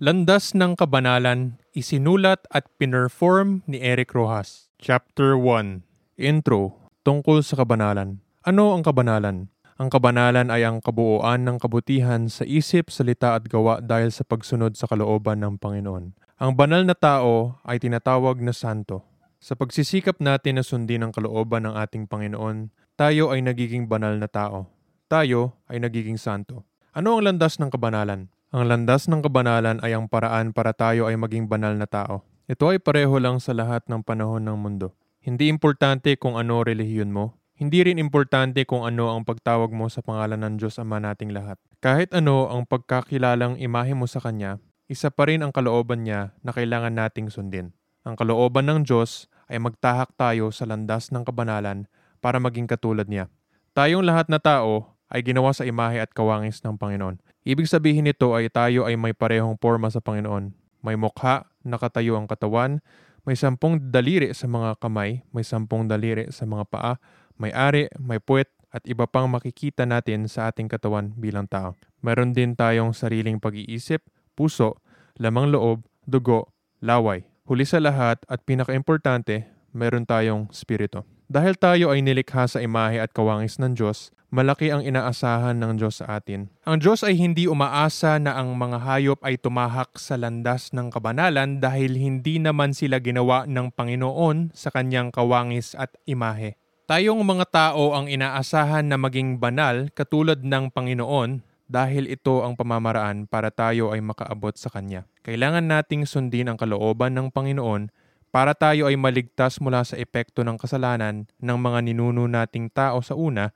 Landas ng Kabanalan, isinulat at pinerform ni Eric Rojas. Chapter 1 Intro Tungkol sa Kabanalan Ano ang kabanalan? Ang kabanalan ay ang kabuuan ng kabutihan sa isip, salita at gawa dahil sa pagsunod sa kalooban ng Panginoon. Ang banal na tao ay tinatawag na santo. Sa pagsisikap natin na sundin ang kalooban ng ating Panginoon, tayo ay nagiging banal na tao. Tayo ay nagiging santo. Ano ang landas ng kabanalan? Ang landas ng kabanalan ay ang paraan para tayo ay maging banal na tao. Ito ay pareho lang sa lahat ng panahon ng mundo. Hindi importante kung ano relihiyon mo. Hindi rin importante kung ano ang pagtawag mo sa pangalan ng Diyos Ama nating lahat. Kahit ano ang pagkakilalang imahe mo sa Kanya, isa pa rin ang kalooban niya na kailangan nating sundin. Ang kalooban ng Diyos ay magtahak tayo sa landas ng kabanalan para maging katulad niya. Tayong lahat na tao ay ginawa sa imahe at kawangis ng Panginoon. Ibig sabihin nito ay tayo ay may parehong forma sa Panginoon. May mukha, nakatayo ang katawan, may sampung daliri sa mga kamay, may sampung daliri sa mga paa, may ari, may puwet, at iba pang makikita natin sa ating katawan bilang tao. Meron din tayong sariling pag-iisip, puso, lamang loob, dugo, laway. Huli sa lahat at pinakaimportante, meron tayong spirito. Dahil tayo ay nilikha sa imahe at kawangis ng Diyos, malaki ang inaasahan ng Diyos sa atin. Ang Diyos ay hindi umaasa na ang mga hayop ay tumahak sa landas ng kabanalan dahil hindi naman sila ginawa ng Panginoon sa kanyang kawangis at imahe. Tayong mga tao ang inaasahan na maging banal katulad ng Panginoon dahil ito ang pamamaraan para tayo ay makaabot sa Kanya. Kailangan nating sundin ang kalooban ng Panginoon para tayo ay maligtas mula sa epekto ng kasalanan ng mga ninuno nating tao sa una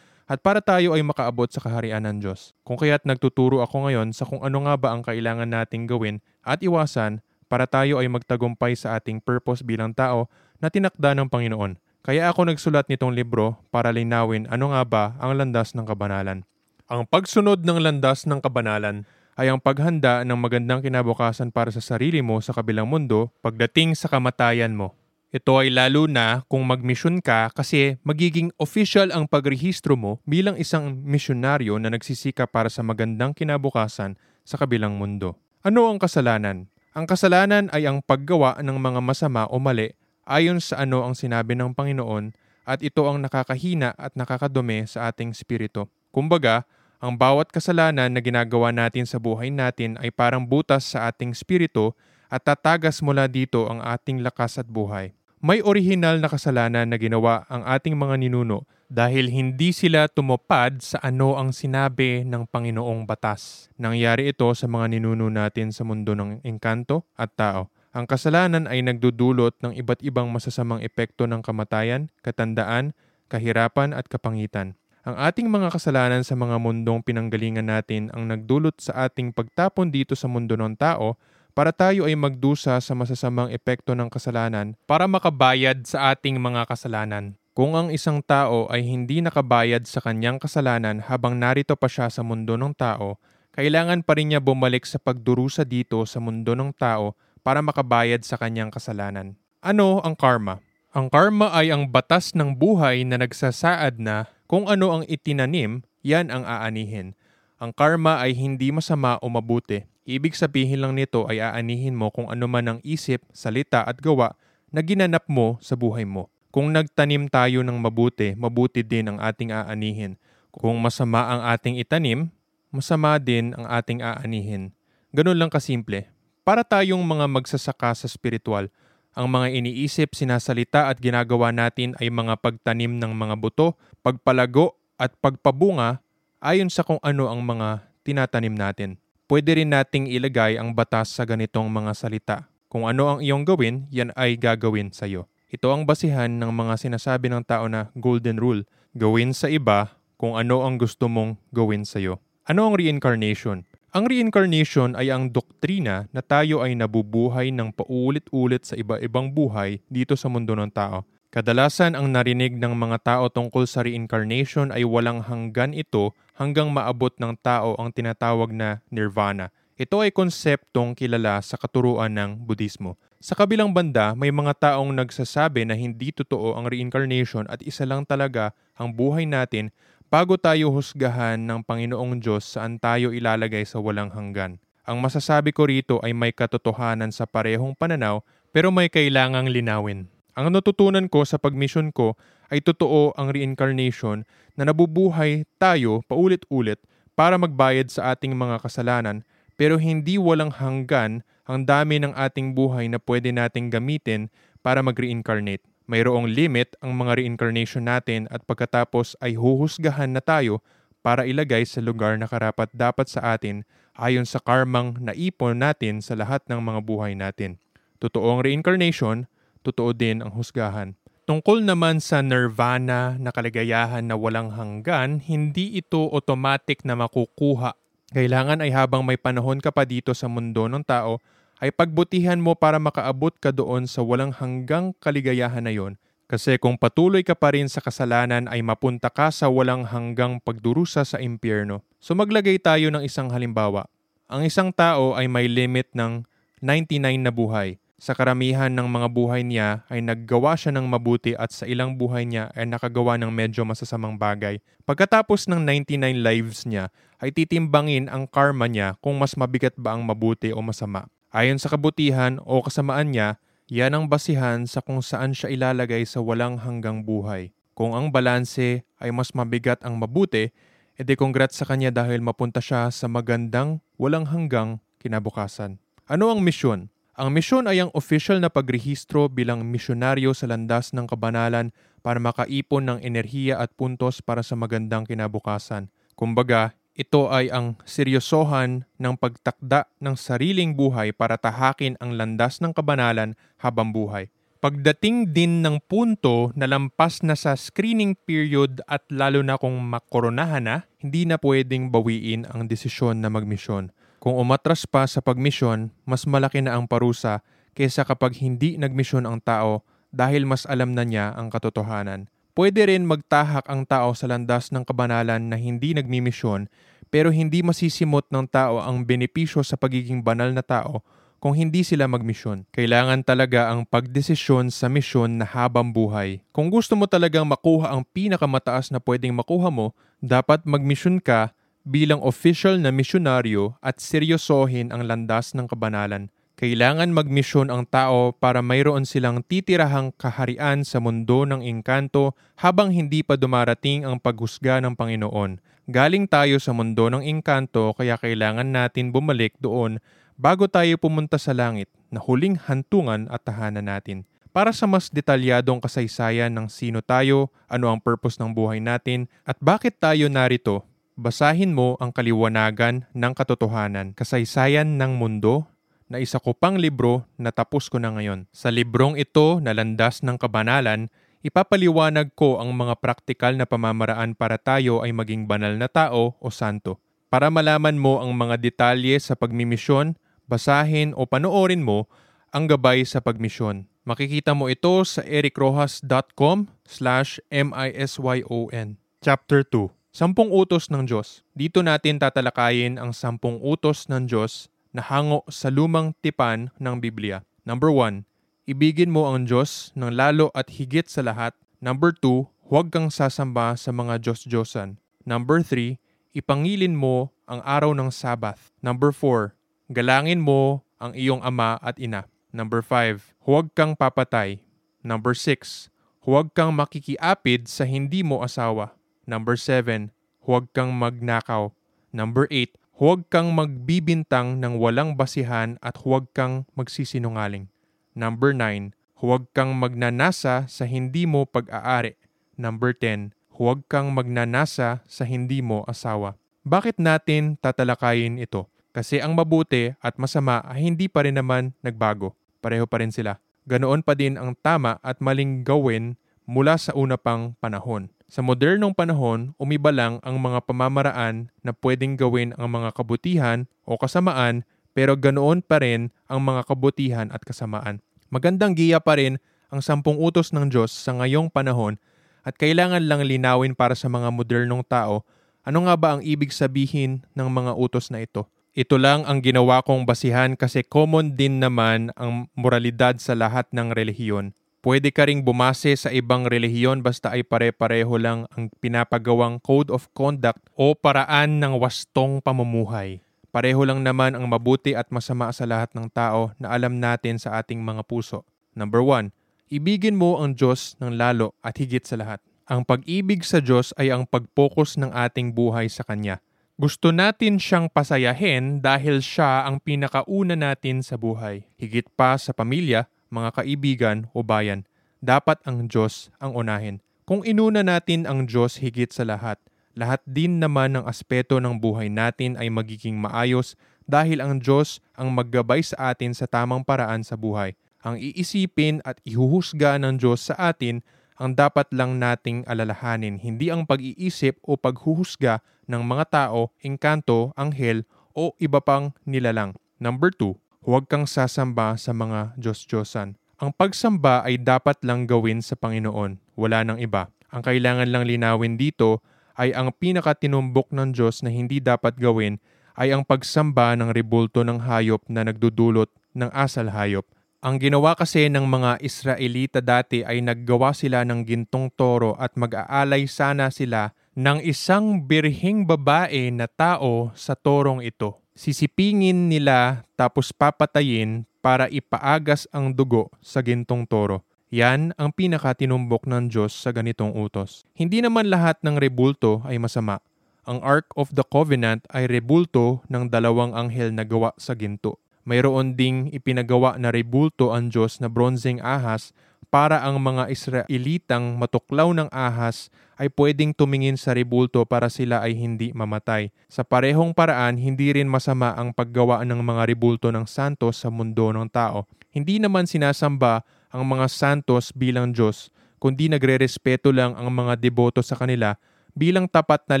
at para tayo ay makaabot sa kaharian ng Diyos. Kung kaya't nagtuturo ako ngayon sa kung ano nga ba ang kailangan nating gawin at iwasan para tayo ay magtagumpay sa ating purpose bilang tao na tinakda ng Panginoon. Kaya ako nagsulat nitong libro para linawin ano nga ba ang landas ng kabanalan. Ang pagsunod ng landas ng kabanalan ay ang paghanda ng magandang kinabukasan para sa sarili mo sa kabilang mundo pagdating sa kamatayan mo. Ito ay lalo na kung magmisyon ka kasi magiging official ang pagrehistro mo bilang isang misyonaryo na nagsisika para sa magandang kinabukasan sa kabilang mundo. Ano ang kasalanan? Ang kasalanan ay ang paggawa ng mga masama o mali ayon sa ano ang sinabi ng Panginoon at ito ang nakakahina at nakakadumi sa ating spirito. Kumbaga, ang bawat kasalanan na ginagawa natin sa buhay natin ay parang butas sa ating spirito at tatagas mula dito ang ating lakas at buhay. May orihinal na kasalanan na ginawa ang ating mga ninuno dahil hindi sila tumupad sa ano ang sinabi ng Panginoong batas. Nangyari ito sa mga ninuno natin sa mundo ng engkanto at tao. Ang kasalanan ay nagdudulot ng iba't ibang masasamang epekto ng kamatayan, katandaan, kahirapan at kapangitan. Ang ating mga kasalanan sa mga mundong pinanggalingan natin ang nagdulot sa ating pagtapon dito sa mundo ng tao para tayo ay magdusa sa masasamang epekto ng kasalanan para makabayad sa ating mga kasalanan. Kung ang isang tao ay hindi nakabayad sa kanyang kasalanan habang narito pa siya sa mundo ng tao, kailangan pa rin niya bumalik sa pagdurusa dito sa mundo ng tao para makabayad sa kanyang kasalanan. Ano ang karma? Ang karma ay ang batas ng buhay na nagsasaad na kung ano ang itinanim, yan ang aanihin. Ang karma ay hindi masama o mabuti. Ibig sabihin lang nito ay aanihin mo kung ano man ang isip, salita at gawa na ginanap mo sa buhay mo. Kung nagtanim tayo ng mabuti, mabuti din ang ating aanihin. Kung masama ang ating itanim, masama din ang ating aanihin. Ganun lang kasimple. Para tayong mga magsasaka sa spiritual, ang mga iniisip, sinasalita at ginagawa natin ay mga pagtanim ng mga buto, pagpalago at pagpabunga ayon sa kung ano ang mga tinatanim natin. Pwede rin nating ilagay ang batas sa ganitong mga salita. Kung ano ang iyong gawin, yan ay gagawin sa iyo. Ito ang basihan ng mga sinasabi ng tao na golden rule. Gawin sa iba kung ano ang gusto mong gawin sa iyo. Ano ang reincarnation? Ang reincarnation ay ang doktrina na tayo ay nabubuhay ng paulit-ulit sa iba-ibang buhay dito sa mundo ng tao. Kadalasan ang narinig ng mga tao tungkol sa reincarnation ay walang hanggan ito hanggang maabot ng tao ang tinatawag na nirvana. Ito ay konseptong kilala sa katuruan ng Budismo. Sa kabilang banda, may mga taong nagsasabi na hindi totoo ang reincarnation at isa lang talaga ang buhay natin bago tayo husgahan ng Panginoong Diyos saan tayo ilalagay sa walang hanggan. Ang masasabi ko rito ay may katotohanan sa parehong pananaw pero may kailangang linawin. Ang natutunan ko sa pagmission ko ay totoo ang reincarnation na nabubuhay tayo paulit-ulit para magbayad sa ating mga kasalanan pero hindi walang hanggan ang dami ng ating buhay na pwede nating gamitin para mag-reincarnate. Mayroong limit ang mga reincarnation natin at pagkatapos ay huhusgahan na tayo para ilagay sa lugar na karapat dapat sa atin ayon sa karmang naipon natin sa lahat ng mga buhay natin. Totoong reincarnation, totoo din ang husgahan. Tungkol naman sa nirvana na kaligayahan na walang hanggan, hindi ito automatic na makukuha. Kailangan ay habang may panahon ka pa dito sa mundo ng tao, ay pagbutihan mo para makaabot ka doon sa walang hanggang kaligayahan na yon. Kasi kung patuloy ka pa rin sa kasalanan ay mapunta ka sa walang hanggang pagdurusa sa impyerno. So maglagay tayo ng isang halimbawa. Ang isang tao ay may limit ng 99 na buhay. Sa karamihan ng mga buhay niya ay naggawa siya ng mabuti at sa ilang buhay niya ay nakagawa ng medyo masasamang bagay. Pagkatapos ng 99 lives niya ay titimbangin ang karma niya kung mas mabigat ba ang mabuti o masama. Ayon sa kabutihan o kasamaan niya, yan ang basihan sa kung saan siya ilalagay sa walang hanggang buhay. Kung ang balanse ay mas mabigat ang mabuti, edi congrats sa kanya dahil mapunta siya sa magandang walang hanggang kinabukasan. Ano ang misyon? Ang misyon ay ang official na pagrehistro bilang misyonaryo sa landas ng kabanalan para makaipon ng enerhiya at puntos para sa magandang kinabukasan. Kumbaga, ito ay ang seryosohan ng pagtakda ng sariling buhay para tahakin ang landas ng kabanalan habang buhay. Pagdating din ng punto na lampas na sa screening period at lalo na kung makoronahan na, hindi na pwedeng bawiin ang desisyon na magmisyon. Kung umatras pa sa pagmisyon, mas malaki na ang parusa kaysa kapag hindi nagmisyon ang tao dahil mas alam na niya ang katotohanan. Pwede rin magtahak ang tao sa landas ng kabanalan na hindi nagmimisyon pero hindi masisimot ng tao ang benepisyo sa pagiging banal na tao kung hindi sila magmisyon. Kailangan talaga ang pagdesisyon sa misyon na habang buhay. Kung gusto mo talagang makuha ang pinakamataas na pwedeng makuha mo, dapat magmisyon ka bilang official na misyonaryo at seryosohin ang landas ng kabanalan. Kailangan magmisyon ang tao para mayroon silang titirahang kaharian sa mundo ng engkanto habang hindi pa dumarating ang paghusga ng Panginoon. Galing tayo sa mundo ng engkanto kaya kailangan natin bumalik doon bago tayo pumunta sa langit na huling hantungan at tahanan natin. Para sa mas detalyadong kasaysayan ng sino tayo, ano ang purpose ng buhay natin, at bakit tayo narito, basahin mo ang kaliwanagan ng katotohanan, kasaysayan ng mundo na isa ko pang libro na tapos ko na ngayon. Sa librong ito na landas ng kabanalan, ipapaliwanag ko ang mga praktikal na pamamaraan para tayo ay maging banal na tao o santo. Para malaman mo ang mga detalye sa pagmimisyon, basahin o panoorin mo ang gabay sa pagmisyon. Makikita mo ito sa ericrojas.com slash misyon. Chapter 2 Sampung utos ng Diyos. Dito natin tatalakayin ang sampung utos ng Diyos na hango sa lumang tipan ng Biblia. Number 1. Ibigin mo ang Diyos ng lalo at higit sa lahat. Number 2. Huwag kang sasamba sa mga Diyos-Diyosan. Number 3. Ipangilin mo ang araw ng Sabbath. Number 4. Galangin mo ang iyong ama at ina. Number 5. Huwag kang papatay. Number 6. Huwag kang makikiapid sa hindi mo asawa. Number 7, huwag kang magnakaw. Number 8, huwag kang magbibintang ng walang basihan at huwag kang magsisinungaling. Number 9, huwag kang magnanasa sa hindi mo pag-aari. Number 10, huwag kang magnanasa sa hindi mo asawa. Bakit natin tatalakayin ito? Kasi ang mabuti at masama ay hindi pa rin naman nagbago. Pareho pa rin sila. Ganoon pa din ang tama at maling gawin mula sa una pang panahon. Sa modernong panahon, umiba lang ang mga pamamaraan na pwedeng gawin ang mga kabutihan o kasamaan pero ganoon pa rin ang mga kabutihan at kasamaan. Magandang giya pa rin ang sampung utos ng Diyos sa ngayong panahon at kailangan lang linawin para sa mga modernong tao ano nga ba ang ibig sabihin ng mga utos na ito. Ito lang ang ginawa kong basihan kasi common din naman ang moralidad sa lahat ng relihiyon. Pwede ka ring bumase sa ibang relihiyon basta ay pare-pareho lang ang pinapagawang code of conduct o paraan ng wastong pamumuhay. Pareho lang naman ang mabuti at masama sa lahat ng tao na alam natin sa ating mga puso. Number 1. Ibigin mo ang Diyos ng lalo at higit sa lahat. Ang pag-ibig sa Diyos ay ang pag-focus ng ating buhay sa Kanya. Gusto natin siyang pasayahin dahil siya ang pinakauna natin sa buhay. Higit pa sa pamilya, mga kaibigan o bayan. Dapat ang Diyos ang unahin. Kung inuna natin ang Diyos higit sa lahat, lahat din naman ng aspeto ng buhay natin ay magiging maayos dahil ang Diyos ang maggabay sa atin sa tamang paraan sa buhay. Ang iisipin at ihuhusga ng Diyos sa atin ang dapat lang nating alalahanin, hindi ang pag-iisip o paghuhusga ng mga tao, engkanto, anghel o iba pang nilalang. Number 2, huwag kang sasamba sa mga Diyos-Diyosan. Ang pagsamba ay dapat lang gawin sa Panginoon, wala nang iba. Ang kailangan lang linawin dito ay ang pinakatinumbok ng Diyos na hindi dapat gawin ay ang pagsamba ng rebulto ng hayop na nagdudulot ng asal hayop ang ginawa kasi ng mga Israelita dati ay naggawa sila ng gintong toro at mag-aalay sana sila ng isang birhing babae na tao sa torong ito. Sisipingin nila tapos papatayin para ipaagas ang dugo sa gintong toro. Yan ang pinakatinumbok ng Diyos sa ganitong utos. Hindi naman lahat ng rebulto ay masama. Ang Ark of the Covenant ay rebulto ng dalawang anghel na gawa sa ginto. Mayroon ding ipinagawa na rebulto ang Diyos na bronzeng ahas para ang mga Israelitang matuklaw ng ahas ay pwedeng tumingin sa rebulto para sila ay hindi mamatay. Sa parehong paraan, hindi rin masama ang paggawa ng mga rebulto ng santos sa mundo ng tao. Hindi naman sinasamba ang mga santos bilang Diyos, kundi nagre-respeto lang ang mga deboto sa kanila bilang tapat na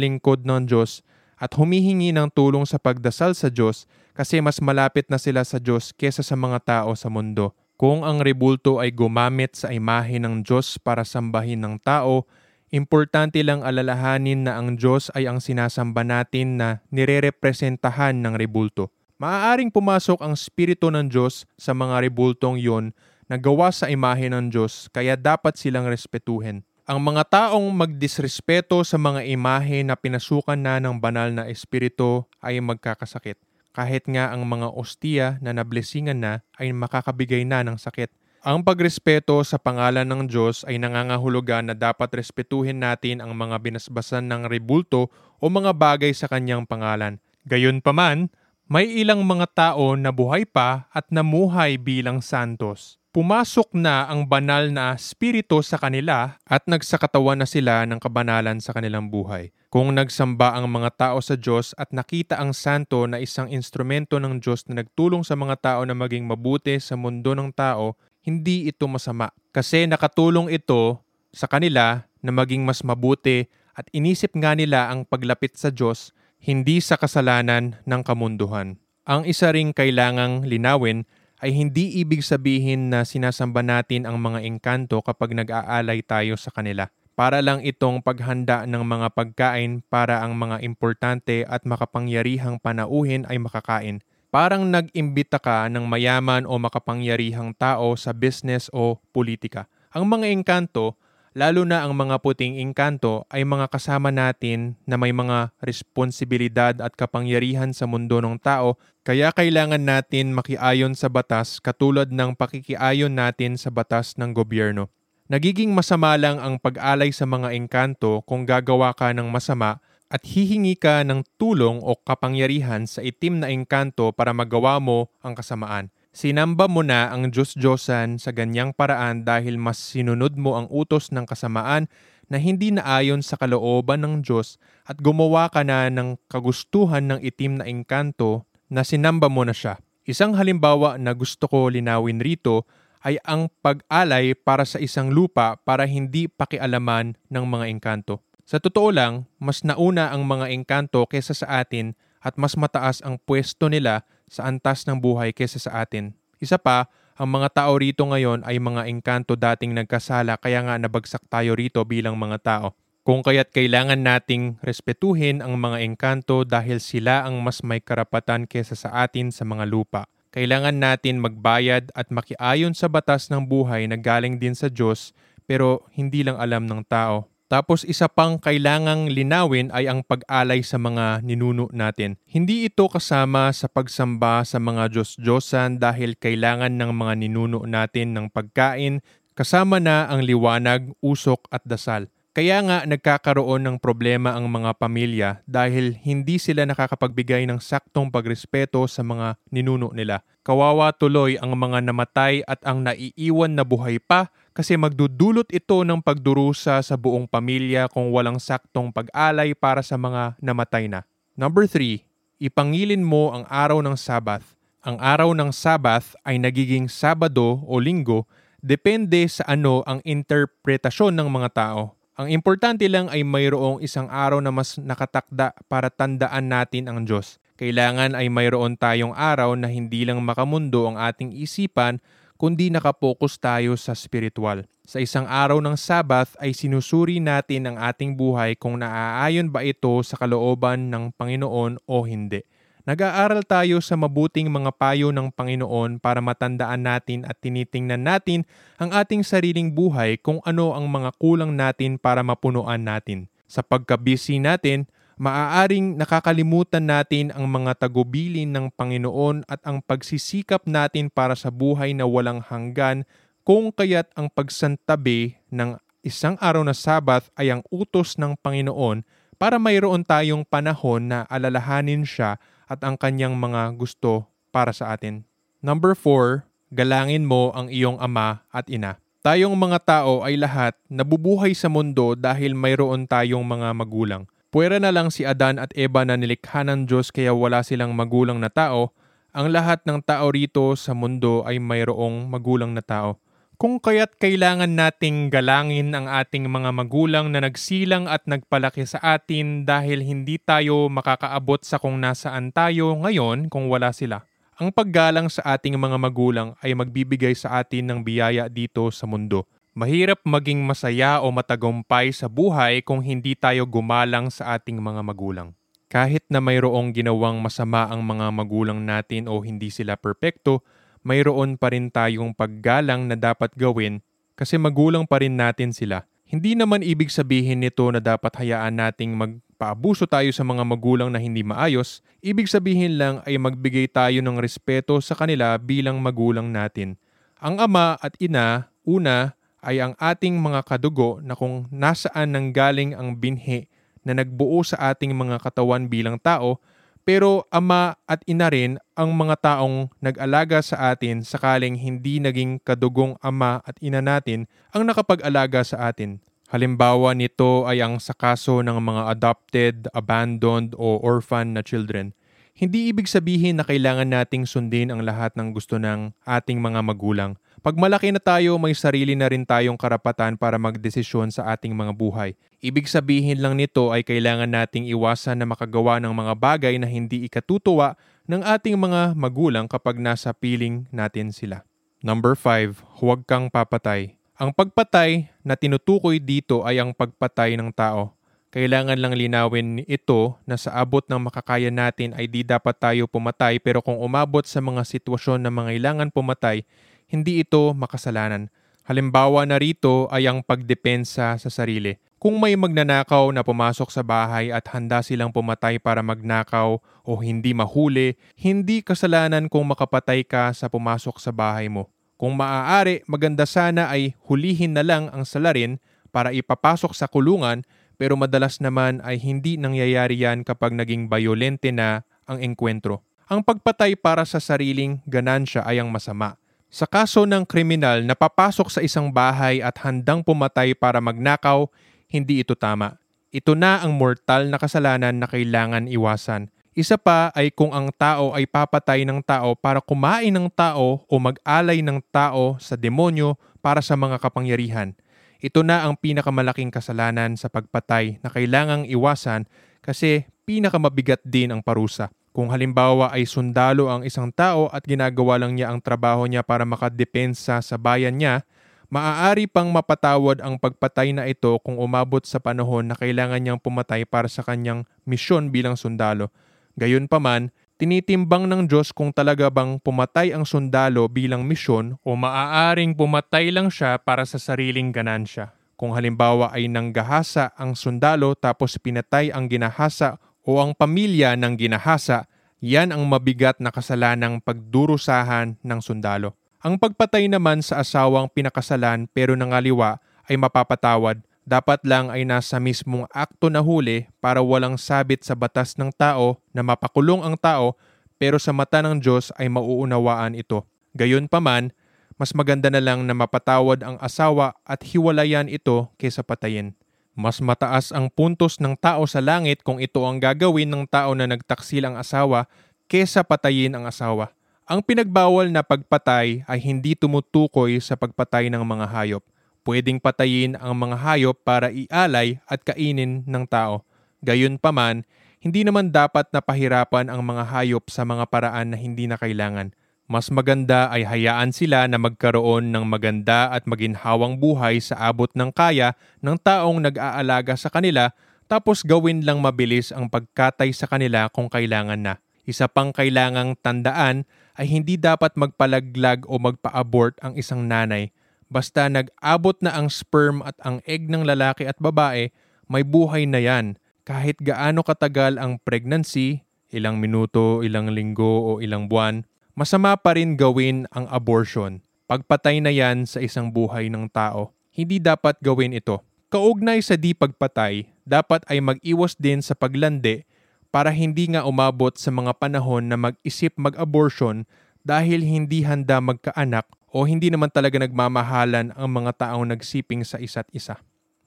lingkod ng Diyos at humihingi ng tulong sa pagdasal sa Diyos kasi mas malapit na sila sa Diyos kesa sa mga tao sa mundo. Kung ang rebulto ay gumamit sa imahe ng Diyos para sambahin ng tao, importante lang alalahanin na ang Diyos ay ang sinasamba natin na nirerepresentahan ng rebulto. Maaaring pumasok ang Espiritu ng Diyos sa mga rebultong yon na gawa sa imahe ng Diyos kaya dapat silang respetuhin. Ang mga taong magdisrespeto sa mga imahe na pinasukan na ng banal na espiritu ay magkakasakit. Kahit nga ang mga ostiya na nablesingan na ay makakabigay na ng sakit. Ang pagrespeto sa pangalan ng Diyos ay nangangahulugan na dapat respetuhin natin ang mga binasbasan ng rebulto o mga bagay sa kanyang pangalan. Gayunpaman, may ilang mga tao na buhay pa at namuhay bilang santos pumasok na ang banal na spirito sa kanila at nagsakatawan na sila ng kabanalan sa kanilang buhay. Kung nagsamba ang mga tao sa Diyos at nakita ang santo na isang instrumento ng Diyos na nagtulong sa mga tao na maging mabuti sa mundo ng tao, hindi ito masama. Kasi nakatulong ito sa kanila na maging mas mabuti at inisip nga nila ang paglapit sa Diyos hindi sa kasalanan ng kamunduhan. Ang isa ring kailangang linawin ay hindi ibig sabihin na sinasamba natin ang mga engkanto kapag nag-aalay tayo sa kanila. Para lang itong paghanda ng mga pagkain para ang mga importante at makapangyarihang panauhin ay makakain. Parang nag-imbita ka ng mayaman o makapangyarihang tao sa business o politika. Ang mga engkanto lalo na ang mga puting engkanto ay mga kasama natin na may mga responsibilidad at kapangyarihan sa mundo ng tao kaya kailangan natin makiayon sa batas katulad ng pakikiayon natin sa batas ng gobyerno. Nagiging masama lang ang pag-alay sa mga engkanto kung gagawa ka ng masama at hihingi ka ng tulong o kapangyarihan sa itim na engkanto para magawa mo ang kasamaan. Sinamba mo na ang Diyos-Diyosan sa ganyang paraan dahil mas sinunod mo ang utos ng kasamaan na hindi naayon sa kalooban ng Diyos at gumawa ka na ng kagustuhan ng itim na engkanto na sinamba mo na siya. Isang halimbawa na gusto ko linawin rito ay ang pag-alay para sa isang lupa para hindi pakialaman ng mga engkanto. Sa totoo lang, mas nauna ang mga engkanto kesa sa atin at mas mataas ang pwesto nila sa antas ng buhay kesa sa atin. Isa pa, ang mga tao rito ngayon ay mga engkanto dating nagkasala kaya nga nabagsak tayo rito bilang mga tao. Kung kaya't kailangan nating respetuhin ang mga engkanto dahil sila ang mas may karapatan kesa sa atin sa mga lupa. Kailangan natin magbayad at makiayon sa batas ng buhay na galing din sa Diyos pero hindi lang alam ng tao. Tapos isa pang kailangang linawin ay ang pag-alay sa mga ninuno natin. Hindi ito kasama sa pagsamba sa mga Diyos-Diyosan dahil kailangan ng mga ninuno natin ng pagkain, kasama na ang liwanag, usok at dasal. Kaya nga nagkakaroon ng problema ang mga pamilya dahil hindi sila nakakapagbigay ng saktong pagrespeto sa mga ninuno nila. Kawawa tuloy ang mga namatay at ang naiiwan na buhay pa kasi magdudulot ito ng pagdurusa sa buong pamilya kung walang saktong pag-alay para sa mga namatay na. Number 3, ipangilin mo ang araw ng Sabbath. Ang araw ng Sabbath ay nagiging Sabado o Linggo depende sa ano ang interpretasyon ng mga tao. Ang importante lang ay mayroong isang araw na mas nakatakda para tandaan natin ang Diyos. Kailangan ay mayroon tayong araw na hindi lang makamundo ang ating isipan kundi nakapokus tayo sa spiritual. Sa isang araw ng Sabbath ay sinusuri natin ang ating buhay kung naaayon ba ito sa kalooban ng Panginoon o hindi. Nag-aaral tayo sa mabuting mga payo ng Panginoon para matandaan natin at tinitingnan natin ang ating sariling buhay kung ano ang mga kulang natin para mapunuan natin. Sa pagkabisi natin, maaaring nakakalimutan natin ang mga tagubilin ng Panginoon at ang pagsisikap natin para sa buhay na walang hanggan kung kaya't ang pagsantabi ng isang araw na Sabath ay ang utos ng Panginoon para mayroon tayong panahon na alalahanin siya at ang kanyang mga gusto para sa atin. Number 4, galangin mo ang iyong ama at ina. Tayong mga tao ay lahat nabubuhay sa mundo dahil mayroon tayong mga magulang. Puwera na lang si Adan at Eva na nilikha ng Diyos kaya wala silang magulang na tao, ang lahat ng tao rito sa mundo ay mayroong magulang na tao. Kung kaya't kailangan nating galangin ang ating mga magulang na nagsilang at nagpalaki sa atin dahil hindi tayo makakaabot sa kung nasaan tayo ngayon kung wala sila. Ang paggalang sa ating mga magulang ay magbibigay sa atin ng biyaya dito sa mundo. Mahirap maging masaya o matagumpay sa buhay kung hindi tayo gumalang sa ating mga magulang. Kahit na mayroong ginawang masama ang mga magulang natin o hindi sila perpekto, mayroon pa rin tayong paggalang na dapat gawin kasi magulang pa rin natin sila. Hindi naman ibig sabihin nito na dapat hayaan nating magpaabuso tayo sa mga magulang na hindi maayos. Ibig sabihin lang ay magbigay tayo ng respeto sa kanila bilang magulang natin. Ang ama at ina, una, ay ang ating mga kadugo na kung nasaan nanggaling ang binhi na nagbuo sa ating mga katawan bilang tao, pero ama at ina rin ang mga taong nag-alaga sa atin sakaling hindi naging kadugong ama at ina natin ang nakapag-alaga sa atin. Halimbawa nito ay ang sa kaso ng mga adopted, abandoned o orphan na children. Hindi ibig sabihin na kailangan nating sundin ang lahat ng gusto ng ating mga magulang – pag malaki na tayo, may sarili na rin tayong karapatan para magdesisyon sa ating mga buhay. Ibig sabihin lang nito ay kailangan nating iwasan na makagawa ng mga bagay na hindi ikatutuwa ng ating mga magulang kapag nasa piling natin sila. Number 5, huwag kang papatay. Ang pagpatay na tinutukoy dito ay ang pagpatay ng tao. Kailangan lang linawin ito na sa abot ng makakaya natin ay di dapat tayo pumatay pero kung umabot sa mga sitwasyon na mangailangan pumatay, hindi ito makasalanan. Halimbawa na rito ay ang pagdepensa sa sarili. Kung may magnanakaw na pumasok sa bahay at handa silang pumatay para magnakaw o hindi mahuli, hindi kasalanan kung makapatay ka sa pumasok sa bahay mo. Kung maaari, maganda sana ay hulihin na lang ang salarin para ipapasok sa kulungan pero madalas naman ay hindi nangyayari yan kapag naging bayolente na ang engkwentro. Ang pagpatay para sa sariling ganansya ay ang masama. Sa kaso ng kriminal na papasok sa isang bahay at handang pumatay para magnakaw, hindi ito tama. Ito na ang mortal na kasalanan na kailangan iwasan. Isa pa ay kung ang tao ay papatay ng tao para kumain ng tao o mag-alay ng tao sa demonyo para sa mga kapangyarihan. Ito na ang pinakamalaking kasalanan sa pagpatay na kailangang iwasan kasi pinakamabigat din ang parusa. Kung halimbawa ay sundalo ang isang tao at ginagawa lang niya ang trabaho niya para makadepensa sa bayan niya, maaari pang mapatawad ang pagpatay na ito kung umabot sa panahon na kailangan niyang pumatay para sa kanyang misyon bilang sundalo. Gayunpaman, tinitimbang ng Diyos kung talaga bang pumatay ang sundalo bilang misyon o maaaring pumatay lang siya para sa sariling ganansya. Kung halimbawa ay nanggahasa ang sundalo tapos pinatay ang ginahasa o ang pamilya ng ginahasa, yan ang mabigat na kasalanang pagdurusahan ng sundalo. Ang pagpatay naman sa asawang pinakasalan pero nangaliwa ay mapapatawad. Dapat lang ay nasa mismong akto na huli para walang sabit sa batas ng tao na mapakulong ang tao pero sa mata ng Diyos ay mauunawaan ito. Gayon paman, mas maganda na lang na mapatawad ang asawa at hiwalayan ito kaysa patayin. Mas mataas ang puntos ng tao sa langit kung ito ang gagawin ng tao na nagtaksil ang asawa kesa patayin ang asawa. Ang pinagbawal na pagpatay ay hindi tumutukoy sa pagpatay ng mga hayop. Pwedeng patayin ang mga hayop para ialay at kainin ng tao. Gayon paman, hindi naman dapat na pahirapan ang mga hayop sa mga paraan na hindi na kailangan. Mas maganda ay hayaan sila na magkaroon ng maganda at maginhawang buhay sa abot ng kaya ng taong nag-aalaga sa kanila tapos gawin lang mabilis ang pagkatay sa kanila kung kailangan na. Isa pang kailangang tandaan ay hindi dapat magpalaglag o magpa-abort ang isang nanay. Basta nag-abot na ang sperm at ang egg ng lalaki at babae, may buhay na yan. Kahit gaano katagal ang pregnancy, ilang minuto, ilang linggo o ilang buwan, masama pa rin gawin ang abortion. Pagpatay na yan sa isang buhay ng tao. Hindi dapat gawin ito. Kaugnay sa di pagpatay, dapat ay mag-iwas din sa paglandi para hindi nga umabot sa mga panahon na mag-isip mag-abortion dahil hindi handa magkaanak o hindi naman talaga nagmamahalan ang mga taong nagsiping sa isa't isa.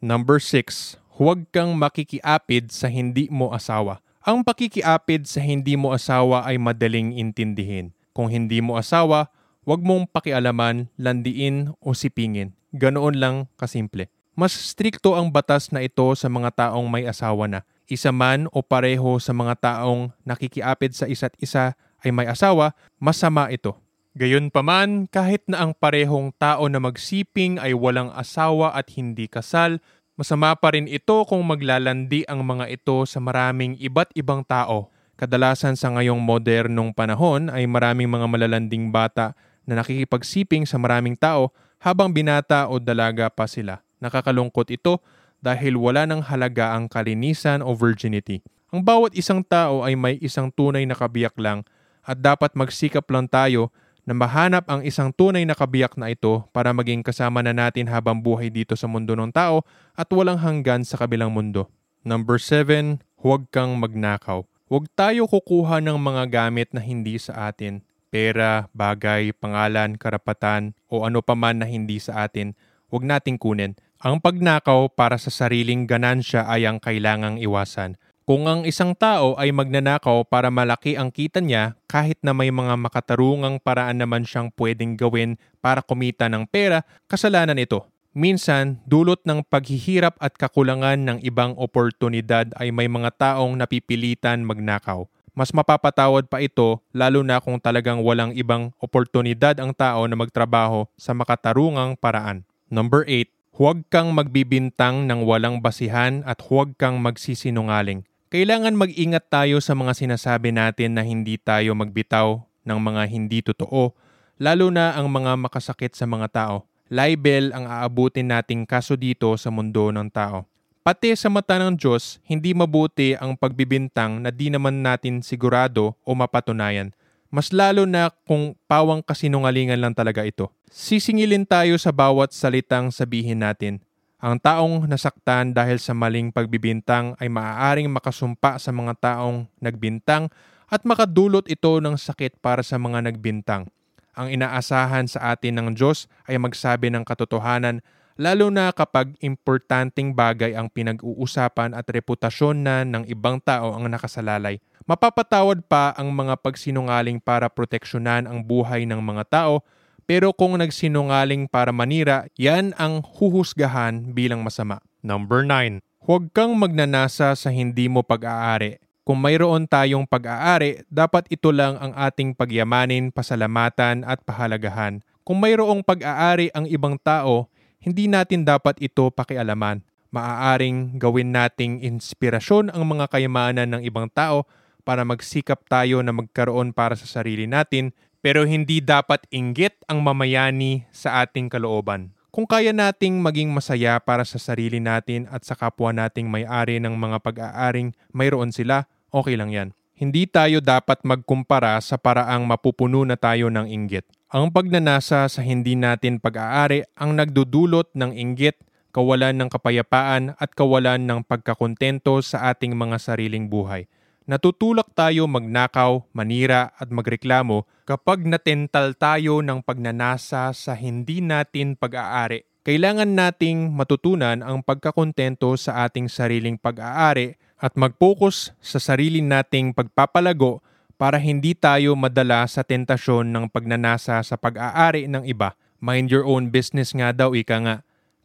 Number 6. Huwag kang makikiapid sa hindi mo asawa. Ang pakikiapid sa hindi mo asawa ay madaling intindihin. Kung hindi mo asawa, huwag mong pakialaman, landiin o sipingin. Ganoon lang kasimple. Mas strikto ang batas na ito sa mga taong may asawa na. Isa man o pareho sa mga taong nakikiapid sa isa't isa ay may asawa, masama ito. Gayon paman, kahit na ang parehong tao na magsiping ay walang asawa at hindi kasal, masama pa rin ito kung maglalandi ang mga ito sa maraming iba't ibang tao Kadalasan sa ngayong modernong panahon ay maraming mga malalanding bata na nakikipagsiping sa maraming tao habang binata o dalaga pa sila. Nakakalungkot ito dahil wala ng halaga ang kalinisan o virginity. Ang bawat isang tao ay may isang tunay na kabiyak lang at dapat magsikap lang tayo na mahanap ang isang tunay na kabiyak na ito para maging kasama na natin habang buhay dito sa mundo ng tao at walang hanggan sa kabilang mundo. Number 7, huwag kang magnakaw. Huwag tayo kukuha ng mga gamit na hindi sa atin. Pera, bagay, pangalan, karapatan, o ano pa man na hindi sa atin, huwag nating kunin. Ang pagnakaw para sa sariling ganansya ay ang kailangang iwasan. Kung ang isang tao ay magnanakaw para malaki ang kita niya, kahit na may mga makatarungang paraan naman siyang pwedeng gawin para kumita ng pera, kasalanan ito. Minsan, dulot ng paghihirap at kakulangan ng ibang oportunidad ay may mga taong napipilitan magnakaw. Mas mapapatawad pa ito lalo na kung talagang walang ibang oportunidad ang tao na magtrabaho sa makatarungang paraan. Number 8. Huwag kang magbibintang ng walang basihan at huwag kang magsisinungaling. Kailangan mag-ingat tayo sa mga sinasabi natin na hindi tayo magbitaw ng mga hindi totoo, lalo na ang mga makasakit sa mga tao libel ang aabutin nating kaso dito sa mundo ng tao. Pati sa mata ng Diyos, hindi mabuti ang pagbibintang na di naman natin sigurado o mapatunayan. Mas lalo na kung pawang kasinungalingan lang talaga ito. Sisingilin tayo sa bawat salitang sabihin natin. Ang taong nasaktan dahil sa maling pagbibintang ay maaaring makasumpa sa mga taong nagbintang at makadulot ito ng sakit para sa mga nagbintang. Ang inaasahan sa atin ng Diyos ay magsabi ng katotohanan lalo na kapag importanteng bagay ang pinag-uusapan at reputasyon na ng ibang tao ang nakasalalay. Mapapatawad pa ang mga pagsinungaling para proteksyonan ang buhay ng mga tao, pero kung nagsinungaling para manira, yan ang huhusgahan bilang masama. Number 9. Huwag kang magnanasa sa hindi mo pag-aari. Kung mayroon tayong pag-aari, dapat ito lang ang ating pagyamanin, pasalamatan at pahalagahan. Kung mayroong pag-aari ang ibang tao, hindi natin dapat ito pakialaman. Maaaring gawin nating inspirasyon ang mga kayamanan ng ibang tao para magsikap tayo na magkaroon para sa sarili natin, pero hindi dapat inggit ang mamayani sa ating kalooban. Kung kaya nating maging masaya para sa sarili natin at sa kapwa nating may-ari ng mga pag-aaring mayroon sila, okay lang yan. Hindi tayo dapat magkumpara sa paraang mapupuno na tayo ng inggit. Ang pagnanasa sa hindi natin pag-aari ang nagdudulot ng inggit, kawalan ng kapayapaan at kawalan ng pagkakontento sa ating mga sariling buhay. Natutulak tayo magnakaw, manira at magreklamo kapag natental tayo ng pagnanasa sa hindi natin pag-aari. Kailangan nating matutunan ang pagkakontento sa ating sariling pag-aari at mag-focus sa sarili nating pagpapalago para hindi tayo madala sa tentasyon ng pagnanasa sa pag-aari ng iba. Mind your own business nga daw ika nga.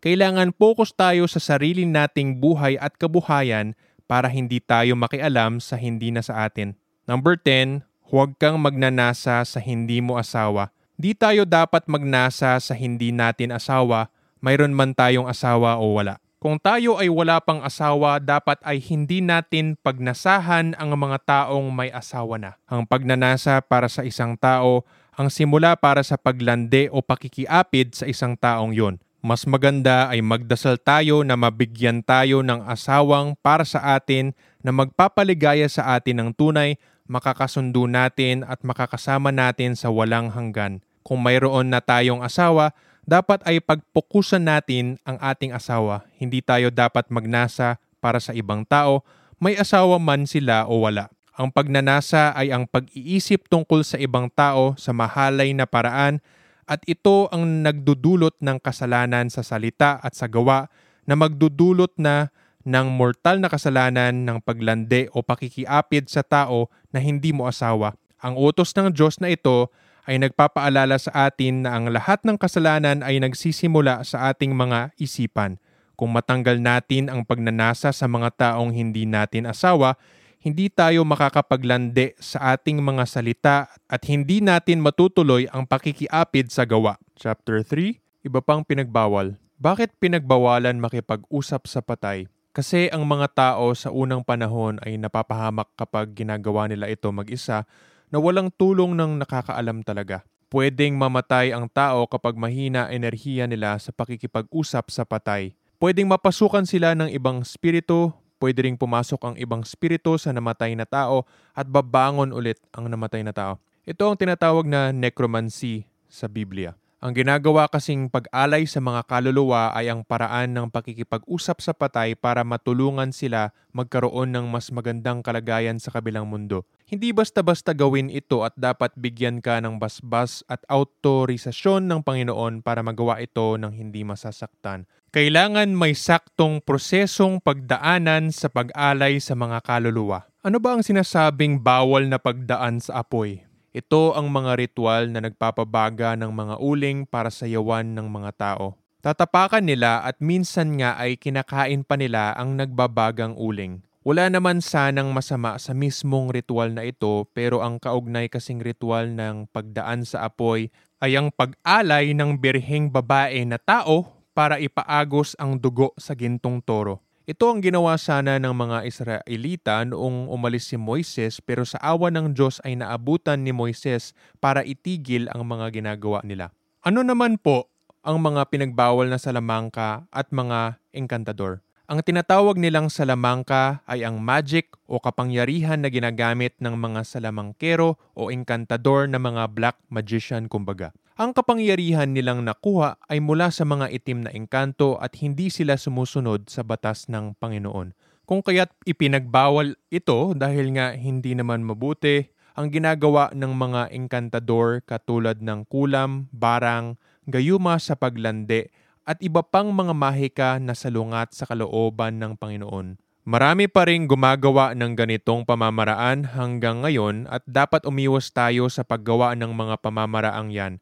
Kailangan focus tayo sa sarili nating buhay at kabuhayan para hindi tayo makialam sa hindi na sa atin. Number 10, huwag kang magnanasa sa hindi mo asawa. Di tayo dapat magnasa sa hindi natin asawa, mayroon man tayong asawa o wala. Kung tayo ay wala pang asawa, dapat ay hindi natin pagnasahan ang mga taong may asawa na. Ang pagnanasa para sa isang tao ang simula para sa paglande o pakikiapid sa isang taong yon. Mas maganda ay magdasal tayo na mabigyan tayo ng asawang para sa atin na magpapaligaya sa atin ng tunay, makakasundo natin at makakasama natin sa walang hanggan. Kung mayroon na tayong asawa, dapat ay pagpukusan natin ang ating asawa. Hindi tayo dapat magnasa para sa ibang tao, may asawa man sila o wala. Ang pagnanasa ay ang pag-iisip tungkol sa ibang tao sa mahalay na paraan at ito ang nagdudulot ng kasalanan sa salita at sa gawa na magdudulot na ng mortal na kasalanan ng paglande o pakikiapid sa tao na hindi mo asawa. Ang utos ng Diyos na ito ay nagpapaalala sa atin na ang lahat ng kasalanan ay nagsisimula sa ating mga isipan. Kung matanggal natin ang pagnanasa sa mga taong hindi natin asawa, hindi tayo makakapaglande sa ating mga salita at hindi natin matutuloy ang pakikiapid sa gawa. Chapter 3, Iba pang pinagbawal. Bakit pinagbawalan makipag-usap sa patay? Kasi ang mga tao sa unang panahon ay napapahamak kapag ginagawa nila ito mag-isa na walang tulong ng nakakaalam talaga. Pwedeng mamatay ang tao kapag mahina enerhiya nila sa pakikipag-usap sa patay. Pwedeng mapasukan sila ng ibang spirito, pwede ring pumasok ang ibang spirito sa namatay na tao at babangon ulit ang namatay na tao. Ito ang tinatawag na necromancy sa Biblia. Ang ginagawa kasing pag-alay sa mga kaluluwa ay ang paraan ng pakikipag-usap sa patay para matulungan sila magkaroon ng mas magandang kalagayan sa kabilang mundo. Hindi basta-basta gawin ito at dapat bigyan ka ng basbas at autorisasyon ng Panginoon para magawa ito ng hindi masasaktan. Kailangan may saktong prosesong pagdaanan sa pag-alay sa mga kaluluwa. Ano ba ang sinasabing bawal na pagdaan sa apoy? Ito ang mga ritual na nagpapabaga ng mga uling para sa yawan ng mga tao. Tatapakan nila at minsan nga ay kinakain pa nila ang nagbabagang uling. Wala naman sanang masama sa mismong ritual na ito pero ang kaugnay kasing ritual ng pagdaan sa apoy ay ang pag-alay ng birheng babae na tao para ipaagos ang dugo sa gintong toro. Ito ang ginawa sana ng mga Israelita noong umalis si Moises pero sa awa ng Diyos ay naabutan ni Moises para itigil ang mga ginagawa nila. Ano naman po ang mga pinagbawal na salamangka at mga engkantador? Ang tinatawag nilang salamangka ay ang magic o kapangyarihan na ginagamit ng mga salamangkero o engkantador na mga black magician kumbaga. Ang kapangyarihan nilang nakuha ay mula sa mga itim na engkanto at hindi sila sumusunod sa batas ng Panginoon. Kung kaya't ipinagbawal ito dahil nga hindi naman mabuti, ang ginagawa ng mga engkantador katulad ng kulam, barang, gayuma sa paglande at iba pang mga mahika na salungat sa kalooban ng Panginoon. Marami pa rin gumagawa ng ganitong pamamaraan hanggang ngayon at dapat umiwas tayo sa paggawa ng mga pamamaraang yan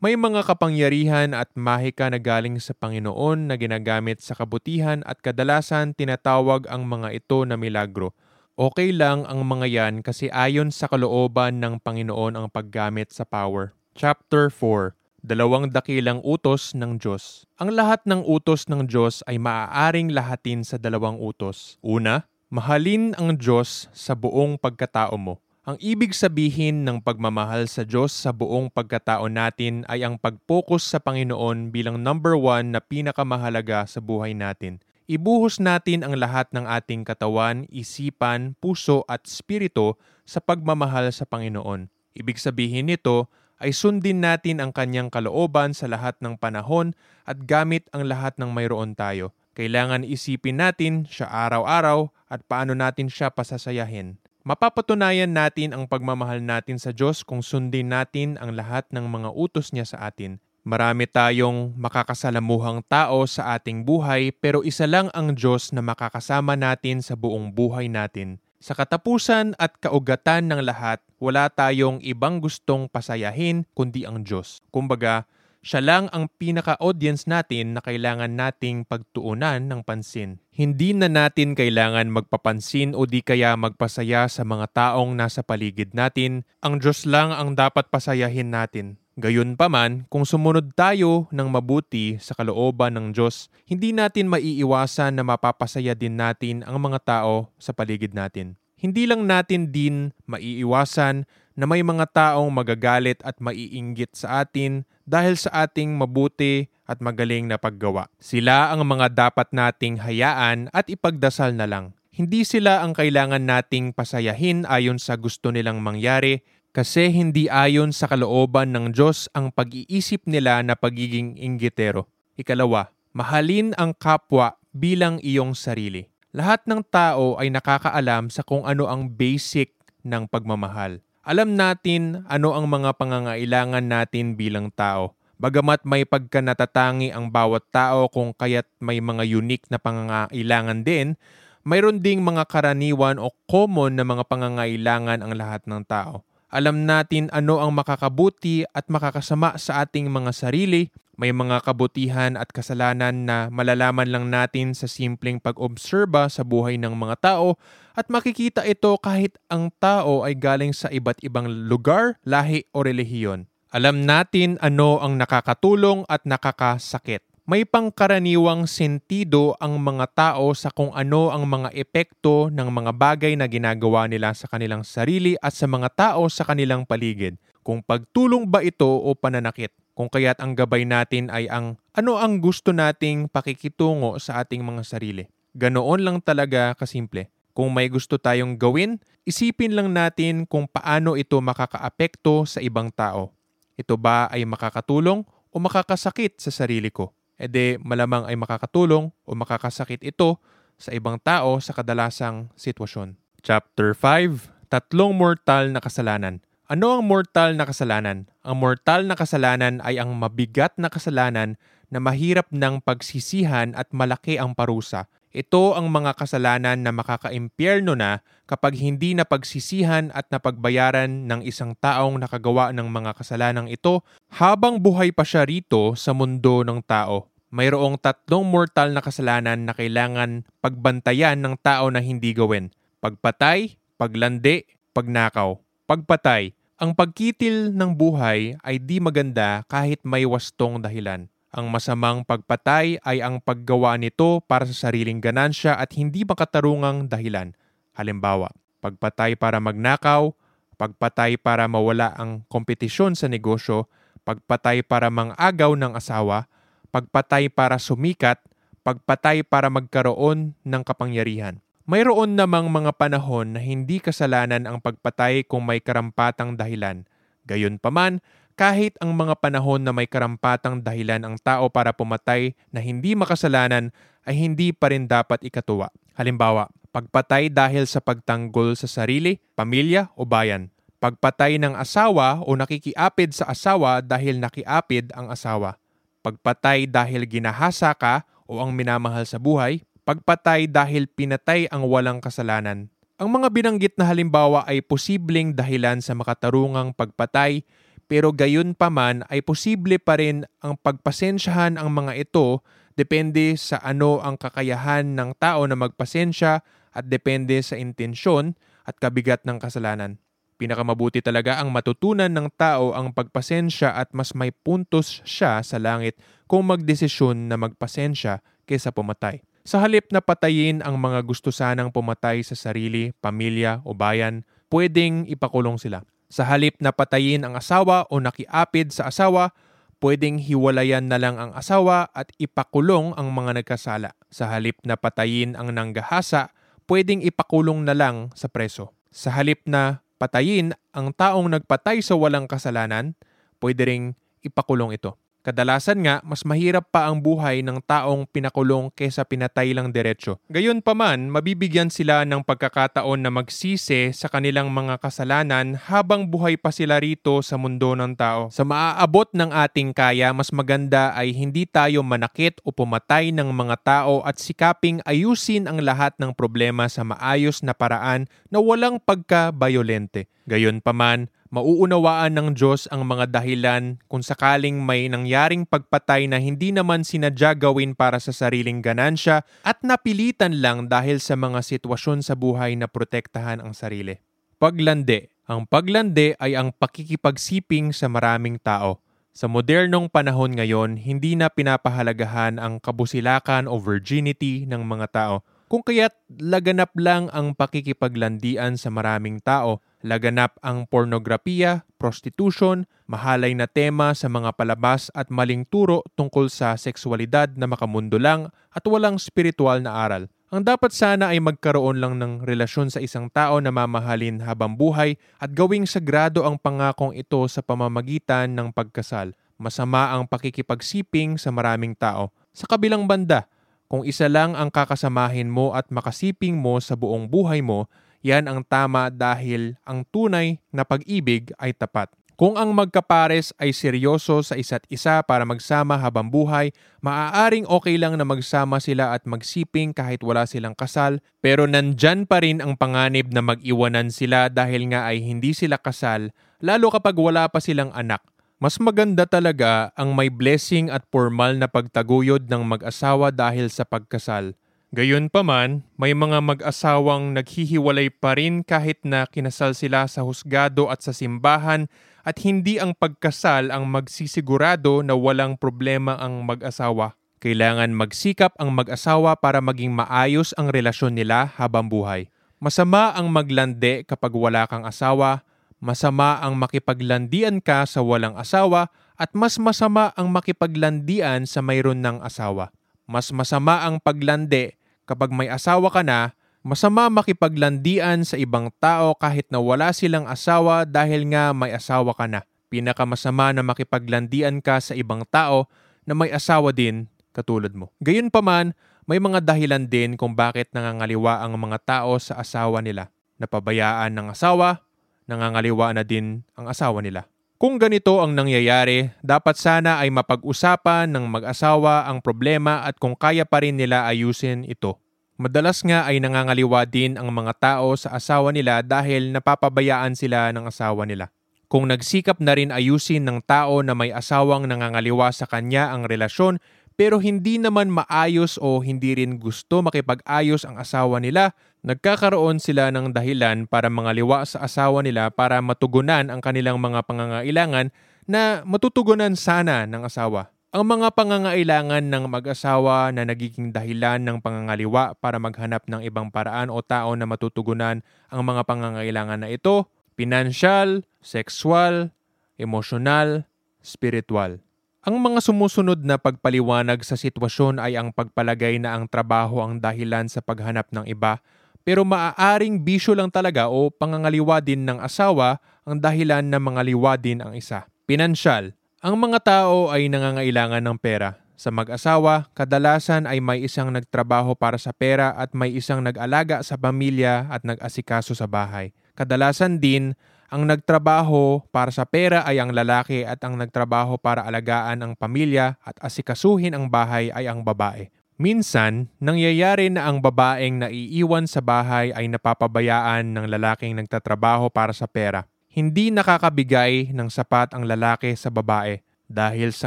may mga kapangyarihan at mahika na galing sa Panginoon na ginagamit sa kabutihan at kadalasan tinatawag ang mga ito na milagro. Okay lang ang mga yan kasi ayon sa kalooban ng Panginoon ang paggamit sa power. Chapter 4 Dalawang dakilang utos ng Diyos. Ang lahat ng utos ng Diyos ay maaaring lahatin sa dalawang utos. Una, mahalin ang Diyos sa buong pagkatao mo. Ang ibig sabihin ng pagmamahal sa Diyos sa buong pagkatao natin ay ang pag-focus sa Panginoon bilang number one na pinakamahalaga sa buhay natin. Ibuhos natin ang lahat ng ating katawan, isipan, puso at spirito sa pagmamahal sa Panginoon. Ibig sabihin nito ay sundin natin ang kanyang kalooban sa lahat ng panahon at gamit ang lahat ng mayroon tayo. Kailangan isipin natin siya araw-araw at paano natin siya pasasayahin. Mapapatunayan natin ang pagmamahal natin sa Diyos kung sundin natin ang lahat ng mga utos niya sa atin. Marami tayong makakasalamuhang tao sa ating buhay pero isa lang ang Diyos na makakasama natin sa buong buhay natin. Sa katapusan at kaugatan ng lahat, wala tayong ibang gustong pasayahin kundi ang Diyos. Kumbaga, siya lang ang pinaka-audience natin na kailangan nating pagtuunan ng pansin. Hindi na natin kailangan magpapansin o di kaya magpasaya sa mga taong nasa paligid natin. Ang Diyos lang ang dapat pasayahin natin. Gayunpaman, kung sumunod tayo ng mabuti sa kalooban ng Diyos, hindi natin maiiwasan na mapapasaya din natin ang mga tao sa paligid natin. Hindi lang natin din maiiwasan na may mga taong magagalit at maiinggit sa atin dahil sa ating mabuti at magaling na paggawa. Sila ang mga dapat nating hayaan at ipagdasal na lang. Hindi sila ang kailangan nating pasayahin ayon sa gusto nilang mangyari kasi hindi ayon sa kalooban ng Diyos ang pag-iisip nila na pagiging inggitero. Ikalawa, mahalin ang kapwa bilang iyong sarili. Lahat ng tao ay nakakaalam sa kung ano ang basic ng pagmamahal. Alam natin ano ang mga pangangailangan natin bilang tao. Bagamat may pagkanatatangi ang bawat tao kung kaya't may mga unique na pangangailangan din, mayroon ding mga karaniwan o common na mga pangangailangan ang lahat ng tao. Alam natin ano ang makakabuti at makakasama sa ating mga sarili. May mga kabutihan at kasalanan na malalaman lang natin sa simpleng pag-obserba sa buhay ng mga tao at makikita ito kahit ang tao ay galing sa iba't ibang lugar, lahi o relihiyon. Alam natin ano ang nakakatulong at nakakasakit. May pangkaraniwang sentido ang mga tao sa kung ano ang mga epekto ng mga bagay na ginagawa nila sa kanilang sarili at sa mga tao sa kanilang paligid. Kung pagtulong ba ito o pananakit. Kung kaya't ang gabay natin ay ang ano ang gusto nating pakikitungo sa ating mga sarili. Ganoon lang talaga kasimple. Kung may gusto tayong gawin, isipin lang natin kung paano ito makakaapekto sa ibang tao. Ito ba ay makakatulong o makakasakit sa sarili ko? E de malamang ay makakatulong o makakasakit ito sa ibang tao sa kadalasang sitwasyon. Chapter 5 Tatlong mortal na kasalanan. Ano ang mortal na kasalanan? Ang mortal na kasalanan ay ang mabigat na kasalanan na mahirap ng pagsisihan at malaki ang parusa. Ito ang mga kasalanan na makakaimpyerno na kapag hindi na pagsisihan at napagbayaran ng isang taong nakagawa ng mga kasalanang ito habang buhay pa siya rito sa mundo ng tao. Mayroong tatlong mortal na kasalanan na kailangan pagbantayan ng tao na hindi gawin. Pagpatay, paglandi, pagnakaw. Pagpatay. Ang pagkitil ng buhay ay di maganda kahit may wastong dahilan. Ang masamang pagpatay ay ang paggawa nito para sa sariling ganansya at hindi makatarungang dahilan. Halimbawa, pagpatay para magnakaw, pagpatay para mawala ang kompetisyon sa negosyo, pagpatay para mangagaw ng asawa, pagpatay para sumikat, pagpatay para magkaroon ng kapangyarihan. Mayroon namang mga panahon na hindi kasalanan ang pagpatay kung may karampatang dahilan. Gayunpaman, kahit ang mga panahon na may karampatang dahilan ang tao para pumatay na hindi makasalanan ay hindi pa rin dapat ikatuwa. Halimbawa, pagpatay dahil sa pagtanggol sa sarili, pamilya o bayan. Pagpatay ng asawa o nakikiapid sa asawa dahil nakiapid ang asawa. Pagpatay dahil ginahasa ka o ang minamahal sa buhay. Pagpatay dahil pinatay ang walang kasalanan. Ang mga binanggit na halimbawa ay posibleng dahilan sa makatarungang pagpatay pero gayon pa man ay posible pa rin ang pagpasensyahan ang mga ito depende sa ano ang kakayahan ng tao na magpasensya at depende sa intensyon at kabigat ng kasalanan. Pinakamabuti talaga ang matutunan ng tao ang pagpasensya at mas may puntos siya sa langit kung magdesisyon na magpasensya kaysa pumatay. Sa halip na patayin ang mga gusto sanang pumatay sa sarili, pamilya o bayan, pwedeng ipakulong sila. Sa halip na patayin ang asawa o nakiapid sa asawa, pwedeng hiwalayan na lang ang asawa at ipakulong ang mga nagkasala. Sa halip na patayin ang nanggahasa, pwedeng ipakulong na lang sa preso. Sa halip na patayin ang taong nagpatay sa walang kasalanan, pwede ring ipakulong ito. Kadalasan nga, mas mahirap pa ang buhay ng taong pinakulong kesa pinatay lang diretsyo. Gayon pa man, mabibigyan sila ng pagkakataon na magsisi sa kanilang mga kasalanan habang buhay pa sila rito sa mundo ng tao. Sa maaabot ng ating kaya, mas maganda ay hindi tayo manakit o pumatay ng mga tao at sikaping ayusin ang lahat ng problema sa maayos na paraan na walang pagka-bayolente. Gayon pa man, mauunawaan ng Diyos ang mga dahilan kung sakaling may nangyaring pagpatay na hindi naman sinadya gawin para sa sariling ganansya at napilitan lang dahil sa mga sitwasyon sa buhay na protektahan ang sarili. Paglande. Ang paglande ay ang pakikipagsiping sa maraming tao. Sa modernong panahon ngayon, hindi na pinapahalagahan ang kabusilakan o virginity ng mga tao kung kaya't laganap lang ang pakikipaglandian sa maraming tao, laganap ang pornografiya, prostitution, mahalay na tema sa mga palabas at maling turo tungkol sa sexualidad na makamundo lang at walang spiritual na aral. Ang dapat sana ay magkaroon lang ng relasyon sa isang tao na mamahalin habang buhay at gawing sagrado ang pangakong ito sa pamamagitan ng pagkasal. Masama ang pakikipagsiping sa maraming tao. Sa kabilang banda, kung isa lang ang kakasamahin mo at makasiping mo sa buong buhay mo, yan ang tama dahil ang tunay na pag-ibig ay tapat. Kung ang magkapares ay seryoso sa isa't isa para magsama habang buhay, maaaring okay lang na magsama sila at magsiping kahit wala silang kasal, pero nandyan pa rin ang panganib na mag-iwanan sila dahil nga ay hindi sila kasal, lalo kapag wala pa silang anak. Mas maganda talaga ang may blessing at formal na pagtaguyod ng mag-asawa dahil sa pagkasal. Gayon pa man, may mga mag-asawang naghihiwalay pa rin kahit na kinasal sila sa husgado at sa simbahan at hindi ang pagkasal ang magsisigurado na walang problema ang mag-asawa. Kailangan magsikap ang mag-asawa para maging maayos ang relasyon nila habang buhay. Masama ang maglande kapag wala kang asawa Masama ang makipaglandian ka sa walang asawa at mas masama ang makipaglandian sa mayroon ng asawa. Mas masama ang paglandi kapag may asawa ka na, masama makipaglandian sa ibang tao kahit na wala silang asawa dahil nga may asawa ka na. Pinakamasama na makipaglandian ka sa ibang tao na may asawa din katulad mo. Gayunpaman, may mga dahilan din kung bakit nangangaliwa ang mga tao sa asawa nila. Napabayaan ng asawa, nangangaliwa na din ang asawa nila. Kung ganito ang nangyayari, dapat sana ay mapag-usapan ng mag-asawa ang problema at kung kaya pa rin nila ayusin ito. Madalas nga ay nangangaliwa din ang mga tao sa asawa nila dahil napapabayaan sila ng asawa nila. Kung nagsikap na rin ayusin ng tao na may asawang nangangaliwa sa kanya ang relasyon pero hindi naman maayos o hindi rin gusto makipag-ayos ang asawa nila, nagkakaroon sila ng dahilan para mangaliwa sa asawa nila para matugunan ang kanilang mga pangangailangan na matutugunan sana ng asawa. Ang mga pangangailangan ng mag-asawa na nagiging dahilan ng pangangaliwa para maghanap ng ibang paraan o tao na matutugunan ang mga pangangailangan na ito, pinansyal, sexual, emosyonal, spiritual. Ang mga sumusunod na pagpaliwanag sa sitwasyon ay ang pagpalagay na ang trabaho ang dahilan sa paghanap ng iba, pero maaaring bisyo lang talaga o pangangaliwa din ng asawa ang dahilan na mangaliwa din ang isa. Pinansyal. Ang mga tao ay nangangailangan ng pera. Sa mag-asawa, kadalasan ay may isang nagtrabaho para sa pera at may isang nag-alaga sa pamilya at nag-asikaso sa bahay. Kadalasan din, ang nagtrabaho para sa pera ay ang lalaki at ang nagtrabaho para alagaan ang pamilya at asikasuhin ang bahay ay ang babae. Minsan, nangyayari na ang babaeng naiiwan sa bahay ay napapabayaan ng lalaking nagtatrabaho para sa pera. Hindi nakakabigay ng sapat ang lalaki sa babae dahil sa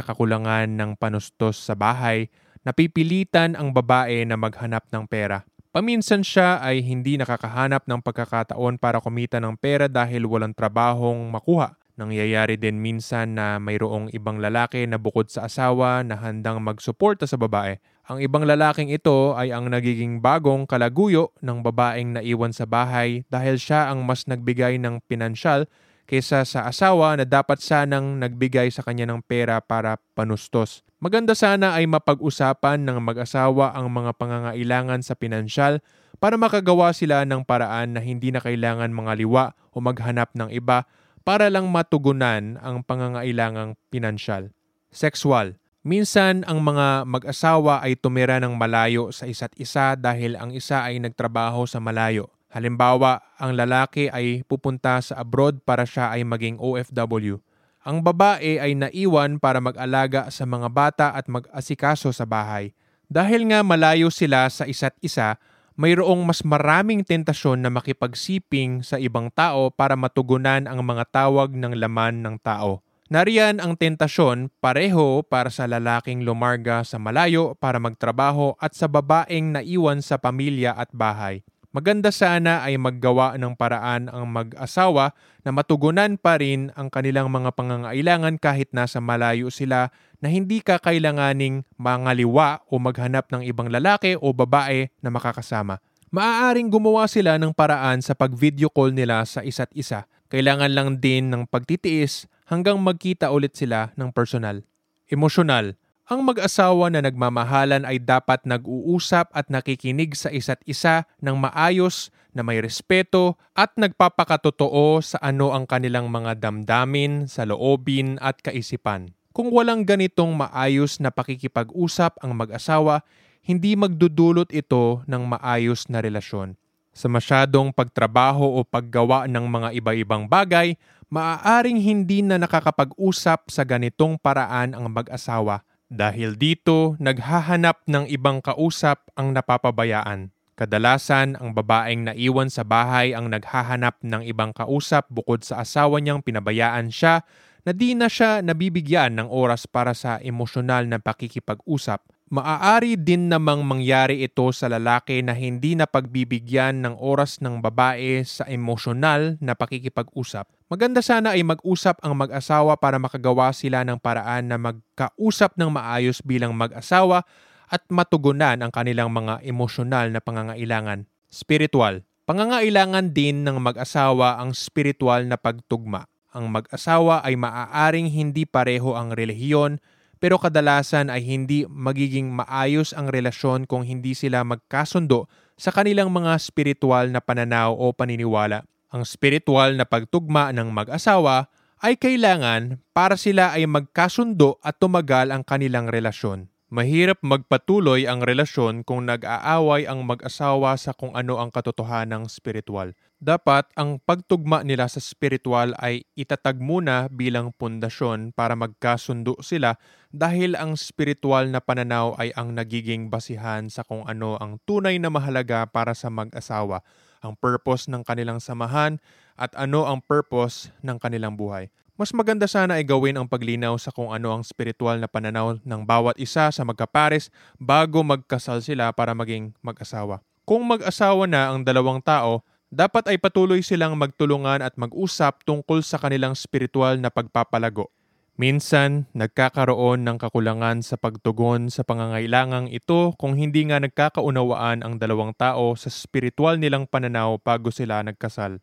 kakulangan ng panustos sa bahay, napipilitan ang babae na maghanap ng pera. Paminsan siya ay hindi nakakahanap ng pagkakataon para kumita ng pera dahil walang trabahong makuha. Nangyayari din minsan na mayroong ibang lalaki na bukod sa asawa na handang magsuporta sa babae. Ang ibang lalaking ito ay ang nagiging bagong kalaguyo ng babaeng naiwan sa bahay dahil siya ang mas nagbigay ng pinansyal kaysa sa asawa na dapat sanang nagbigay sa kanya ng pera para panustos. Maganda sana ay mapag-usapan ng mag-asawa ang mga pangangailangan sa pinansyal para makagawa sila ng paraan na hindi na kailangan mga liwa o maghanap ng iba para lang matugunan ang pangangailangang pinansyal. Sexual. Minsan ang mga mag-asawa ay tumira ng malayo sa isa't isa dahil ang isa ay nagtrabaho sa malayo. Halimbawa, ang lalaki ay pupunta sa abroad para siya ay maging OFW. Ang babae ay naiwan para mag-alaga sa mga bata at mag-asikaso sa bahay. Dahil nga malayo sila sa isa't isa, mayroong mas maraming tentasyon na makipagsiping sa ibang tao para matugunan ang mga tawag ng laman ng tao. Nariyan ang tentasyon pareho para sa lalaking lumarga sa malayo para magtrabaho at sa babaeng naiwan sa pamilya at bahay. Maganda sana ay maggawa ng paraan ang mag-asawa na matugunan pa rin ang kanilang mga pangangailangan kahit nasa malayo sila na hindi kakailanganing mangaliwa o maghanap ng ibang lalaki o babae na makakasama. Maaaring gumawa sila ng paraan sa pag-video call nila sa isa't isa. Kailangan lang din ng pagtitiis hanggang magkita ulit sila ng personal. Emosyonal. Ang mag-asawa na nagmamahalan ay dapat nag-uusap at nakikinig sa isa't isa ng maayos na may respeto at nagpapakatotoo sa ano ang kanilang mga damdamin, sa loobin at kaisipan. Kung walang ganitong maayos na pakikipag-usap ang mag-asawa, hindi magdudulot ito ng maayos na relasyon. Sa masyadong pagtrabaho o paggawa ng mga iba-ibang bagay, maaaring hindi na nakakapag-usap sa ganitong paraan ang mag-asawa dahil dito, naghahanap ng ibang kausap ang napapabayaan. Kadalasan, ang babaeng naiwan sa bahay ang naghahanap ng ibang kausap bukod sa asawa niyang pinabayaan siya na di na siya nabibigyan ng oras para sa emosyonal na pakikipag-usap Maaari din namang mangyari ito sa lalaki na hindi na pagbibigyan ng oras ng babae sa emosyonal na pakikipag-usap. Maganda sana ay mag-usap ang mag-asawa para makagawa sila ng paraan na magkausap ng maayos bilang mag-asawa at matugunan ang kanilang mga emosyonal na pangangailangan. Spiritual. Pangangailangan din ng mag-asawa ang spiritual na pagtugma. Ang mag-asawa ay maaaring hindi pareho ang relihiyon pero kadalasan ay hindi magiging maayos ang relasyon kung hindi sila magkasundo sa kanilang mga spiritual na pananaw o paniniwala. Ang spiritual na pagtugma ng mag-asawa ay kailangan para sila ay magkasundo at tumagal ang kanilang relasyon. Mahirap magpatuloy ang relasyon kung nag-aaway ang mag-asawa sa kung ano ang katotohanang spiritual dapat ang pagtugma nila sa spiritual ay itatag muna bilang pundasyon para magkasundo sila dahil ang spiritual na pananaw ay ang nagiging basihan sa kung ano ang tunay na mahalaga para sa mag-asawa, ang purpose ng kanilang samahan at ano ang purpose ng kanilang buhay. Mas maganda sana ay gawin ang paglinaw sa kung ano ang spiritual na pananaw ng bawat isa sa magkapares bago magkasal sila para maging mag-asawa. Kung mag-asawa na ang dalawang tao, dapat ay patuloy silang magtulungan at mag-usap tungkol sa kanilang spiritual na pagpapalago. Minsan, nagkakaroon ng kakulangan sa pagtugon sa pangangailangang ito kung hindi nga nagkakaunawaan ang dalawang tao sa spiritual nilang pananaw bago sila nagkasal.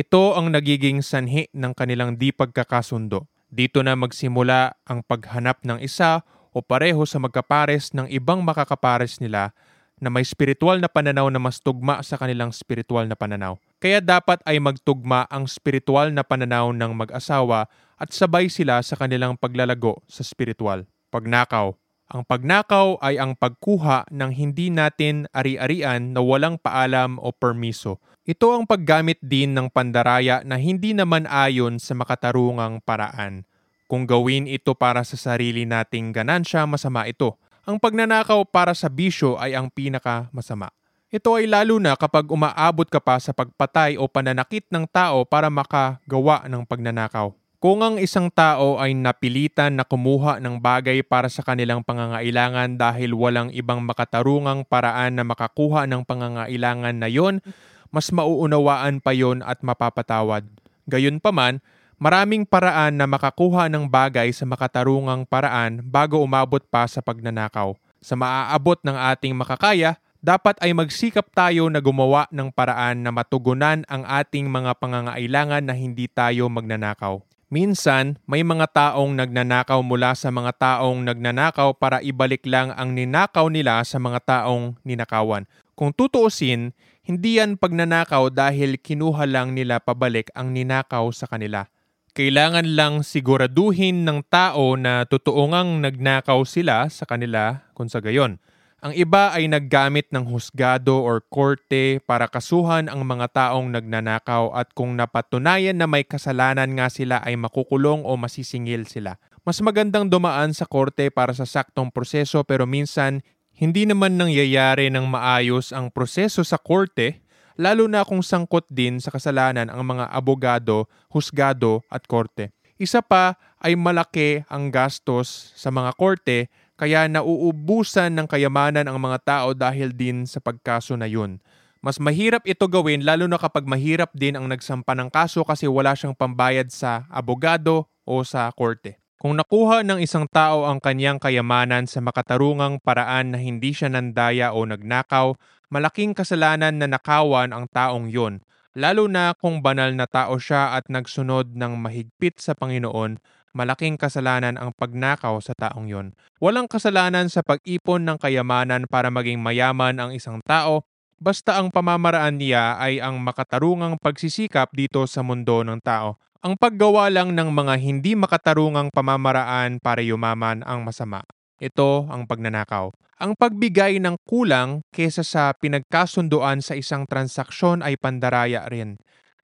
Ito ang nagiging sanhi ng kanilang di pagkakasundo. Dito na magsimula ang paghanap ng isa o pareho sa magkapares ng ibang makakapares nila na may spiritual na pananaw na mas tugma sa kanilang spiritual na pananaw. Kaya dapat ay magtugma ang spiritual na pananaw ng mag-asawa at sabay sila sa kanilang paglalago sa spiritual. Pagnakaw. Ang pagnakaw ay ang pagkuha ng hindi natin ari-arian na walang paalam o permiso. Ito ang paggamit din ng pandaraya na hindi naman ayon sa makatarungang paraan. Kung gawin ito para sa sarili nating ganansya, masama ito ang pagnanakaw para sa bisyo ay ang pinaka masama. Ito ay lalo na kapag umaabot ka pa sa pagpatay o pananakit ng tao para makagawa ng pagnanakaw. Kung ang isang tao ay napilitan na kumuha ng bagay para sa kanilang pangangailangan dahil walang ibang makatarungang paraan na makakuha ng pangangailangan na yon, mas mauunawaan pa yon at mapapatawad. Gayunpaman, Maraming paraan na makakuha ng bagay sa makatarungang paraan bago umabot pa sa pagnanakaw. Sa maaabot ng ating makakaya, dapat ay magsikap tayo na gumawa ng paraan na matugunan ang ating mga pangangailangan na hindi tayo magnanakaw. Minsan, may mga taong nagnanakaw mula sa mga taong nagnanakaw para ibalik lang ang ninakaw nila sa mga taong ninakawan. Kung tutuusin, hindi yan pagnanakaw dahil kinuha lang nila pabalik ang ninakaw sa kanila. Kailangan lang siguraduhin ng tao na totoo ngang nagnakaw sila sa kanila kung sa gayon. Ang iba ay naggamit ng husgado or korte para kasuhan ang mga taong nagnanakaw at kung napatunayan na may kasalanan nga sila ay makukulong o masisingil sila. Mas magandang dumaan sa korte para sa saktong proseso pero minsan hindi naman nangyayari ng maayos ang proseso sa korte lalo na kung sangkot din sa kasalanan ang mga abogado, husgado at korte. Isa pa ay malaki ang gastos sa mga korte kaya nauubusan ng kayamanan ang mga tao dahil din sa pagkaso na yun. Mas mahirap ito gawin lalo na kapag mahirap din ang nagsampa ng kaso kasi wala siyang pambayad sa abogado o sa korte. Kung nakuha ng isang tao ang kanyang kayamanan sa makatarungang paraan na hindi siya nandaya o nagnakaw, malaking kasalanan na nakawan ang taong yon, lalo na kung banal na tao siya at nagsunod ng mahigpit sa Panginoon, malaking kasalanan ang pagnakaw sa taong yon. Walang kasalanan sa pag-ipon ng kayamanan para maging mayaman ang isang tao, basta ang pamamaraan niya ay ang makatarungang pagsisikap dito sa mundo ng tao. Ang paggawa lang ng mga hindi makatarungang pamamaraan para yumaman ang masama. Ito ang pagnanakaw. Ang pagbigay ng kulang kesa sa pinagkasunduan sa isang transaksyon ay pandaraya rin.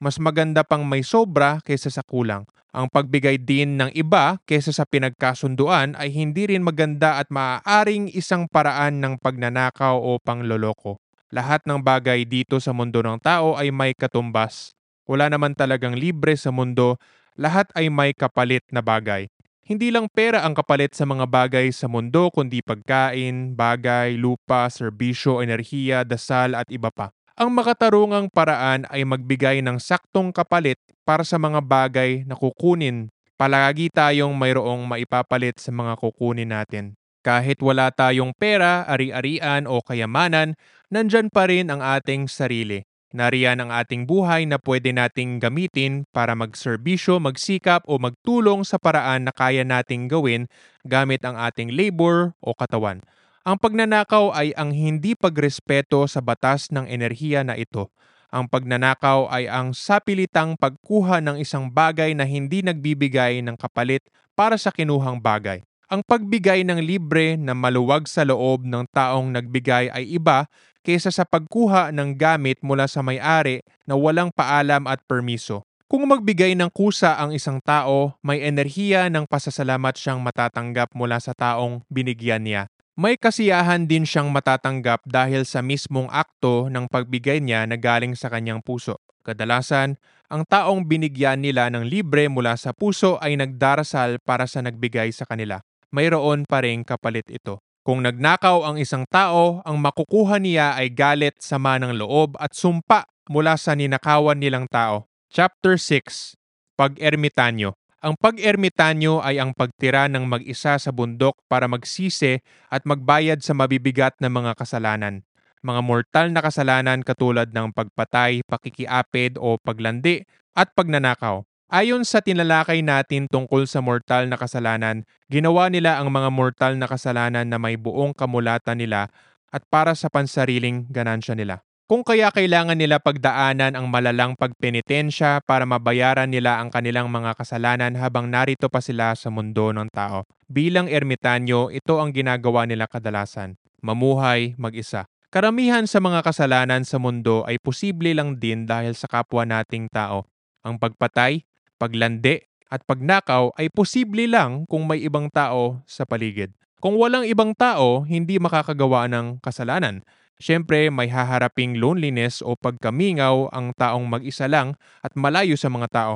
Mas maganda pang may sobra kesa sa kulang. Ang pagbigay din ng iba kesa sa pinagkasunduan ay hindi rin maganda at maaaring isang paraan ng pagnanakaw o pangloloko. Lahat ng bagay dito sa mundo ng tao ay may katumbas. Wala naman talagang libre sa mundo, lahat ay may kapalit na bagay. Hindi lang pera ang kapalit sa mga bagay sa mundo kundi pagkain, bagay, lupa, serbisyo, enerhiya, dasal at iba pa. Ang makatarungang paraan ay magbigay ng saktong kapalit para sa mga bagay na kukunin. Palagi tayong mayroong maipapalit sa mga kukunin natin. Kahit wala tayong pera, ari-arian o kayamanan, nandyan pa rin ang ating sarili. Nariyan ang ating buhay na pwede nating gamitin para magserbisyo, magsikap o magtulong sa paraan na kaya nating gawin gamit ang ating labor o katawan. Ang pagnanakaw ay ang hindi pagrespeto sa batas ng enerhiya na ito. Ang pagnanakaw ay ang sapilitang pagkuha ng isang bagay na hindi nagbibigay ng kapalit para sa kinuhang bagay. Ang pagbigay ng libre na maluwag sa loob ng taong nagbigay ay iba kaysa sa pagkuha ng gamit mula sa may-ari na walang paalam at permiso. Kung magbigay ng kusa ang isang tao, may enerhiya ng pasasalamat siyang matatanggap mula sa taong binigyan niya. May kasiyahan din siyang matatanggap dahil sa mismong akto ng pagbigay niya na galing sa kanyang puso. Kadalasan, ang taong binigyan nila ng libre mula sa puso ay nagdarasal para sa nagbigay sa kanila. Mayroon pa rin kapalit ito. Kung nagnakaw ang isang tao, ang makukuha niya ay galit, sama ng loob at sumpa mula sa ninakawan nilang tao. Chapter 6 Pag-ermitanyo Ang pag-ermitanyo ay ang pagtira ng mag-isa sa bundok para magsisi at magbayad sa mabibigat na mga kasalanan. Mga mortal na kasalanan katulad ng pagpatay, pakikiapid o paglandi at pagnanakaw. Ayon sa tinalakay natin tungkol sa mortal na kasalanan, ginawa nila ang mga mortal na kasalanan na may buong kamulatan nila at para sa pansariling ganansya nila. Kung kaya kailangan nila pagdaanan ang malalang pagpenitensya para mabayaran nila ang kanilang mga kasalanan habang narito pa sila sa mundo ng tao. Bilang ermitanyo, ito ang ginagawa nila kadalasan. Mamuhay mag-isa. Karamihan sa mga kasalanan sa mundo ay posible lang din dahil sa kapwa nating tao. Ang pagpatay, paglandi at pagnakaw ay posible lang kung may ibang tao sa paligid. Kung walang ibang tao, hindi makakagawa ng kasalanan. Siyempre, may haharaping loneliness o pagkamingaw ang taong mag-isa lang at malayo sa mga tao.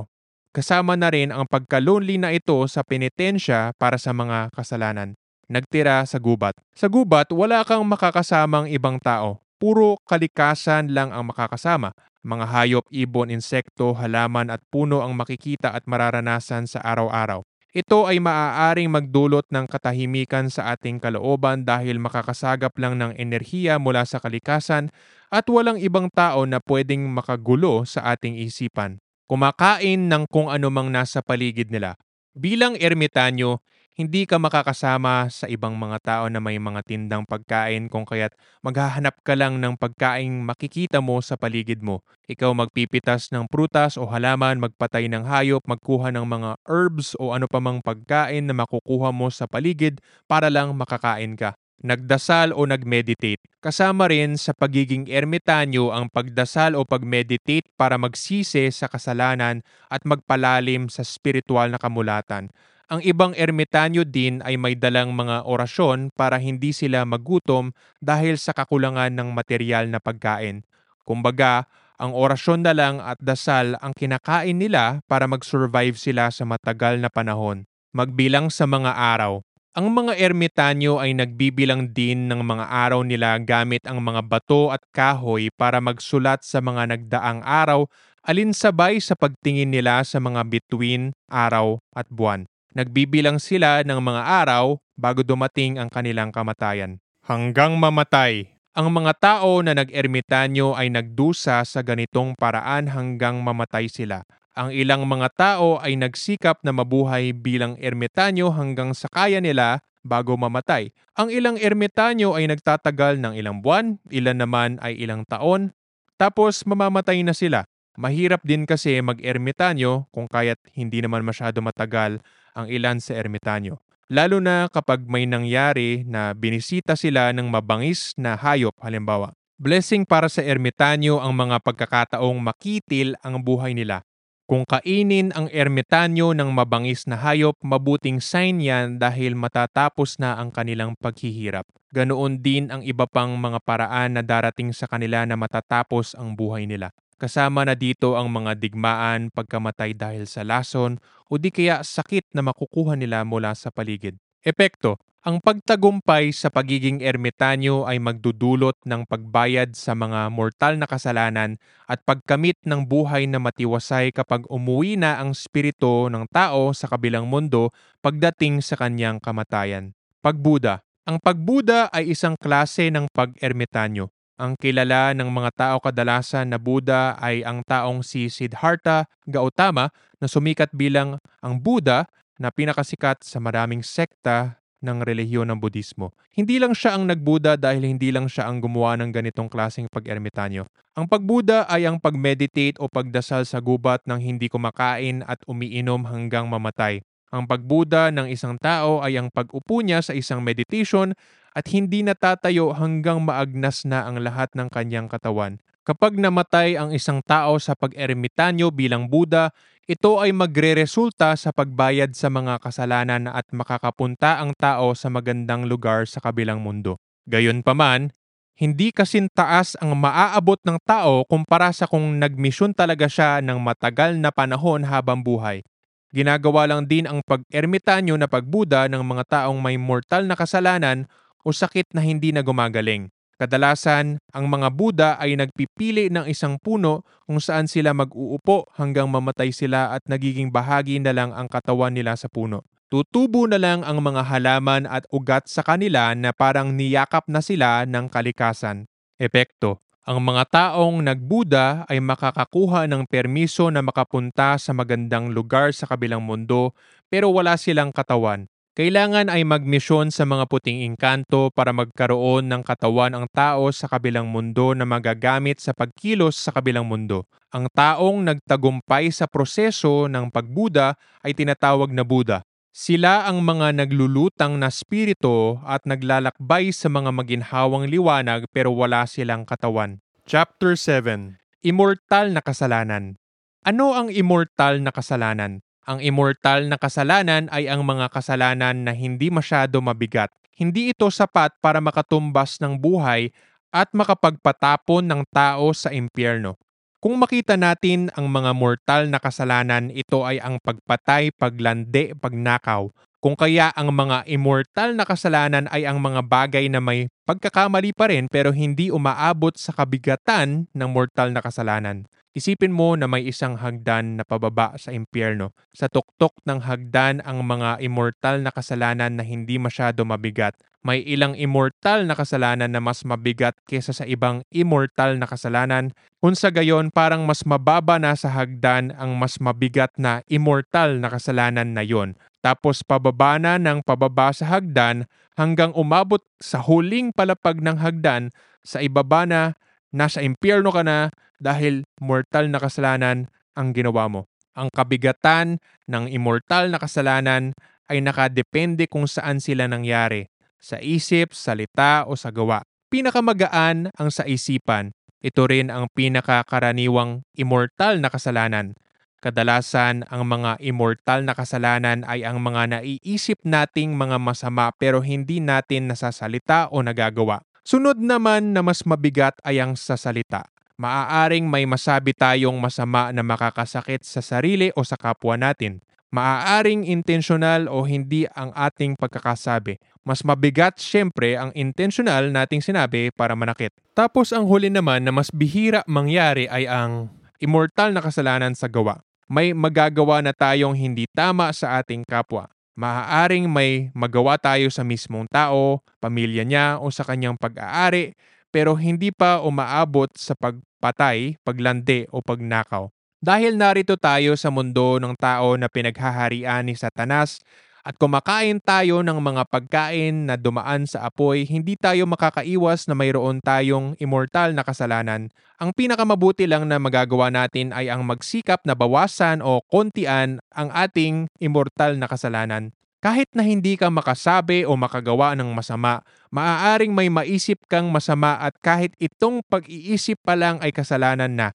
Kasama na rin ang pagka-lonely na ito sa penitensya para sa mga kasalanan. Nagtira sa gubat. Sa gubat, wala kang makakasamang ibang tao. puro kalikasan lang ang makakasama. Mga hayop, ibon, insekto, halaman at puno ang makikita at mararanasan sa araw-araw. Ito ay maaaring magdulot ng katahimikan sa ating kalooban dahil makakasagap lang ng enerhiya mula sa kalikasan at walang ibang tao na pwedeng makagulo sa ating isipan. Kumakain ng kung anumang nasa paligid nila. Bilang ermitanyo, hindi ka makakasama sa ibang mga tao na may mga tindang pagkain kung kaya't maghahanap ka lang ng pagkaing makikita mo sa paligid mo. Ikaw magpipitas ng prutas o halaman, magpatay ng hayop, magkuha ng mga herbs o ano pa mang pagkain na makukuha mo sa paligid para lang makakain ka nagdasal o nagmeditate. Kasama rin sa pagiging ermitanyo ang pagdasal o pagmeditate para magsisi sa kasalanan at magpalalim sa spiritual na kamulatan. Ang ibang ermitanyo din ay may dalang mga orasyon para hindi sila magutom dahil sa kakulangan ng material na pagkain. Kumbaga, ang orasyon na lang at dasal ang kinakain nila para mag-survive sila sa matagal na panahon. Magbilang sa mga araw. Ang mga ermitanyo ay nagbibilang din ng mga araw nila gamit ang mga bato at kahoy para magsulat sa mga nagdaang araw alinsabay sa pagtingin nila sa mga bituin, araw at buwan. Nagbibilang sila ng mga araw bago dumating ang kanilang kamatayan. Hanggang mamatay. Ang mga tao na nag-ermitanyo ay nagdusa sa ganitong paraan hanggang mamatay sila. Ang ilang mga tao ay nagsikap na mabuhay bilang ermitanyo hanggang sa kaya nila bago mamatay. Ang ilang ermitanyo ay nagtatagal ng ilang buwan, ilan naman ay ilang taon, tapos mamamatay na sila. Mahirap din kasi mag-ermitanyo kung kaya't hindi naman masyado matagal ang ilan sa ermitanyo. Lalo na kapag may nangyari na binisita sila ng mabangis na hayop halimbawa. Blessing para sa ermitanyo ang mga pagkakataong makitil ang buhay nila. Kung kainin ang ermitanyo ng mabangis na hayop, mabuting sign yan dahil matatapos na ang kanilang paghihirap. Ganoon din ang iba pang mga paraan na darating sa kanila na matatapos ang buhay nila. Kasama na dito ang mga digmaan, pagkamatay dahil sa lason o di kaya sakit na makukuha nila mula sa paligid. Epekto, ang pagtagumpay sa pagiging ermitanyo ay magdudulot ng pagbayad sa mga mortal na kasalanan at pagkamit ng buhay na matiwasay kapag umuwi na ang spirito ng tao sa kabilang mundo pagdating sa kanyang kamatayan. Pagbuda Ang pagbuda ay isang klase ng pag-ermitanyo. Ang kilala ng mga tao kadalasan na Buddha ay ang taong si Siddhartha Gautama na sumikat bilang ang Buddha na pinakasikat sa maraming sekta ng relihiyon ng Budismo. Hindi lang siya ang nagbuda dahil hindi lang siya ang gumawa ng ganitong klaseng pag-ermitanyo. Ang pagbuda ay ang pag-meditate o pagdasal sa gubat ng hindi kumakain at umiinom hanggang mamatay. Ang pagbuda ng isang tao ay ang pag-upo niya sa isang meditation at hindi natatayo hanggang maagnas na ang lahat ng kanyang katawan. Kapag namatay ang isang tao sa pag-ermitanyo bilang Buddha, ito ay magre-resulta sa pagbayad sa mga kasalanan at makakapunta ang tao sa magandang lugar sa kabilang mundo. Gayunpaman, hindi kasin taas ang maaabot ng tao kumpara sa kung nagmisyon talaga siya ng matagal na panahon habang buhay. Ginagawa lang din ang pag-ermitanyo na pagbuda ng mga taong may mortal na kasalanan o sakit na hindi na gumagaling. Kadalasan, ang mga Buddha ay nagpipili ng isang puno kung saan sila mag-uupo hanggang mamatay sila at nagiging bahagi na lang ang katawan nila sa puno. Tutubo na lang ang mga halaman at ugat sa kanila na parang niyakap na sila ng kalikasan. Epekto ang mga taong nagbuda ay makakakuha ng permiso na makapunta sa magandang lugar sa kabilang mundo pero wala silang katawan. Kailangan ay magmisyon sa mga puting engkanto para magkaroon ng katawan ang tao sa kabilang mundo na magagamit sa pagkilos sa kabilang mundo. Ang taong nagtagumpay sa proseso ng pagbuda ay tinatawag na Buddha. Sila ang mga naglulutang na spirito at naglalakbay sa mga maginhawang liwanag pero wala silang katawan. Chapter 7 Immortal na Kasalanan Ano ang immortal na kasalanan? Ang immortal na kasalanan ay ang mga kasalanan na hindi masyado mabigat. Hindi ito sapat para makatumbas ng buhay at makapagpatapon ng tao sa impyerno. Kung makita natin ang mga mortal na kasalanan, ito ay ang pagpatay, paglande, pagnakaw, Kung kaya ang mga immortal na kasalanan ay ang mga bagay na may pagkakamali pa rin pero hindi umaabot sa kabigatan ng mortal na kasalanan. Isipin mo na may isang hagdan na pababa sa impyerno. Sa tuktok ng hagdan ang mga immortal na kasalanan na hindi masyado mabigat. May ilang immortal na kasalanan na mas mabigat kesa sa ibang immortal na kasalanan. Kung sa gayon parang mas mababa na sa hagdan ang mas mabigat na immortal na kasalanan na yon. Tapos pababa na ng pababa sa hagdan hanggang umabot sa huling palapag ng hagdan sa ibaba na nasa impyerno ka na dahil mortal na kasalanan ang ginawa mo. Ang kabigatan ng immortal na kasalanan ay nakadepende kung saan sila nangyari, sa isip, salita o sa gawa. Pinakamagaan ang sa isipan. Ito rin ang pinakakaraniwang immortal na kasalanan. Kadalasan, ang mga immortal na kasalanan ay ang mga naiisip nating mga masama pero hindi natin nasasalita o nagagawa. Sunod naman na mas mabigat ay ang sa salita. Maaaring may masabi tayong masama na makakasakit sa sarili o sa kapwa natin. Maaaring intentional o hindi ang ating pagkakasabi. Mas mabigat siyempre ang intentional nating sinabi para manakit. Tapos ang huli naman na mas bihira mangyari ay ang immortal na kasalanan sa gawa. May magagawa na tayong hindi tama sa ating kapwa. Maaaring may magawa tayo sa mismong tao, pamilya niya o sa kanyang pag-aari pero hindi pa umaabot sa pagpatay, paglandi o pagnakaw. Dahil narito tayo sa mundo ng tao na pinaghaharian ni Satanas at kumakain tayo ng mga pagkain na dumaan sa apoy, hindi tayo makakaiwas na mayroon tayong immortal na kasalanan. Ang pinakamabuti lang na magagawa natin ay ang magsikap na bawasan o kontian ang ating immortal na kasalanan. Kahit na hindi ka makasabi o makagawa ng masama, maaaring may maisip kang masama at kahit itong pag-iisip pa lang ay kasalanan na,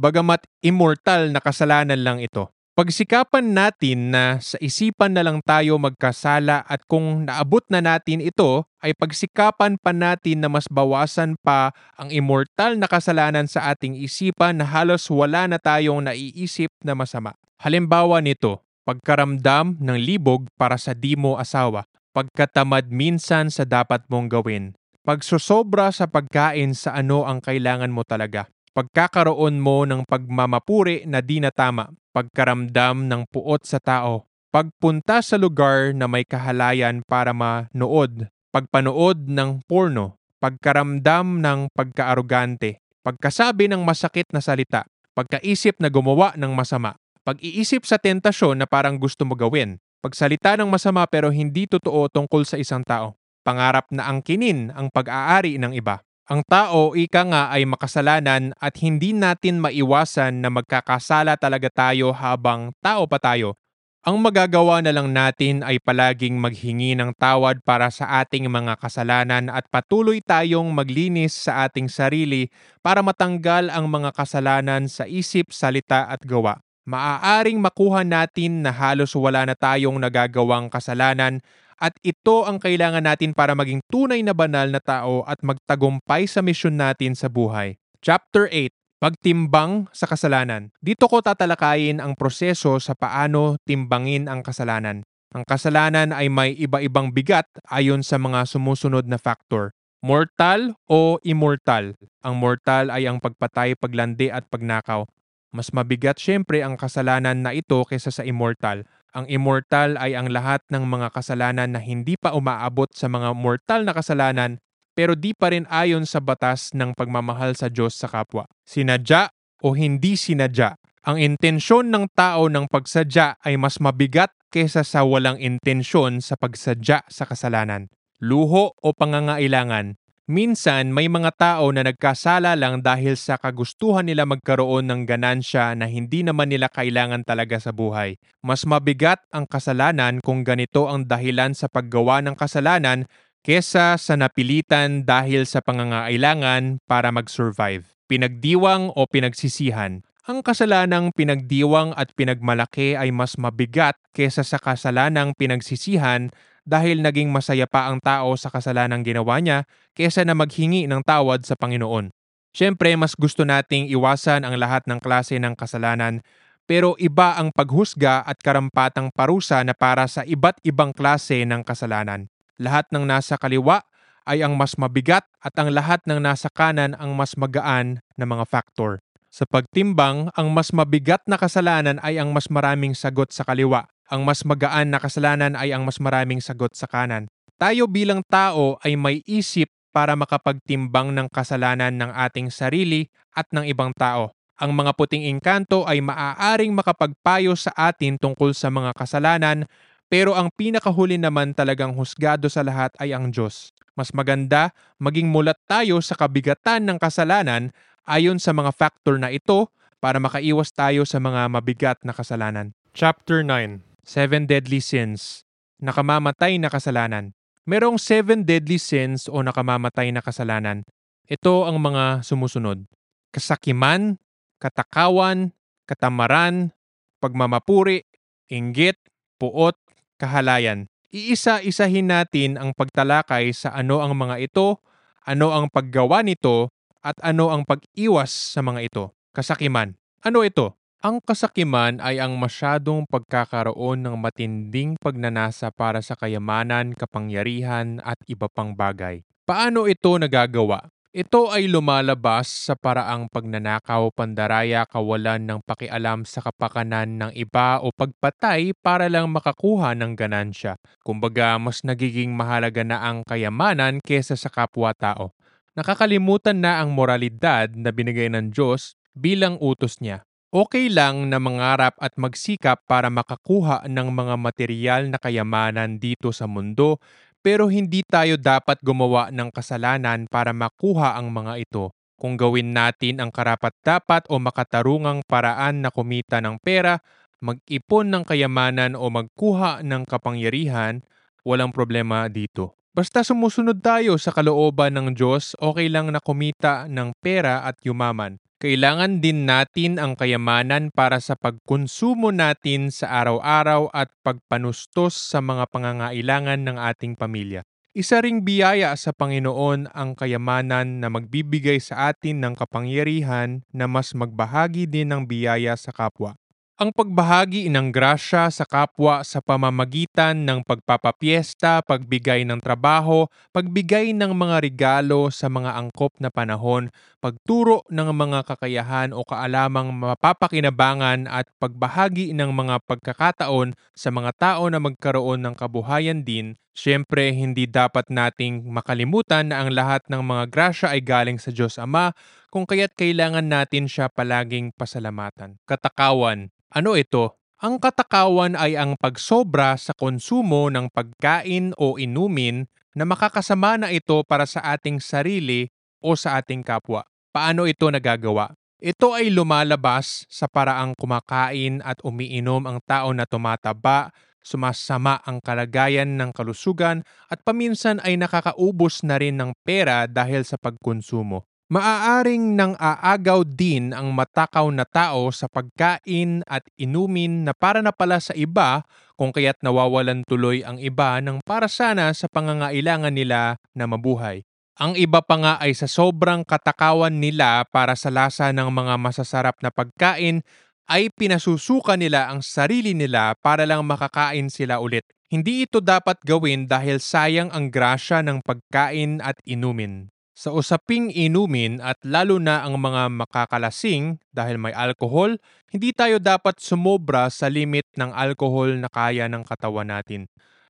bagamat immortal na kasalanan lang ito. Pagsikapan natin na sa isipan na lang tayo magkasala at kung naabot na natin ito, ay pagsikapan pa natin na mas bawasan pa ang immortal na kasalanan sa ating isipan na halos wala na tayong naiisip na masama. Halimbawa nito, pagkaramdam ng libog para sa di mo asawa, pagkatamad minsan sa dapat mong gawin, pagsosobra sa pagkain sa ano ang kailangan mo talaga, pagkakaroon mo ng pagmamapuri na di na tama, pagkaramdam ng puot sa tao, pagpunta sa lugar na may kahalayan para manood, pagpanood ng porno, pagkaramdam ng pagkaarugante, pagkasabi ng masakit na salita, pagkaisip na gumawa ng masama, pag-iisip sa tentasyon na parang gusto mo gawin, pagsalita ng masama pero hindi totoo tungkol sa isang tao, pangarap na angkinin ang pag-aari ng iba, ang tao, ika nga, ay makasalanan at hindi natin maiwasan na magkakasala talaga tayo habang tao pa tayo. Ang magagawa na lang natin ay palaging maghingi ng tawad para sa ating mga kasalanan at patuloy tayong maglinis sa ating sarili para matanggal ang mga kasalanan sa isip, salita at gawa. Maaaring makuha natin na halos wala na tayong nagagawang kasalanan at ito ang kailangan natin para maging tunay na banal na tao at magtagumpay sa misyon natin sa buhay. Chapter 8 Pagtimbang sa kasalanan. Dito ko tatalakayin ang proseso sa paano timbangin ang kasalanan. Ang kasalanan ay may iba-ibang bigat ayon sa mga sumusunod na factor. Mortal o immortal. Ang mortal ay ang pagpatay, paglandi at pagnakaw. Mas mabigat syempre ang kasalanan na ito kaysa sa immortal. Ang immortal ay ang lahat ng mga kasalanan na hindi pa umaabot sa mga mortal na kasalanan pero di pa rin ayon sa batas ng pagmamahal sa Diyos sa kapwa. Sinadya o hindi sinadya. Ang intensyon ng tao ng pagsadya ay mas mabigat kesa sa walang intensyon sa pagsadya sa kasalanan. Luho o pangangailangan, Minsan may mga tao na nagkasala lang dahil sa kagustuhan nila magkaroon ng ganansya na hindi naman nila kailangan talaga sa buhay. Mas mabigat ang kasalanan kung ganito ang dahilan sa paggawa ng kasalanan kesa sa napilitan dahil sa pangangailangan para mag-survive. Pinagdiwang o pinagsisihan. Ang kasalanang pinagdiwang at pinagmalaki ay mas mabigat kesa sa kasalanang pinagsisihan dahil naging masaya pa ang tao sa kasalanang ginawa niya kesa na maghingi ng tawad sa Panginoon. Siyempre, mas gusto nating iwasan ang lahat ng klase ng kasalanan pero iba ang paghusga at karampatang parusa na para sa iba't ibang klase ng kasalanan. Lahat ng nasa kaliwa ay ang mas mabigat at ang lahat ng nasa kanan ang mas magaan na mga factor. Sa pagtimbang, ang mas mabigat na kasalanan ay ang mas maraming sagot sa kaliwa. Ang mas magaan na kasalanan ay ang mas maraming sagot sa kanan. Tayo bilang tao ay may isip para makapagtimbang ng kasalanan ng ating sarili at ng ibang tao. Ang mga puting engkanto ay maaaring makapagpayo sa atin tungkol sa mga kasalanan, pero ang pinakahuli naman talagang husgado sa lahat ay ang Diyos. Mas maganda maging mulat tayo sa kabigatan ng kasalanan ayon sa mga factor na ito para makaiwas tayo sa mga mabigat na kasalanan. Chapter 9 Seven Deadly Sins Nakamamatay na kasalanan Merong seven deadly sins o nakamamatay na kasalanan. Ito ang mga sumusunod. Kasakiman, katakawan, katamaran, pagmamapuri, inggit, puot, kahalayan. Iisa-isahin natin ang pagtalakay sa ano ang mga ito, ano ang paggawa nito, at ano ang pag-iwas sa mga ito. Kasakiman. Ano ito? Ang kasakiman ay ang masyadong pagkakaroon ng matinding pagnanasa para sa kayamanan, kapangyarihan at iba pang bagay. Paano ito nagagawa? Ito ay lumalabas sa paraang pagnanakaw, pandaraya, kawalan ng pakialam sa kapakanan ng iba o pagpatay para lang makakuha ng ganansya. Kumbaga, mas nagiging mahalaga na ang kayamanan kesa sa kapwa-tao. Nakakalimutan na ang moralidad na binigay ng Diyos bilang utos niya. Okay lang na mangarap at magsikap para makakuha ng mga material na kayamanan dito sa mundo pero hindi tayo dapat gumawa ng kasalanan para makuha ang mga ito. Kung gawin natin ang karapat-dapat o makatarungang paraan na kumita ng pera, mag-ipon ng kayamanan o magkuha ng kapangyarihan, walang problema dito. Basta sumusunod tayo sa kalooban ng Diyos, okay lang na kumita ng pera at yumaman. Kailangan din natin ang kayamanan para sa pagkonsumo natin sa araw-araw at pagpanustos sa mga pangangailangan ng ating pamilya. Isa ring biyaya sa Panginoon ang kayamanan na magbibigay sa atin ng kapangyarihan na mas magbahagi din ng biyaya sa kapwa ang pagbahagi ng grasya sa kapwa sa pamamagitan ng pagpapapiesta, pagbigay ng trabaho, pagbigay ng mga regalo sa mga angkop na panahon, pagturo ng mga kakayahan o kaalamang mapapakinabangan at pagbahagi ng mga pagkakataon sa mga tao na magkaroon ng kabuhayan din, Siyempre, hindi dapat nating makalimutan na ang lahat ng mga grasya ay galing sa Diyos Ama, kung kaya't kailangan natin siya palaging pasalamatan. Katakawan, ano ito? Ang katakawan ay ang pagsobra sa konsumo ng pagkain o inumin na makakasama na ito para sa ating sarili o sa ating kapwa. Paano ito nagagawa? Ito ay lumalabas sa paraang kumakain at umiinom ang tao na tumataba, sumasama ang kalagayan ng kalusugan at paminsan ay nakakaubos na rin ng pera dahil sa pagkonsumo. Maaaring nang aagaw din ang matakaw na tao sa pagkain at inumin na para na pala sa iba kung kaya't nawawalan tuloy ang iba ng para sana sa pangangailangan nila na mabuhay. Ang iba pa nga ay sa sobrang katakawan nila para sa lasa ng mga masasarap na pagkain ay pinasusuka nila ang sarili nila para lang makakain sila ulit. Hindi ito dapat gawin dahil sayang ang grasya ng pagkain at inumin. Sa usaping inumin at lalo na ang mga makakalasing dahil may alkohol, hindi tayo dapat sumobra sa limit ng alkohol na kaya ng katawan natin.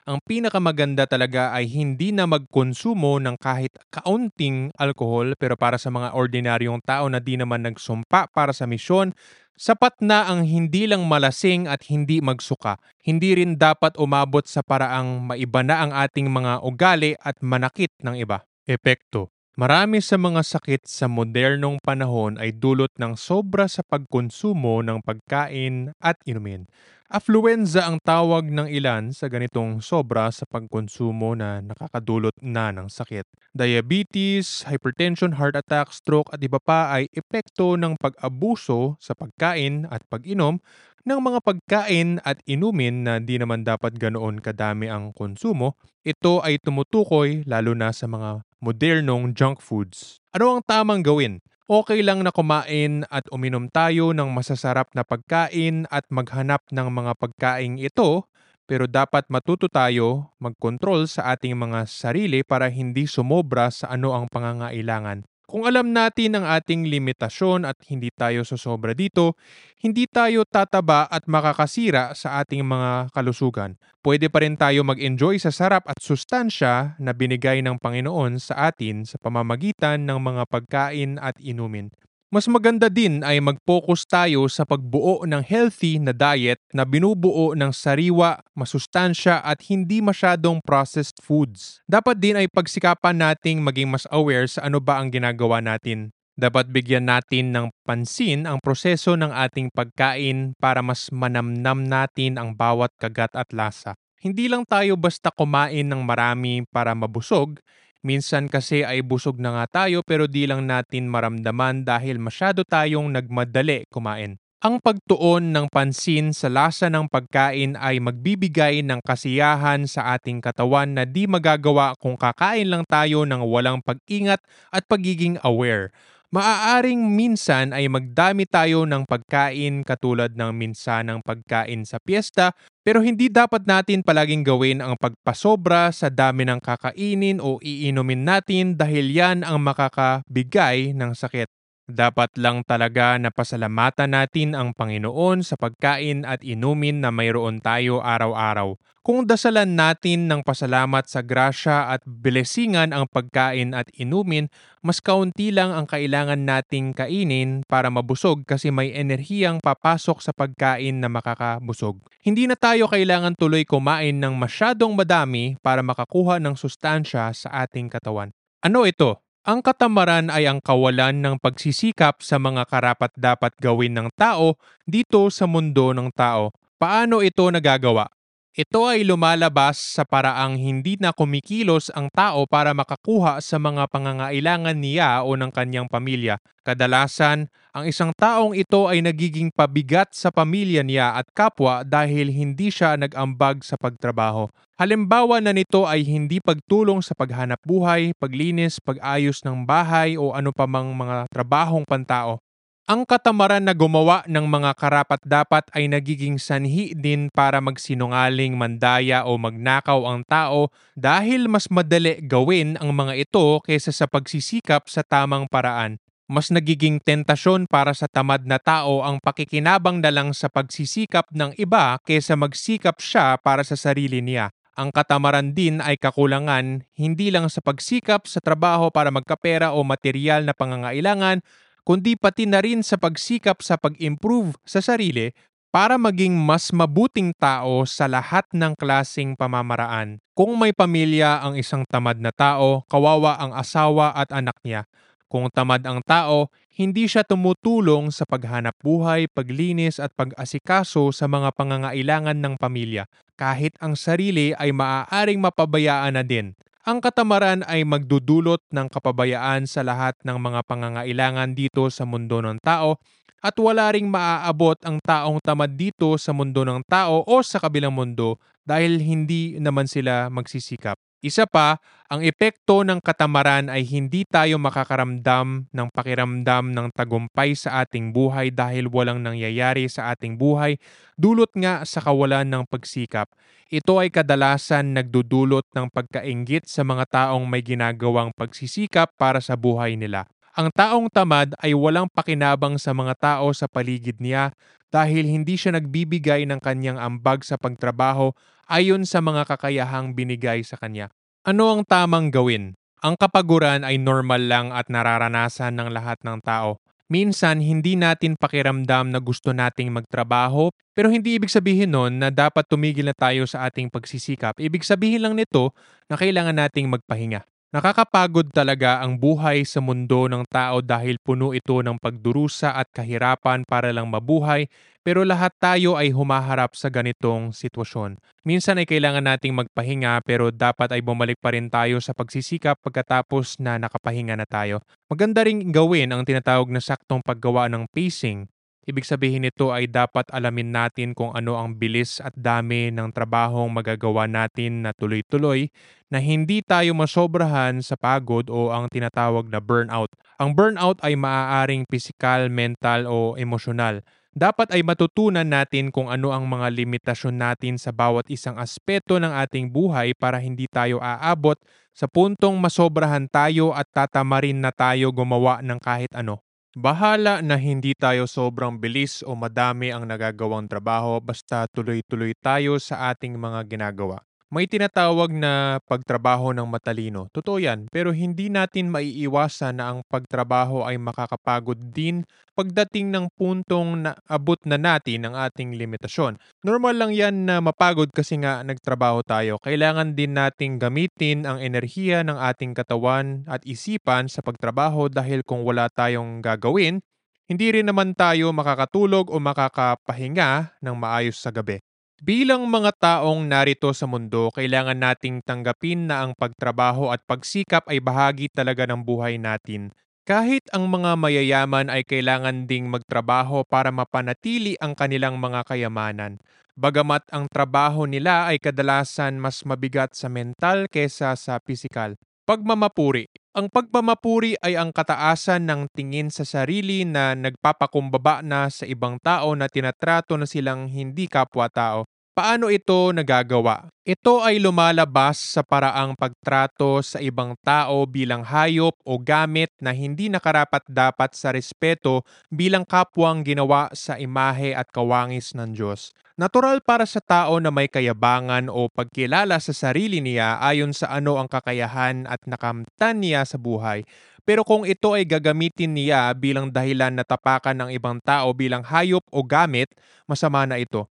Ang pinakamaganda talaga ay hindi na magkonsumo ng kahit kaunting alkohol pero para sa mga ordinaryong tao na di naman nagsumpa para sa misyon, sapat na ang hindi lang malasing at hindi magsuka. Hindi rin dapat umabot sa paraang maiba na ang ating mga ugali at manakit ng iba. Epekto Marami sa mga sakit sa modernong panahon ay dulot ng sobra sa pagkonsumo ng pagkain at inumin. Affluenza ang tawag ng ilan sa ganitong sobra sa pagkonsumo na nakakadulot na ng sakit. Diabetes, hypertension, heart attack, stroke at iba pa ay epekto ng pag-abuso sa pagkain at pag-inom ng mga pagkain at inumin na di naman dapat ganoon kadami ang konsumo. Ito ay tumutukoy lalo na sa mga modernong junk foods. Ano ang tamang gawin? Okay lang na kumain at uminom tayo ng masasarap na pagkain at maghanap ng mga pagkaing ito, pero dapat matuto tayo magkontrol sa ating mga sarili para hindi sumobra sa ano ang pangangailangan. Kung alam natin ang ating limitasyon at hindi tayo sosobra dito, hindi tayo tataba at makakasira sa ating mga kalusugan. Pwede pa rin tayo mag-enjoy sa sarap at sustansya na binigay ng Panginoon sa atin sa pamamagitan ng mga pagkain at inumin. Mas maganda din ay mag-focus tayo sa pagbuo ng healthy na diet na binubuo ng sariwa, masustansya at hindi masyadong processed foods. Dapat din ay pagsikapan nating maging mas aware sa ano ba ang ginagawa natin. Dapat bigyan natin ng pansin ang proseso ng ating pagkain para mas manamnam natin ang bawat kagat at lasa. Hindi lang tayo basta kumain ng marami para mabusog, Minsan kasi ay busog na nga tayo pero di lang natin maramdaman dahil masyado tayong nagmadali kumain. Ang pagtuon ng pansin sa lasa ng pagkain ay magbibigay ng kasiyahan sa ating katawan na di magagawa kung kakain lang tayo ng walang pag-ingat at pagiging aware. Maaaring minsan ay magdami tayo ng pagkain katulad ng minsan ng pagkain sa piyesta pero hindi dapat natin palaging gawin ang pagpasobra sa dami ng kakainin o iinumin natin dahil yan ang makakabigay ng sakit. Dapat lang talaga na pasalamatan natin ang Panginoon sa pagkain at inumin na mayroon tayo araw-araw. Kung dasalan natin ng pasalamat sa grasya at bilesingan ang pagkain at inumin, mas kaunti lang ang kailangan nating kainin para mabusog kasi may enerhiyang papasok sa pagkain na makakabusog. Hindi na tayo kailangan tuloy kumain ng masyadong madami para makakuha ng sustansya sa ating katawan. Ano ito? Ang katamaran ay ang kawalan ng pagsisikap sa mga karapat-dapat gawin ng tao dito sa mundo ng tao. Paano ito nagagawa? Ito ay lumalabas sa paraang hindi na kumikilos ang tao para makakuha sa mga pangangailangan niya o ng kanyang pamilya. Kadalasan, ang isang taong ito ay nagiging pabigat sa pamilya niya at kapwa dahil hindi siya nag-ambag sa pagtrabaho. Halimbawa na nito ay hindi pagtulong sa paghanap buhay, paglinis, pag-ayos ng bahay o ano pa mga trabahong pantao. Ang katamaran na gumawa ng mga karapat-dapat ay nagiging sanhi din para magsinungaling, mandaya o magnakaw ang tao dahil mas madali gawin ang mga ito kaysa sa pagsisikap sa tamang paraan. Mas nagiging tentasyon para sa tamad na tao ang pakikinabang na lang sa pagsisikap ng iba kaysa magsikap siya para sa sarili niya. Ang katamaran din ay kakulangan hindi lang sa pagsikap sa trabaho para magkapera o material na pangangailangan, kundi pati na rin sa pagsikap sa pag-improve sa sarili para maging mas mabuting tao sa lahat ng klasing pamamaraan. Kung may pamilya ang isang tamad na tao, kawawa ang asawa at anak niya. Kung tamad ang tao, hindi siya tumutulong sa paghanap buhay, paglinis at pag-asikaso sa mga pangangailangan ng pamilya, kahit ang sarili ay maaaring mapabayaan na din. Ang katamaran ay magdudulot ng kapabayaan sa lahat ng mga pangangailangan dito sa mundo ng tao at wala ring maaabot ang taong tamad dito sa mundo ng tao o sa kabilang mundo dahil hindi naman sila magsisikap. Isa pa, ang epekto ng katamaran ay hindi tayo makakaramdam ng pakiramdam ng tagumpay sa ating buhay dahil walang nangyayari sa ating buhay dulot nga sa kawalan ng pagsikap. Ito ay kadalasan nagdudulot ng pagkaingit sa mga taong may ginagawang pagsisikap para sa buhay nila. Ang taong tamad ay walang pakinabang sa mga tao sa paligid niya dahil hindi siya nagbibigay ng kanyang ambag sa pagtrabaho ayon sa mga kakayahang binigay sa kanya. Ano ang tamang gawin? Ang kapaguran ay normal lang at nararanasan ng lahat ng tao. Minsan, hindi natin pakiramdam na gusto nating magtrabaho, pero hindi ibig sabihin nun na dapat tumigil na tayo sa ating pagsisikap. Ibig sabihin lang nito na kailangan nating magpahinga. Nakakapagod talaga ang buhay sa mundo ng tao dahil puno ito ng pagdurusa at kahirapan para lang mabuhay pero lahat tayo ay humaharap sa ganitong sitwasyon. Minsan ay kailangan nating magpahinga pero dapat ay bumalik pa rin tayo sa pagsisikap pagkatapos na nakapahinga na tayo. Maganda ring gawin ang tinatawag na saktong paggawa ng pacing Ibig sabihin nito ay dapat alamin natin kung ano ang bilis at dami ng trabahong magagawa natin na tuloy-tuloy na hindi tayo masobrahan sa pagod o ang tinatawag na burnout. Ang burnout ay maaaring pisikal, mental o emosyonal. Dapat ay matutunan natin kung ano ang mga limitasyon natin sa bawat isang aspeto ng ating buhay para hindi tayo aabot sa puntong masobrahan tayo at tatamarin na tayo gumawa ng kahit ano. Bahala na hindi tayo sobrang bilis o madami ang nagagawang trabaho basta tuloy-tuloy tayo sa ating mga ginagawa. May tinatawag na pagtrabaho ng matalino. Totoo yan, pero hindi natin maiiwasan na ang pagtrabaho ay makakapagod din pagdating ng puntong naabot na natin ang ating limitasyon. Normal lang yan na mapagod kasi nga nagtrabaho tayo. Kailangan din nating gamitin ang enerhiya ng ating katawan at isipan sa pagtrabaho dahil kung wala tayong gagawin, hindi rin naman tayo makakatulog o makakapahinga ng maayos sa gabi. Bilang mga taong narito sa mundo, kailangan nating tanggapin na ang pagtrabaho at pagsikap ay bahagi talaga ng buhay natin. Kahit ang mga mayayaman ay kailangan ding magtrabaho para mapanatili ang kanilang mga kayamanan. Bagamat ang trabaho nila ay kadalasan mas mabigat sa mental kesa sa pisikal. Pagmamapuri Ang pagmamapuri ay ang kataasan ng tingin sa sarili na nagpapakumbaba na sa ibang tao na tinatrato na silang hindi kapwa-tao. Paano ito nagagawa? Ito ay lumalabas sa paraang pagtrato sa ibang tao bilang hayop o gamit na hindi nakarapat-dapat sa respeto bilang kapwang ginawa sa imahe at kawangis ng Diyos. Natural para sa tao na may kayabangan o pagkilala sa sarili niya ayon sa ano ang kakayahan at nakamtan niya sa buhay. Pero kung ito ay gagamitin niya bilang dahilan na tapakan ng ibang tao bilang hayop o gamit, masama na ito.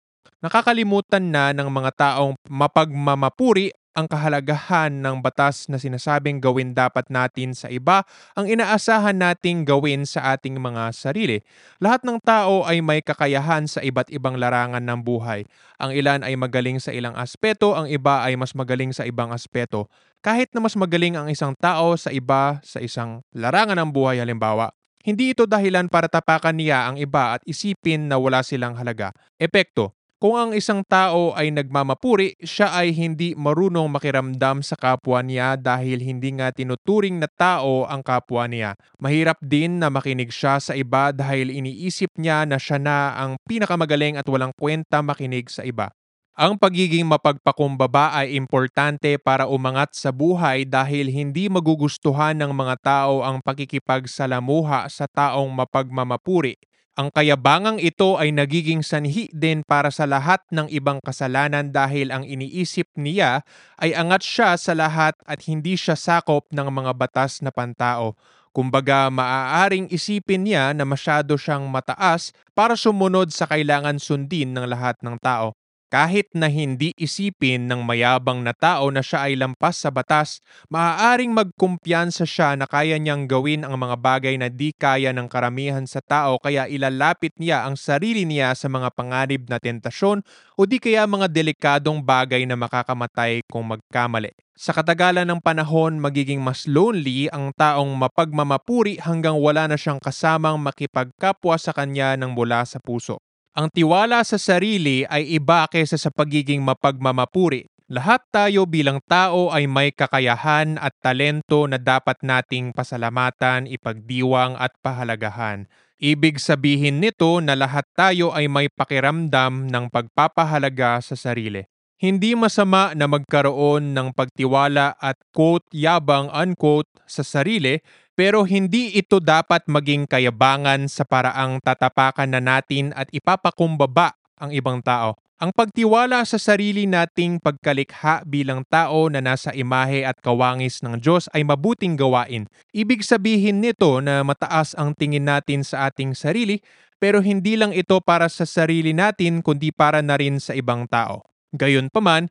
Nakakalimutan na ng mga taong mapagmamapuri ang kahalagahan ng batas na sinasabing gawin dapat natin sa iba ang inaasahan nating gawin sa ating mga sarili. Lahat ng tao ay may kakayahan sa iba't ibang larangan ng buhay. Ang ilan ay magaling sa ilang aspeto, ang iba ay mas magaling sa ibang aspeto. Kahit na mas magaling ang isang tao sa iba sa isang larangan ng buhay halimbawa, hindi ito dahilan para tapakan niya ang iba at isipin na wala silang halaga. Epekto, kung ang isang tao ay nagmamapuri, siya ay hindi marunong makiramdam sa kapwa niya dahil hindi nga tinuturing na tao ang kapwa niya. Mahirap din na makinig siya sa iba dahil iniisip niya na siya na ang pinakamagaling at walang kwenta makinig sa iba. Ang pagiging mapagpakumbaba ay importante para umangat sa buhay dahil hindi magugustuhan ng mga tao ang pakikipagsalamuha sa taong mapagmamapuri. Ang kayabangang ito ay nagiging sanhi din para sa lahat ng ibang kasalanan dahil ang iniisip niya ay angat siya sa lahat at hindi siya sakop ng mga batas na pantao. Kumbaga maaaring isipin niya na masyado siyang mataas para sumunod sa kailangan sundin ng lahat ng tao. Kahit na hindi isipin ng mayabang na tao na siya ay lampas sa batas, maaaring magkumpiyansa siya na kaya niyang gawin ang mga bagay na di kaya ng karamihan sa tao kaya ilalapit niya ang sarili niya sa mga panganib na tentasyon o di kaya mga delikadong bagay na makakamatay kung magkamali. Sa katagalan ng panahon, magiging mas lonely ang taong mapagmamapuri hanggang wala na siyang kasamang makipagkapwa sa kanya ng mula sa puso. Ang tiwala sa sarili ay iba kaysa sa pagiging mapagmamapuri. Lahat tayo bilang tao ay may kakayahan at talento na dapat nating pasalamatan, ipagdiwang at pahalagahan. Ibig sabihin nito na lahat tayo ay may pakiramdam ng pagpapahalaga sa sarili. Hindi masama na magkaroon ng pagtiwala at quote yabang unquote sa sarili pero hindi ito dapat maging kayabangan sa paraang tatapakan na natin at ipapakumbaba ang ibang tao. Ang pagtiwala sa sarili nating pagkalikha bilang tao na nasa imahe at kawangis ng Diyos ay mabuting gawain. Ibig sabihin nito na mataas ang tingin natin sa ating sarili pero hindi lang ito para sa sarili natin kundi para na rin sa ibang tao. Gayunpaman,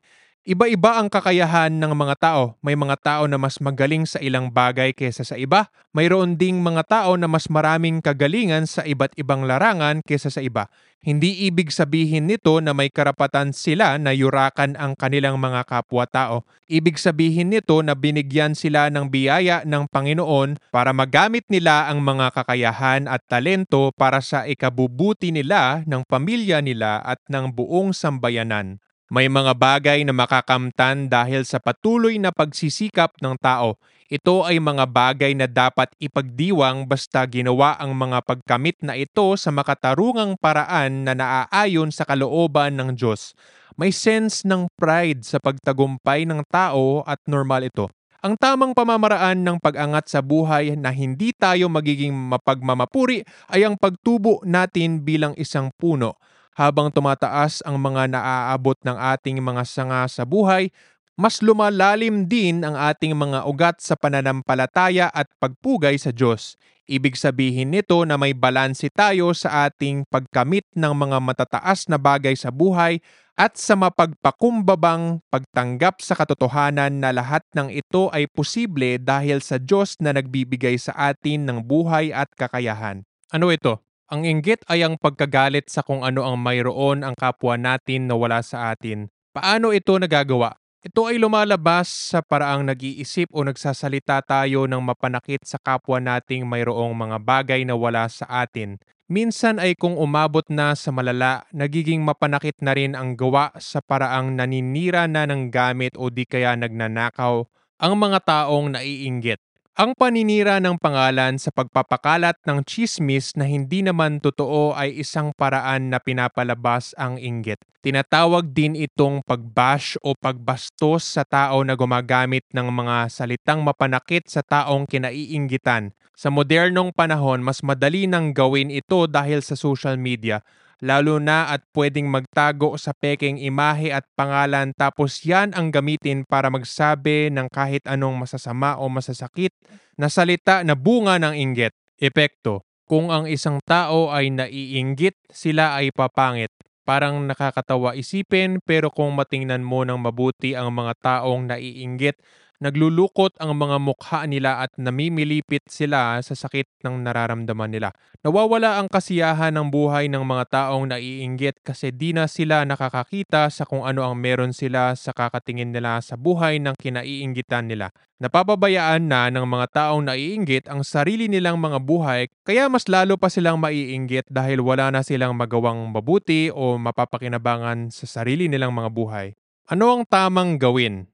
Iba-iba ang kakayahan ng mga tao. May mga tao na mas magaling sa ilang bagay kaysa sa iba. Mayroon ding mga tao na mas maraming kagalingan sa iba't ibang larangan kaysa sa iba. Hindi ibig sabihin nito na may karapatan sila na yurakan ang kanilang mga kapwa-tao. Ibig sabihin nito na binigyan sila ng biyaya ng Panginoon para magamit nila ang mga kakayahan at talento para sa ikabubuti nila ng pamilya nila at ng buong sambayanan. May mga bagay na makakamtan dahil sa patuloy na pagsisikap ng tao. Ito ay mga bagay na dapat ipagdiwang basta ginawa ang mga pagkamit na ito sa makatarungang paraan na naaayon sa kalooban ng Diyos. May sense ng pride sa pagtagumpay ng tao at normal ito. Ang tamang pamamaraan ng pag-angat sa buhay na hindi tayo magiging mapagmamapuri ay ang pagtubo natin bilang isang puno habang tumataas ang mga naaabot ng ating mga sanga sa buhay, mas lumalalim din ang ating mga ugat sa pananampalataya at pagpugay sa Diyos. Ibig sabihin nito na may balanse tayo sa ating pagkamit ng mga matataas na bagay sa buhay at sa mapagpakumbabang pagtanggap sa katotohanan na lahat ng ito ay posible dahil sa Diyos na nagbibigay sa atin ng buhay at kakayahan. Ano ito? Ang inggit ay ang pagkagalit sa kung ano ang mayroon ang kapwa natin na wala sa atin. Paano ito nagagawa? Ito ay lumalabas sa paraang nag-iisip o nagsasalita tayo ng mapanakit sa kapwa nating mayroong mga bagay na wala sa atin. Minsan ay kung umabot na sa malala, nagiging mapanakit na rin ang gawa sa paraang naninira na ng gamit o di kaya nagnanakaw ang mga taong naiinggit. Ang paninira ng pangalan sa pagpapakalat ng chismis na hindi naman totoo ay isang paraan na pinapalabas ang inggit. Tinatawag din itong pagbash o pagbastos sa tao na gumagamit ng mga salitang mapanakit sa taong kinaiinggitan. Sa modernong panahon, mas madali nang gawin ito dahil sa social media lalo na at pwedeng magtago sa peking imahe at pangalan tapos yan ang gamitin para magsabi ng kahit anong masasama o masasakit na salita na bunga ng inggit. Epekto, kung ang isang tao ay naiinggit, sila ay papangit. Parang nakakatawa isipin pero kung matingnan mo ng mabuti ang mga taong naiinggit, Naglulukot ang mga mukha nila at namimilipit sila sa sakit ng nararamdaman nila. Nawawala ang kasiyahan ng buhay ng mga taong naiinggit kasi di na sila nakakakita sa kung ano ang meron sila sa kakatingin nila sa buhay ng kinaiinggitan nila. Napapabayaan na ng mga taong naiinggit ang sarili nilang mga buhay kaya mas lalo pa silang maiinggit dahil wala na silang magawang mabuti o mapapakinabangan sa sarili nilang mga buhay. Ano ang tamang gawin?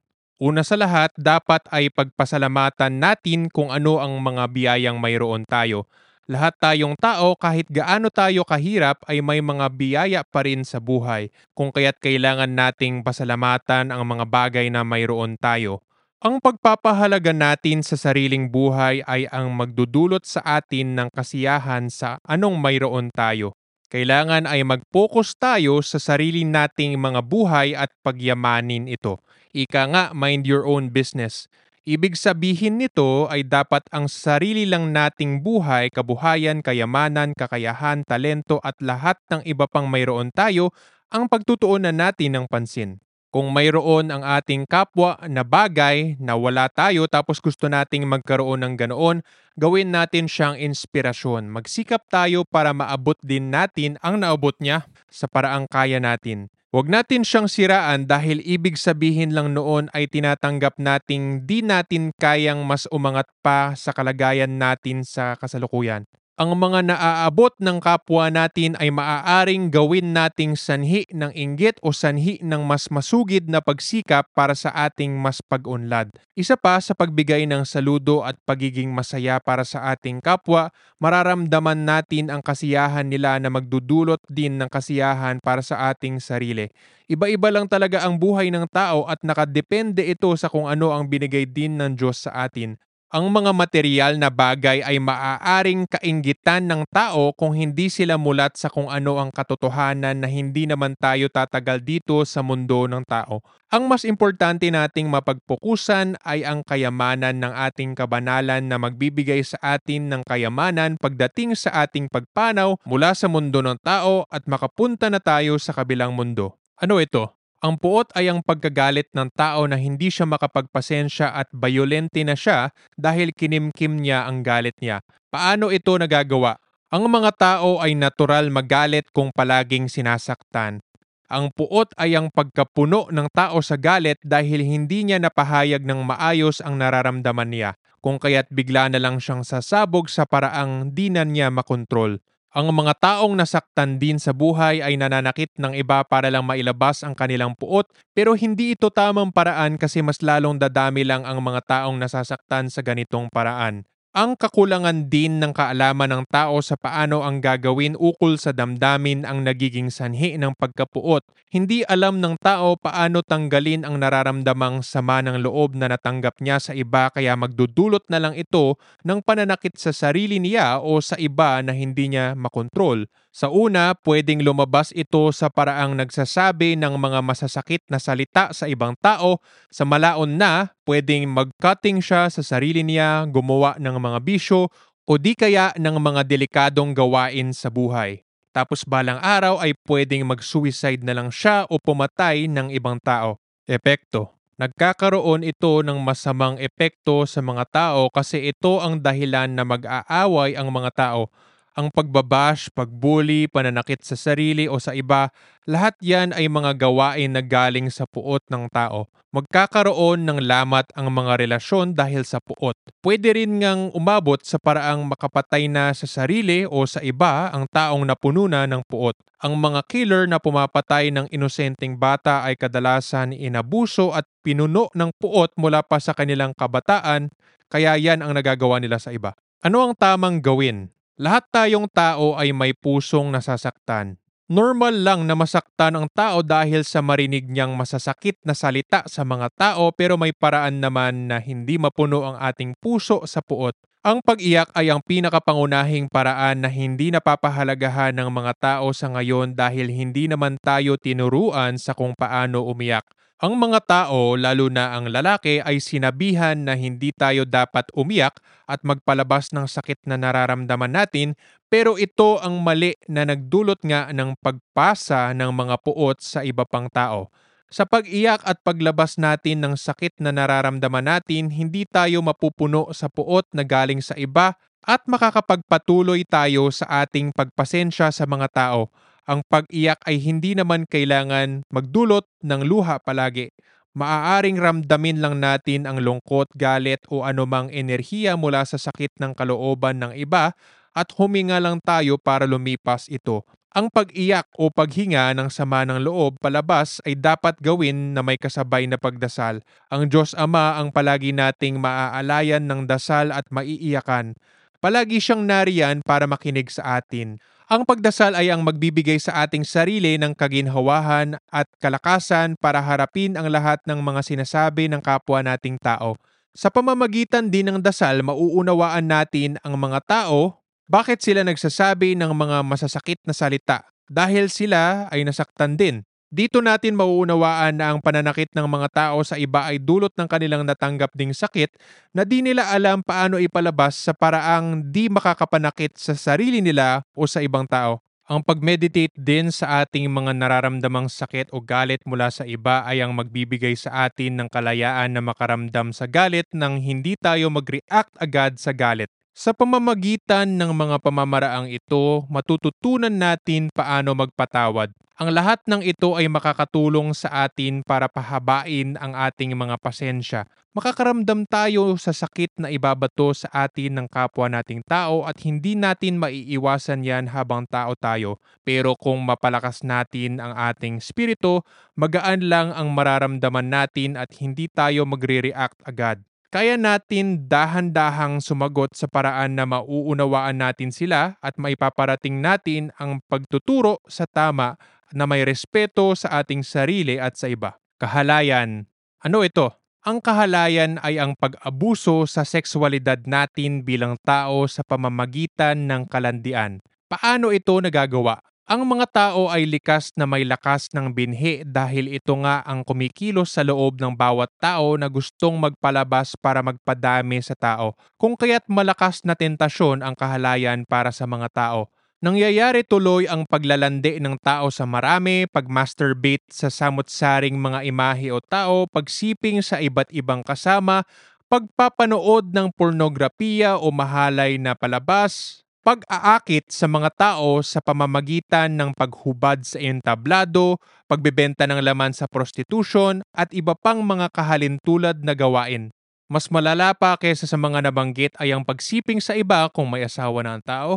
Una sa lahat, dapat ay pagpasalamatan natin kung ano ang mga biyayang mayroon tayo. Lahat tayong tao kahit gaano tayo kahirap ay may mga biyaya pa rin sa buhay, kung kaya't kailangan nating pasalamatan ang mga bagay na mayroon tayo. Ang pagpapahalaga natin sa sariling buhay ay ang magdudulot sa atin ng kasiyahan sa anong mayroon tayo. Kailangan ay mag-focus tayo sa sarili nating mga buhay at pagyamanin ito. Ika nga, mind your own business. Ibig sabihin nito ay dapat ang sarili lang nating buhay, kabuhayan, kayamanan, kakayahan, talento at lahat ng iba pang mayroon tayo ang pagtutuunan natin ng pansin. Kung mayroon ang ating kapwa na bagay na wala tayo tapos gusto nating magkaroon ng ganoon, gawin natin siyang inspirasyon. Magsikap tayo para maabot din natin ang naabot niya sa paraang kaya natin. Huwag natin siyang siraan dahil ibig sabihin lang noon ay tinatanggap nating di natin kayang mas umangat pa sa kalagayan natin sa kasalukuyan ang mga naaabot ng kapwa natin ay maaaring gawin nating sanhi ng inggit o sanhi ng mas masugid na pagsikap para sa ating mas pag-unlad. Isa pa sa pagbigay ng saludo at pagiging masaya para sa ating kapwa, mararamdaman natin ang kasiyahan nila na magdudulot din ng kasiyahan para sa ating sarili. Iba-iba lang talaga ang buhay ng tao at nakadepende ito sa kung ano ang binigay din ng Diyos sa atin. Ang mga material na bagay ay maaaring kainggitan ng tao kung hindi sila mulat sa kung ano ang katotohanan na hindi naman tayo tatagal dito sa mundo ng tao. Ang mas importante nating mapagpukusan ay ang kayamanan ng ating kabanalan na magbibigay sa atin ng kayamanan pagdating sa ating pagpanaw mula sa mundo ng tao at makapunta na tayo sa kabilang mundo. Ano ito? Ang puot ay ang pagkagalit ng tao na hindi siya makapagpasensya at bayolente na siya dahil kinimkim niya ang galit niya. Paano ito nagagawa? Ang mga tao ay natural magalit kung palaging sinasaktan. Ang puot ay ang pagkapuno ng tao sa galit dahil hindi niya napahayag ng maayos ang nararamdaman niya, kung kaya't bigla na lang siyang sasabog sa paraang di na niya makontrol. Ang mga taong nasaktan din sa buhay ay nananakit ng iba para lang mailabas ang kanilang puot pero hindi ito tamang paraan kasi mas lalong dadami lang ang mga taong nasasaktan sa ganitong paraan. Ang kakulangan din ng kaalaman ng tao sa paano ang gagawin ukol sa damdamin ang nagiging sanhi ng pagkapuot. Hindi alam ng tao paano tanggalin ang nararamdamang sama ng loob na natanggap niya sa iba kaya magdudulot na lang ito ng pananakit sa sarili niya o sa iba na hindi niya makontrol. Sa una, pwedeng lumabas ito sa paraang nagsasabi ng mga masasakit na salita sa ibang tao. Sa malaon na, pwedeng mag-cutting siya sa sarili niya, gumawa ng mga bisyo, o di kaya ng mga delikadong gawain sa buhay. Tapos balang araw ay pwedeng mag-suicide na lang siya o pumatay ng ibang tao. Epekto Nagkakaroon ito ng masamang epekto sa mga tao kasi ito ang dahilan na mag-aaway ang mga tao ang pagbabash, pagbuli, pananakit sa sarili o sa iba, lahat yan ay mga gawain na galing sa puot ng tao. Magkakaroon ng lamat ang mga relasyon dahil sa puot. Pwede rin ngang umabot sa paraang makapatay na sa sarili o sa iba ang taong napuno na ng puot. Ang mga killer na pumapatay ng inosenteng bata ay kadalasan inabuso at pinuno ng puot mula pa sa kanilang kabataan, kaya yan ang nagagawa nila sa iba. Ano ang tamang gawin? Lahat tayong tao ay may pusong nasasaktan. Normal lang na masaktan ang tao dahil sa marinig niyang masasakit na salita sa mga tao pero may paraan naman na hindi mapuno ang ating puso sa puot. Ang pag-iyak ay ang pinakapangunahing paraan na hindi napapahalagahan ng mga tao sa ngayon dahil hindi naman tayo tinuruan sa kung paano umiyak. Ang mga tao, lalo na ang lalaki, ay sinabihan na hindi tayo dapat umiyak at magpalabas ng sakit na nararamdaman natin pero ito ang mali na nagdulot nga ng pagpasa ng mga puot sa iba pang tao. Sa pag-iyak at paglabas natin ng sakit na nararamdaman natin, hindi tayo mapupuno sa puot na galing sa iba at makakapagpatuloy tayo sa ating pagpasensya sa mga tao ang pag-iyak ay hindi naman kailangan magdulot ng luha palagi. Maaaring ramdamin lang natin ang lungkot, galit o anumang enerhiya mula sa sakit ng kalooban ng iba at huminga lang tayo para lumipas ito. Ang pag-iyak o paghinga ng sama ng loob palabas ay dapat gawin na may kasabay na pagdasal. Ang Diyos Ama ang palagi nating maaalayan ng dasal at maiiyakan. Palagi siyang nariyan para makinig sa atin. Ang pagdasal ay ang magbibigay sa ating sarili ng kaginhawahan at kalakasan para harapin ang lahat ng mga sinasabi ng kapwa nating tao. Sa pamamagitan din ng dasal, mauunawaan natin ang mga tao bakit sila nagsasabi ng mga masasakit na salita dahil sila ay nasaktan din. Dito natin mauunawaan na ang pananakit ng mga tao sa iba ay dulot ng kanilang natanggap ding sakit na di nila alam paano ipalabas sa paraang di makakapanakit sa sarili nila o sa ibang tao. Ang pag-meditate din sa ating mga nararamdamang sakit o galit mula sa iba ay ang magbibigay sa atin ng kalayaan na makaramdam sa galit nang hindi tayo mag-react agad sa galit. Sa pamamagitan ng mga pamamaraang ito, matututunan natin paano magpatawad. Ang lahat ng ito ay makakatulong sa atin para pahabain ang ating mga pasensya. Makakaramdam tayo sa sakit na ibabato sa atin ng kapwa nating tao at hindi natin maiiwasan yan habang tao tayo. Pero kung mapalakas natin ang ating spirito, magaan lang ang mararamdaman natin at hindi tayo magre-react agad kaya natin dahan-dahang sumagot sa paraan na mauunawaan natin sila at maipaparating natin ang pagtuturo sa tama na may respeto sa ating sarili at sa iba. Kahalayan. Ano ito? Ang kahalayan ay ang pag-abuso sa sexualidad natin bilang tao sa pamamagitan ng kalandian. Paano ito nagagawa? Ang mga tao ay likas na may lakas ng binhi dahil ito nga ang kumikilos sa loob ng bawat tao na gustong magpalabas para magpadami sa tao. Kung kaya't malakas na tentasyon ang kahalayan para sa mga tao. Nangyayari tuloy ang paglalandi ng tao sa marami, pag-masturbate sa samot-saring mga imahe o tao, pagsiping sa iba't ibang kasama, pagpapanood ng pornografiya o mahalay na palabas, pag-aakit sa mga tao sa pamamagitan ng paghubad sa entablado, pagbebenta ng laman sa prostitution at iba pang mga kahalintulad na gawain. Mas malala pa kaysa sa mga nabanggit ay ang pagsiping sa iba kung may asawa na ang tao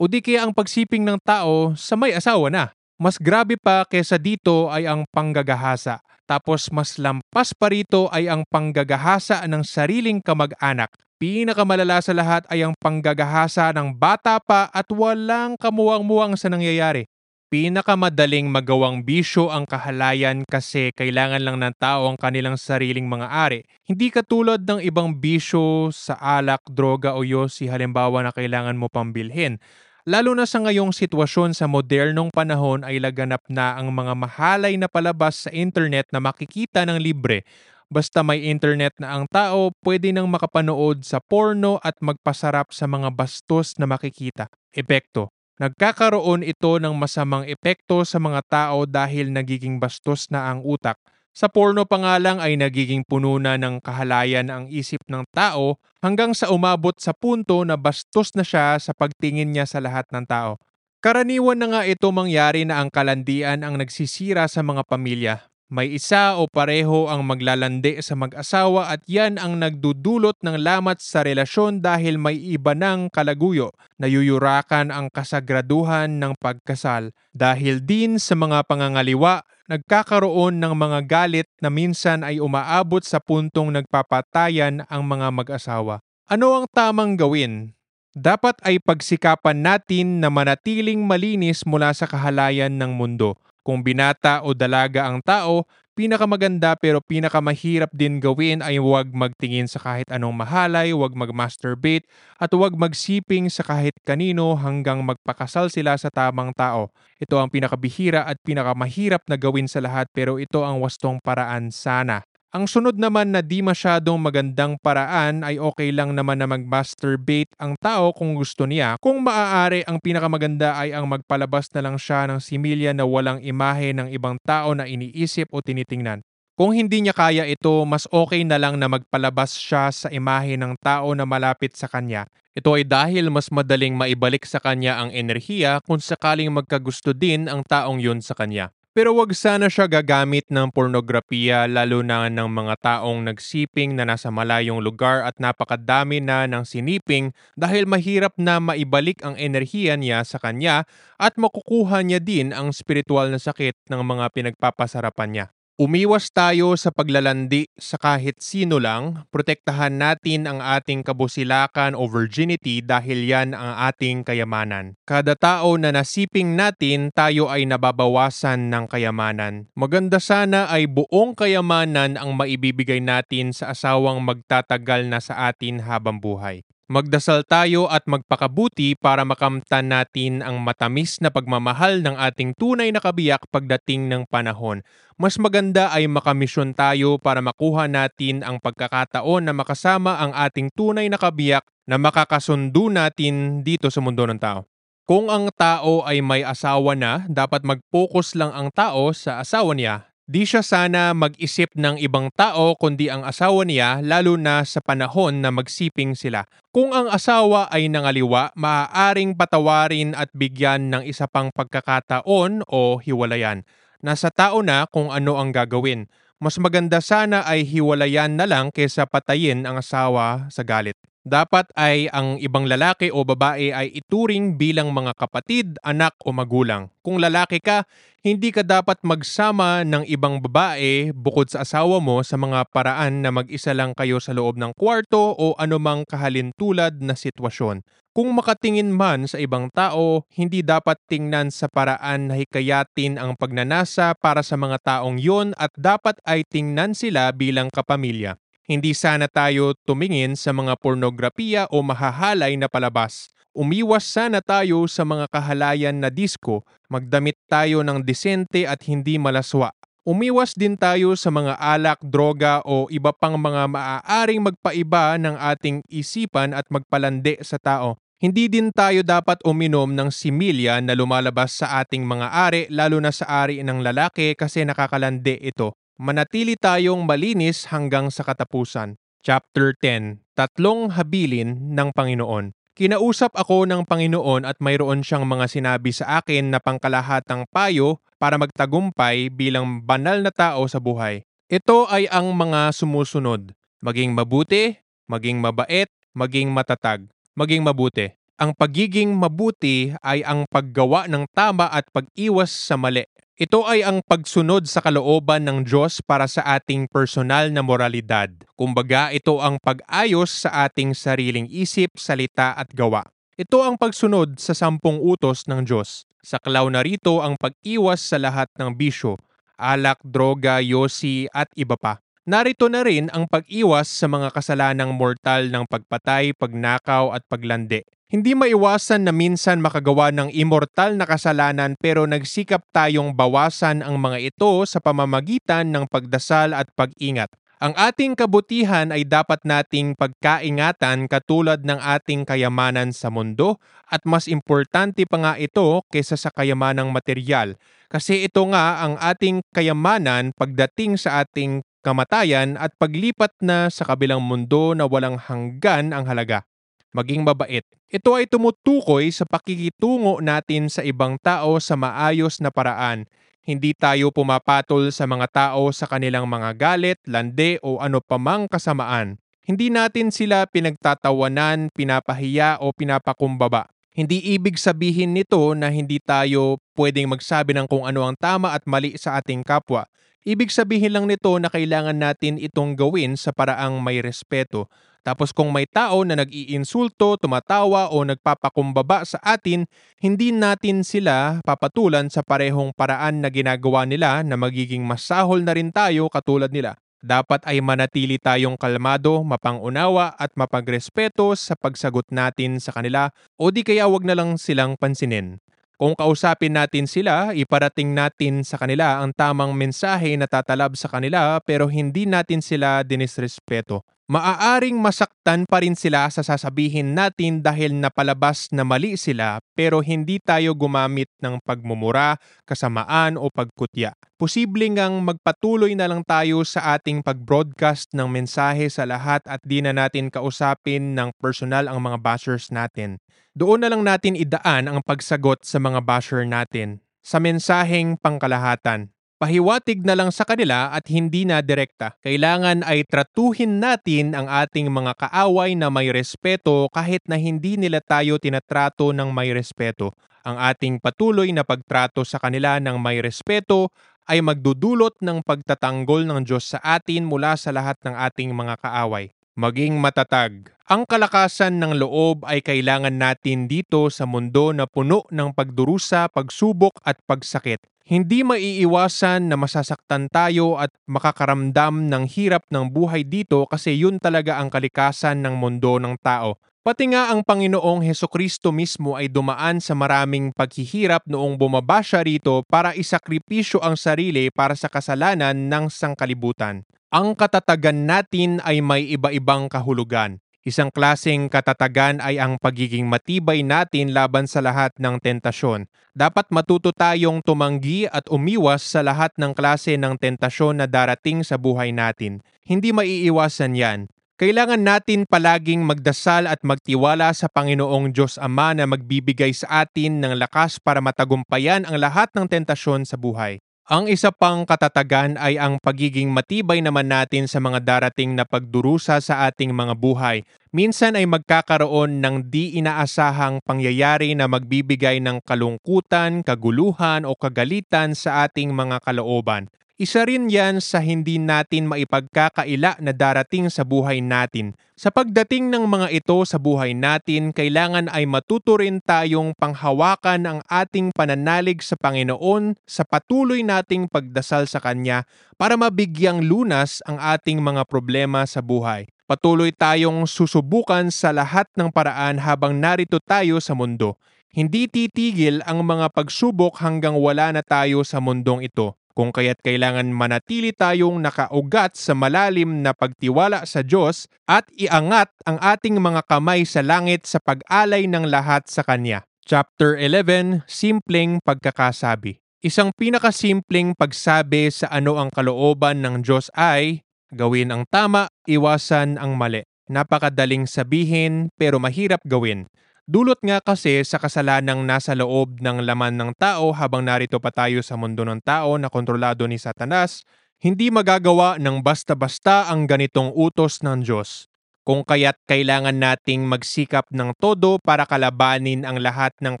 o di kaya ang pagsiping ng tao sa may asawa na. Mas grabe pa kaysa dito ay ang panggagahasa. Tapos mas lampas pa rito ay ang panggagahasa ng sariling kamag-anak. Pinakamalala sa lahat ay ang panggagahasa ng bata pa at walang kamuwang-muwang sa nangyayari. Pinakamadaling magawang bisyo ang kahalayan kasi kailangan lang ng tao ang kanilang sariling mga ari. Hindi katulad ng ibang bisyo sa alak, droga o yosi halimbawa na kailangan mo pambilhin. Lalo na sa ngayong sitwasyon sa modernong panahon ay laganap na ang mga mahalay na palabas sa internet na makikita ng libre. Basta may internet na ang tao, pwede nang makapanood sa porno at magpasarap sa mga bastos na makikita. Epekto. Nagkakaroon ito ng masamang epekto sa mga tao dahil nagiging bastos na ang utak. Sa porno pa nga lang ay nagiging puno na ng kahalayan ang isip ng tao hanggang sa umabot sa punto na bastos na siya sa pagtingin niya sa lahat ng tao. Karaniwan na nga ito mangyari na ang kalandian ang nagsisira sa mga pamilya. May isa o pareho ang maglalandi sa mag-asawa at yan ang nagdudulot ng lamat sa relasyon dahil may iba ng kalaguyo. Nayuyurakan ang kasagraduhan ng pagkasal. Dahil din sa mga pangangaliwa, nagkakaroon ng mga galit na minsan ay umaabot sa puntong nagpapatayan ang mga mag-asawa. Ano ang tamang gawin? Dapat ay pagsikapan natin na manatiling malinis mula sa kahalayan ng mundo. Kung binata o dalaga ang tao, pinakamaganda pero pinakamahirap din gawin ay huwag magtingin sa kahit anong mahalay, huwag mag-masturbate, at huwag magsiping sa kahit kanino hanggang magpakasal sila sa tamang tao. Ito ang pinakabihira at pinakamahirap na gawin sa lahat pero ito ang wastong paraan sana. Ang sunod naman na di masyadong magandang paraan ay okay lang naman na mag-masturbate ang tao kung gusto niya. Kung maaari, ang pinakamaganda ay ang magpalabas na lang siya ng similya na walang imahe ng ibang tao na iniisip o tinitingnan. Kung hindi niya kaya ito, mas okay na lang na magpalabas siya sa imahe ng tao na malapit sa kanya. Ito ay dahil mas madaling maibalik sa kanya ang enerhiya kung sakaling magkagusto din ang taong yun sa kanya. Pero wag sana siya gagamit ng pornografiya lalo na ng mga taong nagsiping na nasa malayong lugar at napakadami na ng siniping dahil mahirap na maibalik ang enerhiya niya sa kanya at makukuha niya din ang spiritual na sakit ng mga pinagpapasarapan niya. Umiwas tayo sa paglalandi sa kahit sino lang, protektahan natin ang ating kabusilakan o virginity dahil yan ang ating kayamanan. Kada tao na nasiping natin, tayo ay nababawasan ng kayamanan. Maganda sana ay buong kayamanan ang maibibigay natin sa asawang magtatagal na sa atin habang buhay. Magdasal tayo at magpakabuti para makamtan natin ang matamis na pagmamahal ng ating tunay na kabiyak pagdating ng panahon. Mas maganda ay makamisyon tayo para makuha natin ang pagkakataon na makasama ang ating tunay na kabiyak na makakasundo natin dito sa mundo ng tao. Kung ang tao ay may asawa na, dapat mag-focus lang ang tao sa asawa niya Di siya sana mag-isip ng ibang tao kundi ang asawa niya lalo na sa panahon na magsiping sila. Kung ang asawa ay nangaliwa, maaaring patawarin at bigyan ng isa pang pagkakataon o hiwalayan. Nasa tao na kung ano ang gagawin. Mas maganda sana ay hiwalayan na lang kaysa patayin ang asawa sa galit. Dapat ay ang ibang lalaki o babae ay ituring bilang mga kapatid, anak o magulang. Kung lalaki ka, hindi ka dapat magsama ng ibang babae bukod sa asawa mo sa mga paraan na mag-isa lang kayo sa loob ng kwarto o anumang kahalintulad na sitwasyon. Kung makatingin man sa ibang tao, hindi dapat tingnan sa paraan na hikayatin ang pagnanasa para sa mga taong yon at dapat ay tingnan sila bilang kapamilya. Hindi sana tayo tumingin sa mga pornografiya o mahahalay na palabas. Umiwas sana tayo sa mga kahalayan na disko, magdamit tayo ng disente at hindi malaswa. Umiwas din tayo sa mga alak, droga o iba pang mga maaaring magpaiba ng ating isipan at magpalande sa tao. Hindi din tayo dapat uminom ng similya na lumalabas sa ating mga ari lalo na sa ari ng lalaki kasi nakakalande ito. Manatili tayong malinis hanggang sa katapusan. Chapter 10 Tatlong Habilin ng Panginoon Kinausap ako ng Panginoon at mayroon siyang mga sinabi sa akin na pangkalahatang payo para magtagumpay bilang banal na tao sa buhay. Ito ay ang mga sumusunod. Maging mabuti, maging mabait, maging matatag maging mabuti. Ang pagiging mabuti ay ang paggawa ng tama at pag-iwas sa mali. Ito ay ang pagsunod sa kalooban ng Diyos para sa ating personal na moralidad. Kumbaga, ito ang pag-ayos sa ating sariling isip, salita at gawa. Ito ang pagsunod sa sampung utos ng Diyos. Sa klaw na rito ang pag-iwas sa lahat ng bisyo, alak, droga, yosi at iba pa. Narito na rin ang pag-iwas sa mga kasalanang mortal ng pagpatay, pagnakaw at paglandi. Hindi maiwasan na minsan makagawa ng immortal na kasalanan pero nagsikap tayong bawasan ang mga ito sa pamamagitan ng pagdasal at pag-ingat. Ang ating kabutihan ay dapat nating pagkaingatan katulad ng ating kayamanan sa mundo at mas importante pa nga ito kaysa sa kayamanang material kasi ito nga ang ating kayamanan pagdating sa ating kamatayan at paglipat na sa kabilang mundo na walang hanggan ang halaga. Maging mabait. Ito ay tumutukoy sa pakikitungo natin sa ibang tao sa maayos na paraan. Hindi tayo pumapatol sa mga tao sa kanilang mga galit, lande o ano pamang kasamaan. Hindi natin sila pinagtatawanan, pinapahiya o pinapakumbaba. Hindi ibig sabihin nito na hindi tayo pwedeng magsabi ng kung ano ang tama at mali sa ating kapwa. Ibig sabihin lang nito na kailangan natin itong gawin sa paraang may respeto. Tapos kung may tao na nag-iinsulto, tumatawa o nagpapakumbaba sa atin, hindi natin sila papatulan sa parehong paraan na ginagawa nila na magiging masahol na rin tayo katulad nila. Dapat ay manatili tayong kalmado, mapangunawa at mapagrespeto sa pagsagot natin sa kanila o di kaya wag na lang silang pansinin. Kung kausapin natin sila, iparating natin sa kanila ang tamang mensahe na tatalab sa kanila pero hindi natin sila dinisrespeto. Maaaring masaktan pa rin sila sa sasabihin natin dahil napalabas na mali sila pero hindi tayo gumamit ng pagmumura, kasamaan o pagkutya. Posible ngang magpatuloy na lang tayo sa ating pag-broadcast ng mensahe sa lahat at di na natin kausapin ng personal ang mga bashers natin. Doon na lang natin idaan ang pagsagot sa mga basher natin sa mensaheng pangkalahatan. Pahiwatig na lang sa kanila at hindi na direkta. Kailangan ay tratuhin natin ang ating mga kaaway na may respeto kahit na hindi nila tayo tinatrato ng may respeto. Ang ating patuloy na pagtrato sa kanila ng may respeto ay magdudulot ng pagtatanggol ng Diyos sa atin mula sa lahat ng ating mga kaaway maging matatag. Ang kalakasan ng loob ay kailangan natin dito sa mundo na puno ng pagdurusa, pagsubok at pagsakit. Hindi maiiwasan na masasaktan tayo at makakaramdam ng hirap ng buhay dito kasi yun talaga ang kalikasan ng mundo ng tao. Pati nga ang Panginoong Heso Kristo mismo ay dumaan sa maraming paghihirap noong bumaba siya rito para isakripisyo ang sarili para sa kasalanan ng sangkalibutan. Ang katatagan natin ay may iba-ibang kahulugan. Isang klaseng katatagan ay ang pagiging matibay natin laban sa lahat ng tentasyon. Dapat matuto tayong tumanggi at umiwas sa lahat ng klase ng tentasyon na darating sa buhay natin. Hindi maiiwasan yan. Kailangan natin palaging magdasal at magtiwala sa Panginoong Diyos Ama na magbibigay sa atin ng lakas para matagumpayan ang lahat ng tentasyon sa buhay. Ang isa pang katatagan ay ang pagiging matibay naman natin sa mga darating na pagdurusa sa ating mga buhay. Minsan ay magkakaroon ng di inaasahang pangyayari na magbibigay ng kalungkutan, kaguluhan o kagalitan sa ating mga kalooban. Isa rin yan sa hindi natin maipagkakaila na darating sa buhay natin. Sa pagdating ng mga ito sa buhay natin, kailangan ay matuto rin tayong panghawakan ang ating pananalig sa Panginoon sa patuloy nating pagdasal sa Kanya para mabigyang lunas ang ating mga problema sa buhay. Patuloy tayong susubukan sa lahat ng paraan habang narito tayo sa mundo. Hindi titigil ang mga pagsubok hanggang wala na tayo sa mundong ito. Kung kaya't kailangan manatili tayong nakaugat sa malalim na pagtiwala sa Diyos at iangat ang ating mga kamay sa langit sa pag-alay ng lahat sa Kanya. Chapter 11, Simpleng Pagkakasabi Isang pinakasimpleng pagsabi sa ano ang kalooban ng Diyos ay, gawin ang tama, iwasan ang mali. Napakadaling sabihin pero mahirap gawin. Dulot nga kasi sa kasalanang nasa loob ng laman ng tao habang narito pa tayo sa mundo ng tao na kontrolado ni Satanas, hindi magagawa ng basta-basta ang ganitong utos ng Diyos. Kung kaya't kailangan nating magsikap ng todo para kalabanin ang lahat ng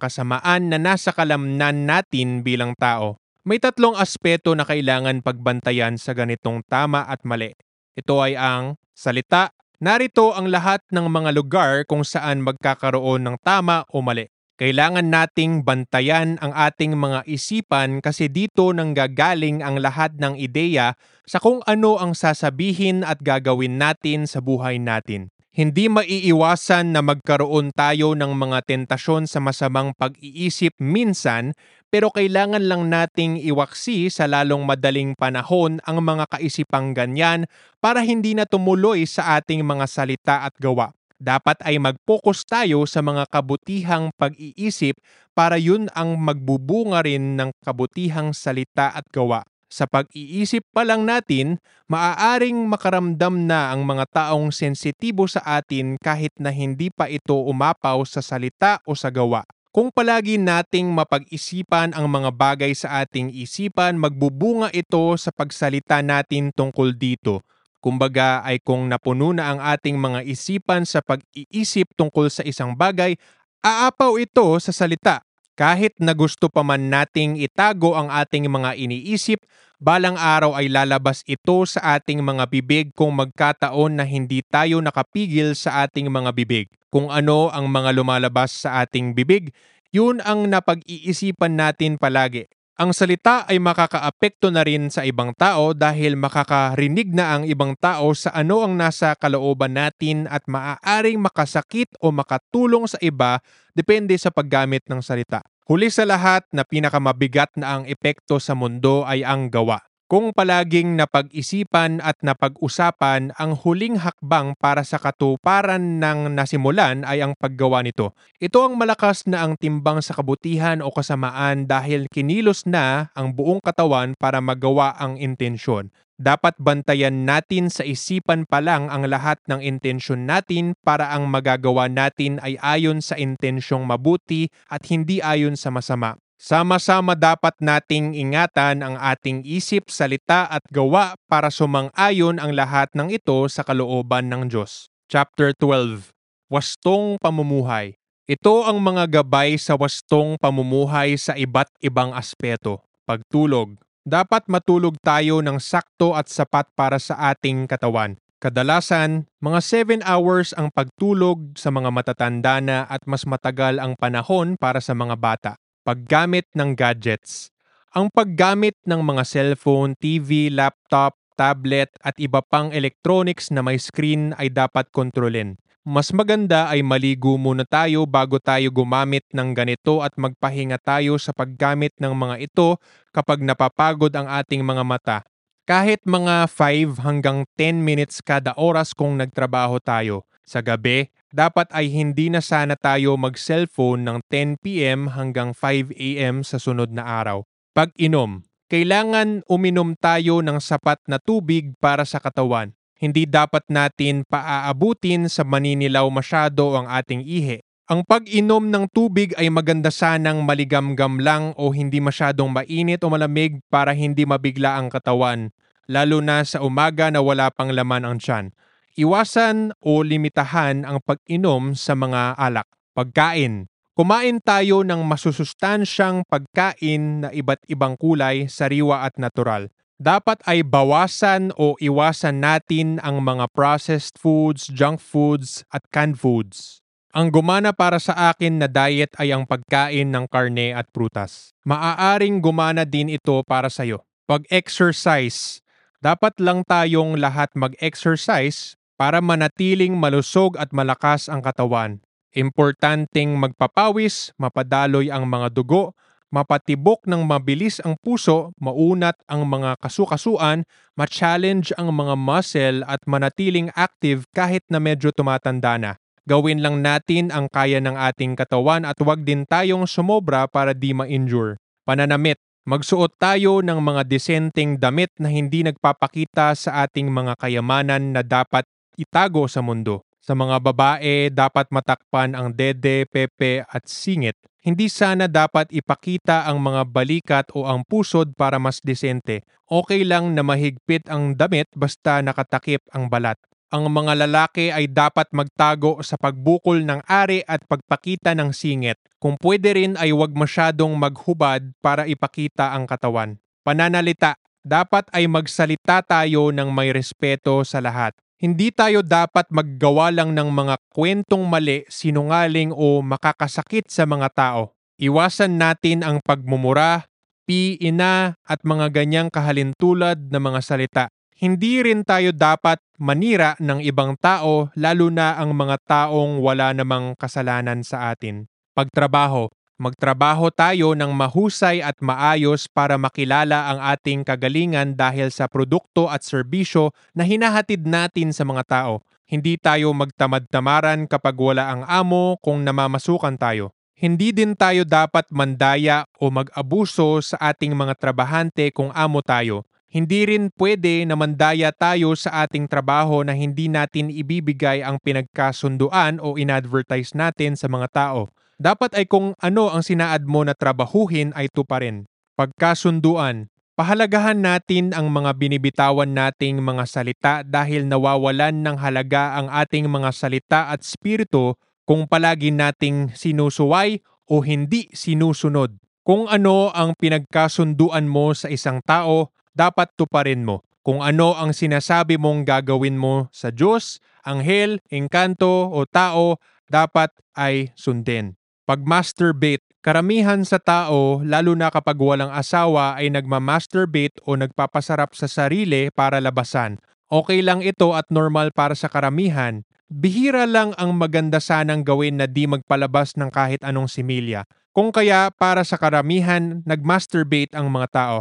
kasamaan na nasa kalamnan natin bilang tao. May tatlong aspeto na kailangan pagbantayan sa ganitong tama at mali. Ito ay ang salita. Narito ang lahat ng mga lugar kung saan magkakaroon ng tama o mali. Kailangan nating bantayan ang ating mga isipan kasi dito nang gagaling ang lahat ng ideya sa kung ano ang sasabihin at gagawin natin sa buhay natin. Hindi maiiwasan na magkaroon tayo ng mga tentasyon sa masamang pag-iisip minsan pero kailangan lang nating iwaksi sa lalong madaling panahon ang mga kaisipang ganyan para hindi na tumuloy sa ating mga salita at gawa dapat ay mag-focus tayo sa mga kabutihang pag-iisip para yun ang magbubunga rin ng kabutihang salita at gawa. Sa pag-iisip pa lang natin, maaaring makaramdam na ang mga taong sensitibo sa atin kahit na hindi pa ito umapaw sa salita o sa gawa. Kung palagi nating mapag-isipan ang mga bagay sa ating isipan, magbubunga ito sa pagsalita natin tungkol dito. Kumbaga ay kung napuno na ang ating mga isipan sa pag-iisip tungkol sa isang bagay, aapaw ito sa salita. Kahit na gusto pa man nating itago ang ating mga iniisip, balang araw ay lalabas ito sa ating mga bibig kung magkataon na hindi tayo nakapigil sa ating mga bibig. Kung ano ang mga lumalabas sa ating bibig, yun ang napag-iisipan natin palagi. Ang salita ay makakaapekto na rin sa ibang tao dahil makakarinig na ang ibang tao sa ano ang nasa kalooban natin at maaaring makasakit o makatulong sa iba depende sa paggamit ng salita. Huli sa lahat na pinakamabigat na ang epekto sa mundo ay ang gawa. Kung palaging napag-isipan at napag-usapan, ang huling hakbang para sa katuparan ng nasimulan ay ang paggawa nito. Ito ang malakas na ang timbang sa kabutihan o kasamaan dahil kinilos na ang buong katawan para magawa ang intensyon. Dapat bantayan natin sa isipan pa lang ang lahat ng intensyon natin para ang magagawa natin ay ayon sa intensyong mabuti at hindi ayon sa masama. Sama-sama dapat nating ingatan ang ating isip, salita at gawa para sumang-ayon ang lahat ng ito sa kalooban ng Diyos. Chapter 12 Wastong Pamumuhay Ito ang mga gabay sa wastong pamumuhay sa iba't ibang aspeto. Pagtulog Dapat matulog tayo ng sakto at sapat para sa ating katawan. Kadalasan, mga 7 hours ang pagtulog sa mga matatanda na at mas matagal ang panahon para sa mga bata. Paggamit ng gadgets. Ang paggamit ng mga cellphone, TV, laptop, tablet at iba pang electronics na may screen ay dapat kontrolin. Mas maganda ay maligo muna tayo bago tayo gumamit ng ganito at magpahinga tayo sa paggamit ng mga ito kapag napapagod ang ating mga mata. Kahit mga 5 hanggang 10 minutes kada oras kung nagtrabaho tayo. Sa gabi, dapat ay hindi na sana tayo mag-cellphone ng 10pm hanggang 5am sa sunod na araw. Pag-inom, kailangan uminom tayo ng sapat na tubig para sa katawan. Hindi dapat natin paaabutin sa maninilaw masyado ang ating ihi. Ang pag-inom ng tubig ay maganda sanang maligamgam lang o hindi masyadong mainit o malamig para hindi mabigla ang katawan, lalo na sa umaga na wala pang laman ang tiyan. Iwasan o limitahan ang pag-inom sa mga alak. Pagkain. Kumain tayo ng masusustansyang pagkain na iba't ibang kulay, sariwa at natural. Dapat ay bawasan o iwasan natin ang mga processed foods, junk foods at canned foods. Ang gumana para sa akin na diet ay ang pagkain ng karne at prutas. Maaaring gumana din ito para sa iyo. Pag-exercise. Dapat lang tayong lahat mag-exercise para manatiling malusog at malakas ang katawan. Importanteng magpapawis, mapadaloy ang mga dugo, mapatibok ng mabilis ang puso, maunat ang mga kasukasuan, ma-challenge ang mga muscle at manatiling active kahit na medyo tumatanda na. Gawin lang natin ang kaya ng ating katawan at huwag din tayong sumobra para di ma-injure. Pananamit, magsuot tayo ng mga disenteng damit na hindi nagpapakita sa ating mga kayamanan na dapat itago sa mundo. Sa mga babae, dapat matakpan ang dede, pepe at singit. Hindi sana dapat ipakita ang mga balikat o ang pusod para mas disente. Okay lang na mahigpit ang damit basta nakatakip ang balat. Ang mga lalaki ay dapat magtago sa pagbukol ng ari at pagpakita ng singit. Kung pwede rin ay huwag masyadong maghubad para ipakita ang katawan. Pananalita, dapat ay magsalita tayo ng may respeto sa lahat. Hindi tayo dapat maggawa lang ng mga kwentong mali, sinungaling o makakasakit sa mga tao. Iwasan natin ang pagmumura, pi, ina at mga ganyang kahalintulad na mga salita. Hindi rin tayo dapat manira ng ibang tao lalo na ang mga taong wala namang kasalanan sa atin. Pagtrabaho, Magtrabaho tayo ng mahusay at maayos para makilala ang ating kagalingan dahil sa produkto at serbisyo na hinahatid natin sa mga tao. Hindi tayo magtamad-tamaran kapag wala ang amo kung namamasukan tayo. Hindi din tayo dapat mandaya o mag-abuso sa ating mga trabahante kung amo tayo. Hindi rin pwede na mandaya tayo sa ating trabaho na hindi natin ibibigay ang pinagkasunduan o inadvertise natin sa mga tao dapat ay kung ano ang sinaad mo na trabahuhin ay tuparin. Pagkasunduan, pahalagahan natin ang mga binibitawan nating mga salita dahil nawawalan ng halaga ang ating mga salita at spirito kung palagi nating sinusuway o hindi sinusunod. Kung ano ang pinagkasunduan mo sa isang tao, dapat tuparin mo. Kung ano ang sinasabi mong gagawin mo sa Diyos, anghel, engkanto o tao, dapat ay sundin. Pag-masturbate, karamihan sa tao, lalo na kapag walang asawa, ay nagma-masturbate o nagpapasarap sa sarili para labasan. Okay lang ito at normal para sa karamihan. Bihira lang ang maganda sanang gawin na di magpalabas ng kahit anong similya. Kung kaya para sa karamihan, nag-masturbate ang mga tao.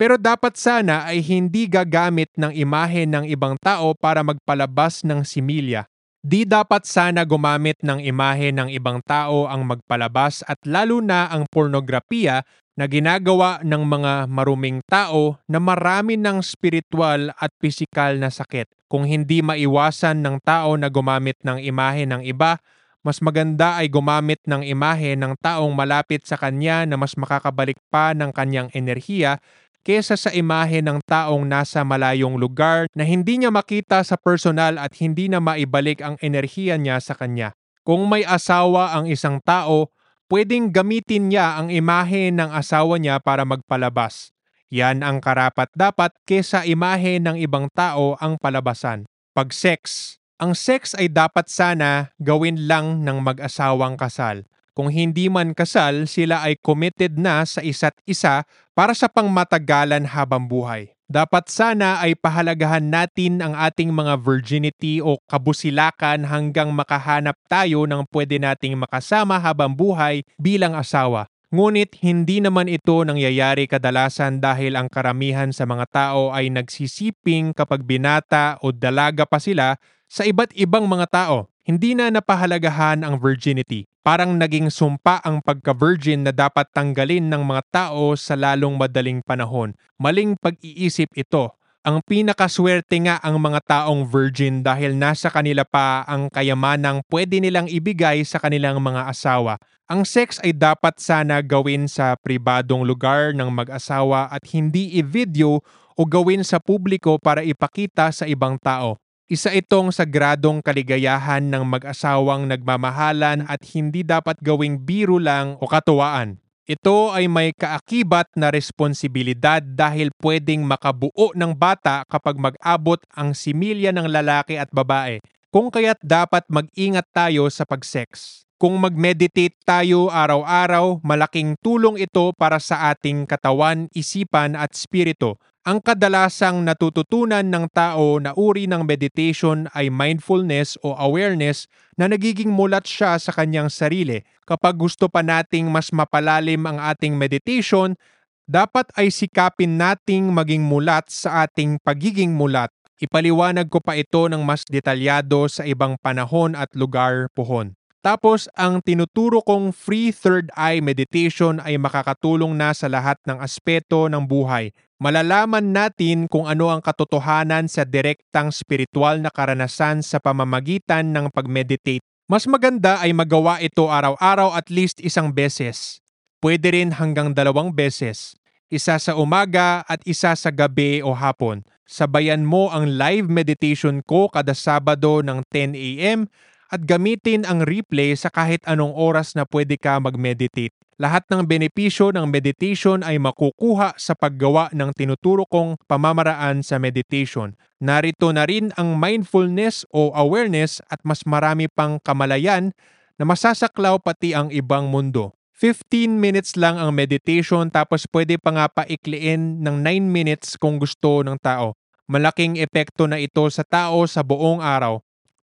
Pero dapat sana ay hindi gagamit ng imahe ng ibang tao para magpalabas ng similya. Di dapat sana gumamit ng imahe ng ibang tao ang magpalabas at lalo na ang pornografiya na ginagawa ng mga maruming tao na marami ng spiritual at pisikal na sakit. Kung hindi maiwasan ng tao na gumamit ng imahe ng iba, mas maganda ay gumamit ng imahe ng taong malapit sa kanya na mas makakabalik pa ng kanyang enerhiya kesa sa imahe ng taong nasa malayong lugar na hindi niya makita sa personal at hindi na maibalik ang enerhiya niya sa kanya. Kung may asawa ang isang tao, pwedeng gamitin niya ang imahe ng asawa niya para magpalabas. Yan ang karapat dapat kesa imahe ng ibang tao ang palabasan. Pag-sex. Ang sex ay dapat sana gawin lang ng mag-asawang kasal. Kung hindi man kasal, sila ay committed na sa isa't isa para sa pangmatagalan habang buhay. Dapat sana ay pahalagahan natin ang ating mga virginity o kabusilakan hanggang makahanap tayo ng pwede nating makasama habang buhay bilang asawa. Ngunit hindi naman ito nangyayari kadalasan dahil ang karamihan sa mga tao ay nagsisiping kapag binata o dalaga pa sila sa iba't ibang mga tao. Hindi na napahalagahan ang virginity. Parang naging sumpa ang pagka-virgin na dapat tanggalin ng mga tao sa lalong madaling panahon. Maling pag-iisip ito. Ang pinakaswerte nga ang mga taong virgin dahil nasa kanila pa ang kayamanang pwede nilang ibigay sa kanilang mga asawa. Ang sex ay dapat sana gawin sa pribadong lugar ng mag-asawa at hindi i-video o gawin sa publiko para ipakita sa ibang tao. Isa itong sagradong kaligayahan ng mag-asawang nagmamahalan at hindi dapat gawing biro lang o katuwaan. Ito ay may kaakibat na responsibilidad dahil pwedeng makabuo ng bata kapag mag-abot ang similya ng lalaki at babae, kung kaya't dapat mag-ingat tayo sa pag-sex. Kung mag-meditate tayo araw-araw, malaking tulong ito para sa ating katawan, isipan at spirito. Ang kadalasang natututunan ng tao na uri ng meditation ay mindfulness o awareness na nagiging mulat siya sa kanyang sarili. Kapag gusto pa nating mas mapalalim ang ating meditation, dapat ay sikapin nating maging mulat sa ating pagiging mulat. Ipaliwanag ko pa ito ng mas detalyado sa ibang panahon at lugar pohon. Tapos, ang tinuturo kong free third eye meditation ay makakatulong na sa lahat ng aspeto ng buhay. Malalaman natin kung ano ang katotohanan sa direktang spiritual na karanasan sa pamamagitan ng pag-meditate. Mas maganda ay magawa ito araw-araw at least isang beses. Pwede rin hanggang dalawang beses. Isa sa umaga at isa sa gabi o hapon. Sabayan mo ang live meditation ko kada Sabado ng 10 a.m at gamitin ang replay sa kahit anong oras na pwede ka mag-meditate. Lahat ng benepisyo ng meditation ay makukuha sa paggawa ng tinuturo kong pamamaraan sa meditation. Narito na rin ang mindfulness o awareness at mas marami pang kamalayan na masasaklaw pati ang ibang mundo. 15 minutes lang ang meditation tapos pwede pa nga paikliin ng 9 minutes kung gusto ng tao. Malaking epekto na ito sa tao sa buong araw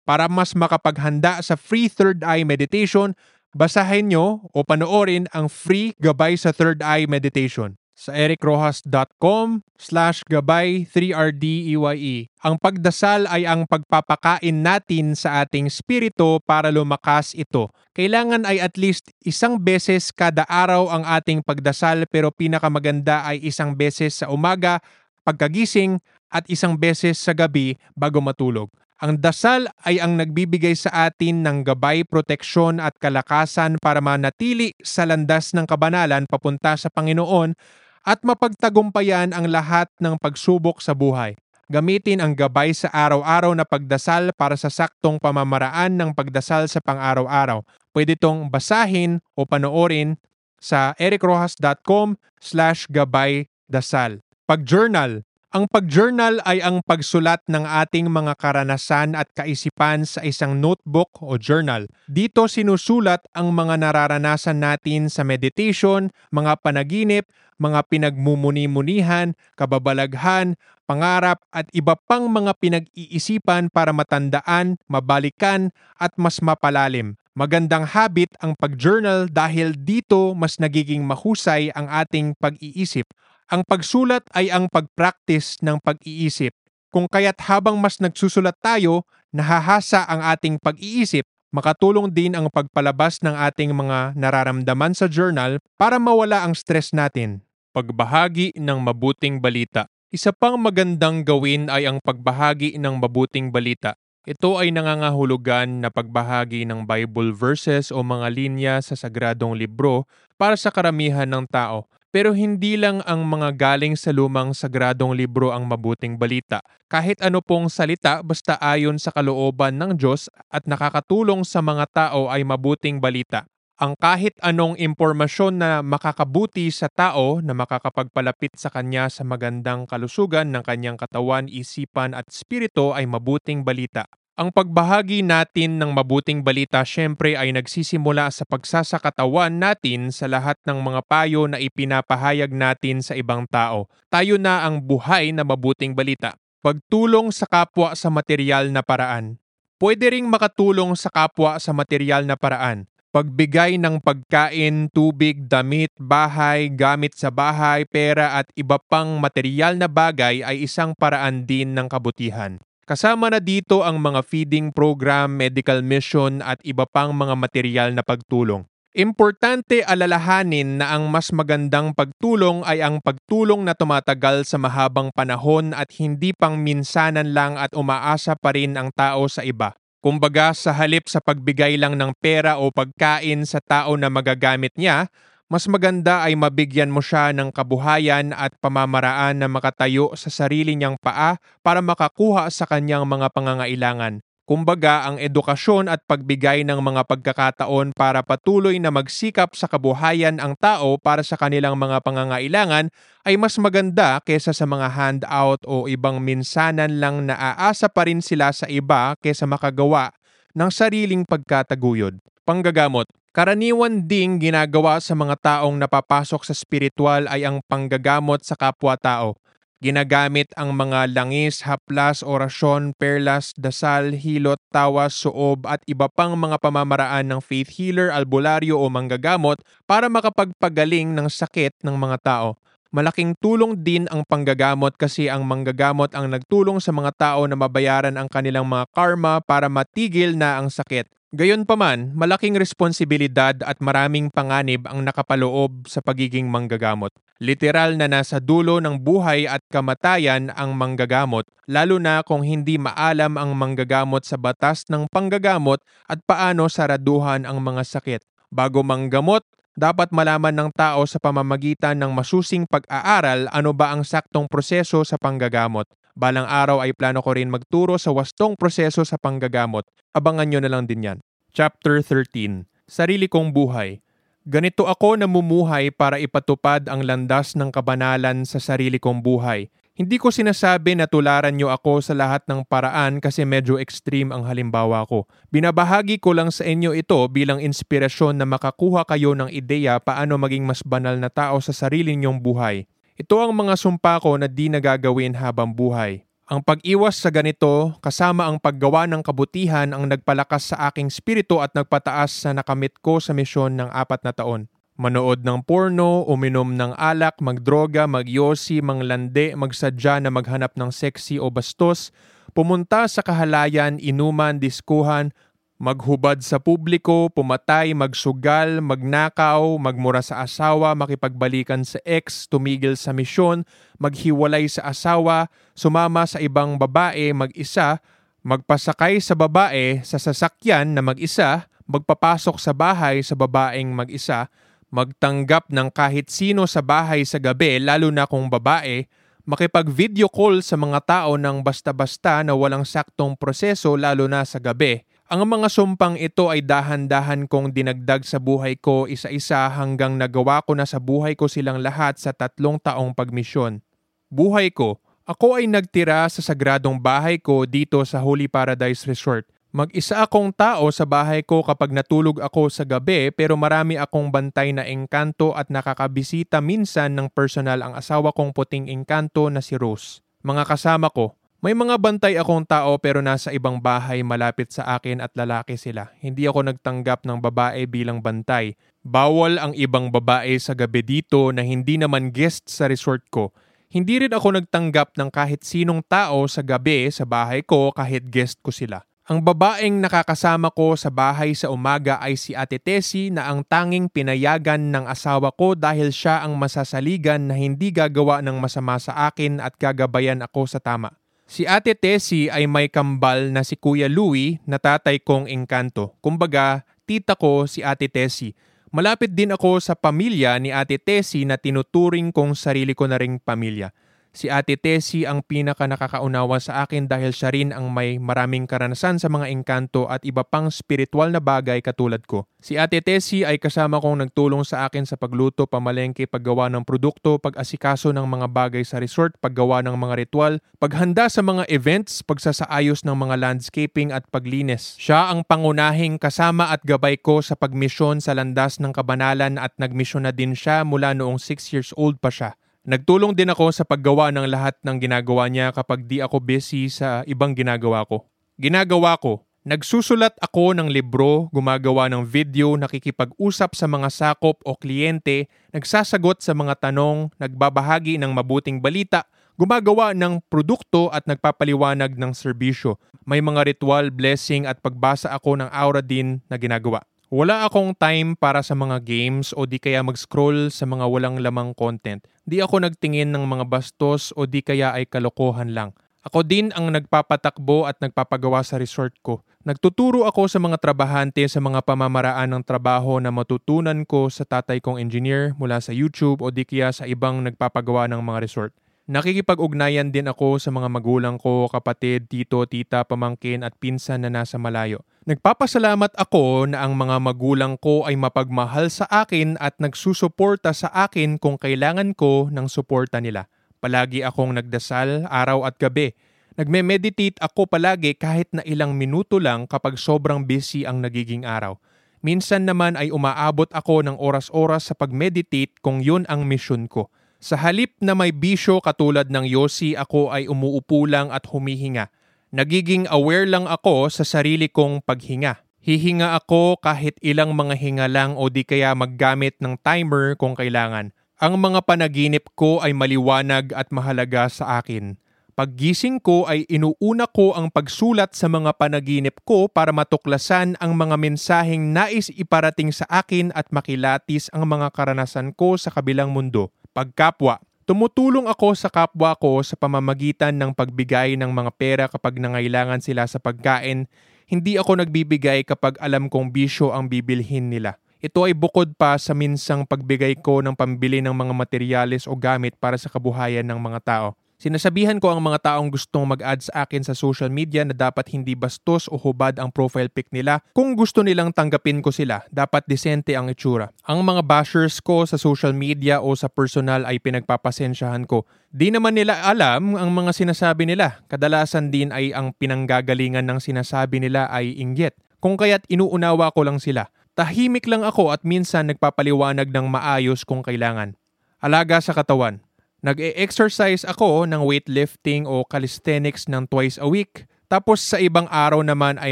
para mas makapaghanda sa free third eye meditation, basahin nyo o panoorin ang free gabay sa third eye meditation sa ericrojas.com slash gabay 3RDEYE. E. Ang pagdasal ay ang pagpapakain natin sa ating spirito para lumakas ito. Kailangan ay at least isang beses kada araw ang ating pagdasal pero pinakamaganda ay isang beses sa umaga, pagkagising at isang beses sa gabi bago matulog. Ang dasal ay ang nagbibigay sa atin ng gabay, proteksyon at kalakasan para manatili sa landas ng kabanalan papunta sa Panginoon at mapagtagumpayan ang lahat ng pagsubok sa buhay. Gamitin ang gabay sa araw-araw na pagdasal para sa saktong pamamaraan ng pagdasal sa pang-araw-araw. Pwede itong basahin o panoorin sa ericrojas.com slash gabay dasal. Pag-journal, ang pag-journal ay ang pagsulat ng ating mga karanasan at kaisipan sa isang notebook o journal. Dito sinusulat ang mga nararanasan natin sa meditation, mga panaginip, mga pinagmumuni-munihan, kababalaghan, pangarap at iba pang mga pinag-iisipan para matandaan, mabalikan at mas mapalalim. Magandang habit ang pag-journal dahil dito mas nagiging mahusay ang ating pag-iisip. Ang pagsulat ay ang pag-practice ng pag-iisip. Kung kaya't habang mas nagsusulat tayo, nahahasa ang ating pag-iisip, makatulong din ang pagpalabas ng ating mga nararamdaman sa journal para mawala ang stress natin. Pagbahagi ng mabuting balita. Isa pang magandang gawin ay ang pagbahagi ng mabuting balita. Ito ay nangangahulugan na pagbahagi ng Bible verses o mga linya sa sagradong libro para sa karamihan ng tao. Pero hindi lang ang mga galing sa lumang sagradong libro ang mabuting balita. Kahit ano pong salita basta ayon sa kalooban ng Diyos at nakakatulong sa mga tao ay mabuting balita. Ang kahit anong impormasyon na makakabuti sa tao na makakapagpalapit sa kanya sa magandang kalusugan ng kanyang katawan, isipan at spirito ay mabuting balita. Ang pagbahagi natin ng mabuting balita syempre ay nagsisimula sa pagsasakatawan natin sa lahat ng mga payo na ipinapahayag natin sa ibang tao. Tayo na ang buhay na mabuting balita. Pagtulong sa kapwa sa material na paraan. Pwede ring makatulong sa kapwa sa material na paraan. Pagbigay ng pagkain, tubig, damit, bahay, gamit sa bahay, pera at iba pang material na bagay ay isang paraan din ng kabutihan. Kasama na dito ang mga feeding program, medical mission at iba pang mga material na pagtulong. Importante alalahanin na ang mas magandang pagtulong ay ang pagtulong na tumatagal sa mahabang panahon at hindi pang minsanan lang at umaasa pa rin ang tao sa iba. Kumbaga sa halip sa pagbigay lang ng pera o pagkain sa tao na magagamit niya, mas maganda ay mabigyan mo siya ng kabuhayan at pamamaraan na makatayo sa sarili niyang paa para makakuha sa kanyang mga pangangailangan. Kumbaga, ang edukasyon at pagbigay ng mga pagkakataon para patuloy na magsikap sa kabuhayan ang tao para sa kanilang mga pangangailangan ay mas maganda kaysa sa mga handout o ibang minsanan lang na aasa pa rin sila sa iba kaysa makagawa ng sariling pagkataguyod. Panggagamot Karaniwan ding ginagawa sa mga taong napapasok sa spiritual ay ang panggagamot sa kapwa-tao. Ginagamit ang mga langis, haplas, orasyon, perlas, dasal, hilot, tawas, suob at iba pang mga pamamaraan ng faith healer, albularyo o manggagamot para makapagpagaling ng sakit ng mga tao. Malaking tulong din ang panggagamot kasi ang manggagamot ang nagtulong sa mga tao na mabayaran ang kanilang mga karma para matigil na ang sakit. Gayunpaman, malaking responsibilidad at maraming panganib ang nakapaloob sa pagiging manggagamot. Literal na nasa dulo ng buhay at kamatayan ang manggagamot, lalo na kung hindi maalam ang manggagamot sa batas ng panggagamot at paano saraduhan ang mga sakit. Bago manggamot, dapat malaman ng tao sa pamamagitan ng masusing pag-aaral ano ba ang saktong proseso sa panggagamot. Balang araw ay plano ko rin magturo sa wastong proseso sa panggagamot. Abangan nyo na lang din yan. Chapter 13 Sarili kong buhay Ganito ako namumuhay para ipatupad ang landas ng kabanalan sa sarili kong buhay. Hindi ko sinasabi na tularan nyo ako sa lahat ng paraan kasi medyo extreme ang halimbawa ko. Binabahagi ko lang sa inyo ito bilang inspirasyon na makakuha kayo ng ideya paano maging mas banal na tao sa sarili nyong buhay. Ito ang mga sumpa ko na di nagagawin habang buhay. Ang pag-iwas sa ganito kasama ang paggawa ng kabutihan ang nagpalakas sa aking spirito at nagpataas sa nakamit ko sa misyon ng apat na taon. Manood ng porno, uminom ng alak, magdroga, magyosi, manglande, magsadya na maghanap ng sexy o bastos, pumunta sa kahalayan, inuman, diskuhan, maghubad sa publiko, pumatay, magsugal, magnakaw, magmura sa asawa, makipagbalikan sa ex, tumigil sa misyon, maghiwalay sa asawa, sumama sa ibang babae mag-isa, magpasakay sa babae sa sasakyan na mag-isa, magpapasok sa bahay sa babaeng mag-isa, magtanggap ng kahit sino sa bahay sa gabi lalo na kung babae, makipag-video call sa mga tao ng basta-basta na walang saktong proseso lalo na sa gabi, ang mga sumpang ito ay dahan-dahan kong dinagdag sa buhay ko isa-isa hanggang nagawa ko na sa buhay ko silang lahat sa tatlong taong pagmisyon. Buhay ko, ako ay nagtira sa sagradong bahay ko dito sa Holy Paradise Resort. Mag-isa akong tao sa bahay ko kapag natulog ako sa gabi pero marami akong bantay na engkanto at nakakabisita minsan ng personal ang asawa kong puting engkanto na si Rose. Mga kasama ko, may mga bantay akong tao pero nasa ibang bahay malapit sa akin at lalaki sila. Hindi ako nagtanggap ng babae bilang bantay. Bawal ang ibang babae sa gabi dito na hindi naman guest sa resort ko. Hindi rin ako nagtanggap ng kahit sinong tao sa gabi sa bahay ko kahit guest ko sila. Ang babaeng nakakasama ko sa bahay sa umaga ay si Ate Tessie na ang tanging pinayagan ng asawa ko dahil siya ang masasaligan na hindi gagawa ng masama sa akin at gagabayan ako sa tama. Si Ate Tessie ay may kambal na si Kuya Louie na tatay kong engkanto. Kumbaga, tita ko si Ate Tessie. Malapit din ako sa pamilya ni Ate Tessie na tinuturing kong sarili ko na ring pamilya. Si Ate Tessie ang pinaka nakakaunawa sa akin dahil siya rin ang may maraming karanasan sa mga engkanto at iba pang spiritual na bagay katulad ko. Si Ate Tessie ay kasama kong nagtulong sa akin sa pagluto, pamalengke, paggawa ng produkto, pag-asikaso ng mga bagay sa resort, paggawa ng mga ritual, paghanda sa mga events, pagsasaayos ng mga landscaping at paglinis. Siya ang pangunahing kasama at gabay ko sa pagmisyon sa landas ng kabanalan at nagmisyon na din siya mula noong 6 years old pa siya. Nagtulong din ako sa paggawa ng lahat ng ginagawa niya kapag di ako busy sa ibang ginagawa ko. Ginagawa ko, nagsusulat ako ng libro, gumagawa ng video, nakikipag-usap sa mga sakop o kliyente, nagsasagot sa mga tanong, nagbabahagi ng mabuting balita, gumagawa ng produkto at nagpapaliwanag ng serbisyo. May mga ritual, blessing at pagbasa ako ng aura din na ginagawa. Wala akong time para sa mga games o di kaya mag-scroll sa mga walang lamang content. Di ako nagtingin ng mga bastos o di kaya ay kalokohan lang. Ako din ang nagpapatakbo at nagpapagawa sa resort ko. Nagtuturo ako sa mga trabahante sa mga pamamaraan ng trabaho na matutunan ko sa tatay kong engineer mula sa YouTube o di kaya sa ibang nagpapagawa ng mga resort. Nakikipag-ugnayan din ako sa mga magulang ko, kapatid, tito, tita, pamangkin at pinsan na nasa malayo. Nagpapasalamat ako na ang mga magulang ko ay mapagmahal sa akin at nagsusuporta sa akin kung kailangan ko ng suporta nila. Palagi akong nagdasal araw at gabi. Nagme-meditate ako palagi kahit na ilang minuto lang kapag sobrang busy ang nagiging araw. Minsan naman ay umaabot ako ng oras-oras sa pag-meditate kung yun ang mission ko. Sa halip na may bisyo katulad ng Yossi, ako ay umuupo lang at humihinga. Nagiging aware lang ako sa sarili kong paghinga. Hihinga ako kahit ilang mga hinga lang o di kaya maggamit ng timer kung kailangan. Ang mga panaginip ko ay maliwanag at mahalaga sa akin. Paggising ko ay inuuna ko ang pagsulat sa mga panaginip ko para matuklasan ang mga mensaheng nais iparating sa akin at makilatis ang mga karanasan ko sa kabilang mundo. Pagkapwa, tumutulong ako sa kapwa ko sa pamamagitan ng pagbigay ng mga pera kapag nangailangan sila sa pagkain. Hindi ako nagbibigay kapag alam kong bisyo ang bibilhin nila. Ito ay bukod pa sa minsang pagbigay ko ng pambili ng mga materyales o gamit para sa kabuhayan ng mga tao. Sinasabihan ko ang mga taong gustong mag-add sa akin sa social media na dapat hindi bastos o hubad ang profile pic nila. Kung gusto nilang tanggapin ko sila, dapat disente ang itsura. Ang mga bashers ko sa social media o sa personal ay pinagpapasensyahan ko. Di naman nila alam ang mga sinasabi nila. Kadalasan din ay ang pinanggagalingan ng sinasabi nila ay inggit. Kung kaya't inuunawa ko lang sila. Tahimik lang ako at minsan nagpapaliwanag ng maayos kung kailangan. Alaga sa katawan. Nag-e-exercise ako ng weightlifting o calisthenics ng twice a week. Tapos sa ibang araw naman ay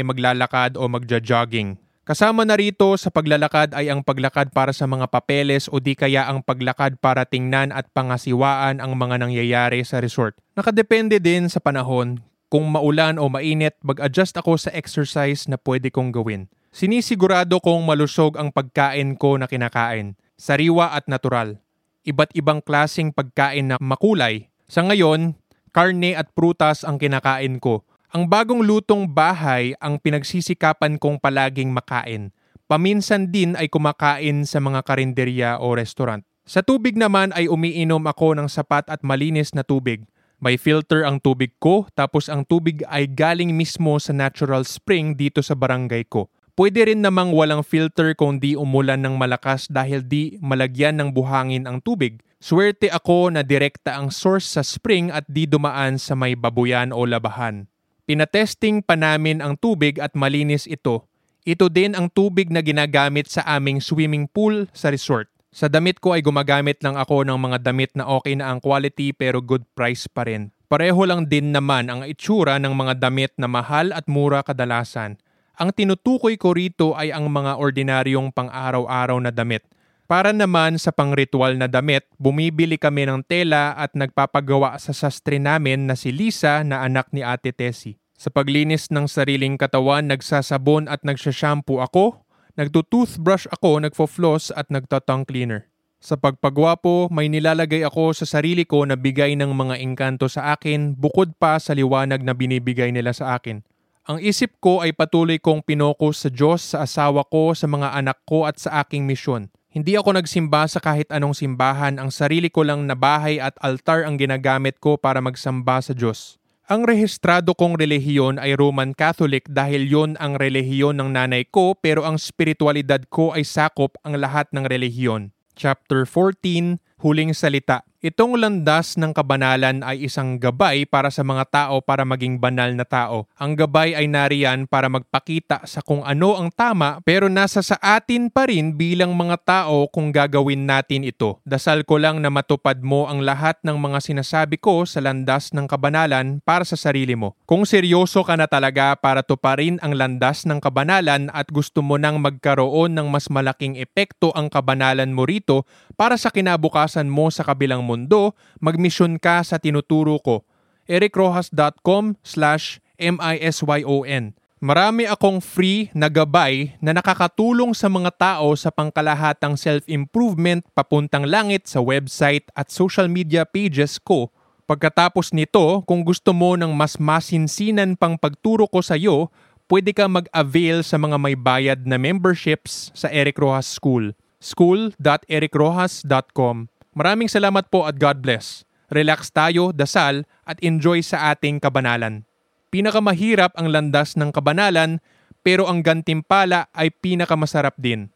maglalakad o magja-jogging. Kasama na rito sa paglalakad ay ang paglakad para sa mga papeles o di kaya ang paglakad para tingnan at pangasiwaan ang mga nangyayari sa resort. Nakadepende din sa panahon. Kung maulan o mainit, mag-adjust ako sa exercise na pwede kong gawin. Sinisigurado kong malusog ang pagkain ko na kinakain. Sariwa at natural iba't ibang klasing pagkain na makulay. Sa ngayon, karne at prutas ang kinakain ko. Ang bagong lutong bahay ang pinagsisikapan kong palaging makain. Paminsan din ay kumakain sa mga karinderya o restaurant. Sa tubig naman ay umiinom ako ng sapat at malinis na tubig. May filter ang tubig ko tapos ang tubig ay galing mismo sa natural spring dito sa barangay ko. Pwede rin namang walang filter kung di umulan ng malakas dahil di malagyan ng buhangin ang tubig. Swerte ako na direkta ang source sa spring at di dumaan sa may babuyan o labahan. Pinatesting pa namin ang tubig at malinis ito. Ito din ang tubig na ginagamit sa aming swimming pool sa resort. Sa damit ko ay gumagamit lang ako ng mga damit na okay na ang quality pero good price pa rin. Pareho lang din naman ang itsura ng mga damit na mahal at mura kadalasan. Ang tinutukoy ko rito ay ang mga ordinaryong pang-araw-araw na damit. Para naman sa pang-ritual na damit, bumibili kami ng tela at nagpapagawa sa sastre namin na si Lisa na anak ni Ate Tessie. Sa paglinis ng sariling katawan, nagsasabon at nagsashampoo ako, nagtutoothbrush ako, nagfo-floss at nagtatong cleaner. Sa pagpagwapo, may nilalagay ako sa sarili ko na bigay ng mga engkanto sa akin bukod pa sa liwanag na binibigay nila sa akin. Ang isip ko ay patuloy kong pinokus sa Diyos, sa asawa ko, sa mga anak ko at sa aking misyon. Hindi ako nagsimba sa kahit anong simbahan, ang sarili ko lang na bahay at altar ang ginagamit ko para magsamba sa Diyos. Ang rehistrado kong relihiyon ay Roman Catholic dahil yon ang relihiyon ng nanay ko pero ang spiritualidad ko ay sakop ang lahat ng relihiyon. Chapter 14, Huling Salita Itong landas ng kabanalan ay isang gabay para sa mga tao para maging banal na tao. Ang gabay ay nariyan para magpakita sa kung ano ang tama pero nasa sa atin pa rin bilang mga tao kung gagawin natin ito. Dasal ko lang na matupad mo ang lahat ng mga sinasabi ko sa landas ng kabanalan para sa sarili mo. Kung seryoso ka na talaga para tuparin ang landas ng kabanalan at gusto mo nang magkaroon ng mas malaking epekto ang kabanalan mo rito para sa kinabukasan mo sa kabilang mundo, magmisyon ka sa tinuturo ko. ericrojas.com slash misyon. Marami akong free na gabay na nakakatulong sa mga tao sa pangkalahatang self-improvement papuntang langit sa website at social media pages ko. Pagkatapos nito, kung gusto mo ng mas masinsinan pang pagturo ko sa iyo, pwede ka mag-avail sa mga may bayad na memberships sa Eric Rojas School. school.ericrojas.com Maraming salamat po at God bless. Relax tayo, dasal at enjoy sa ating kabanalan. Pinakamahirap ang landas ng kabanalan pero ang gantimpala ay pinakamasarap din.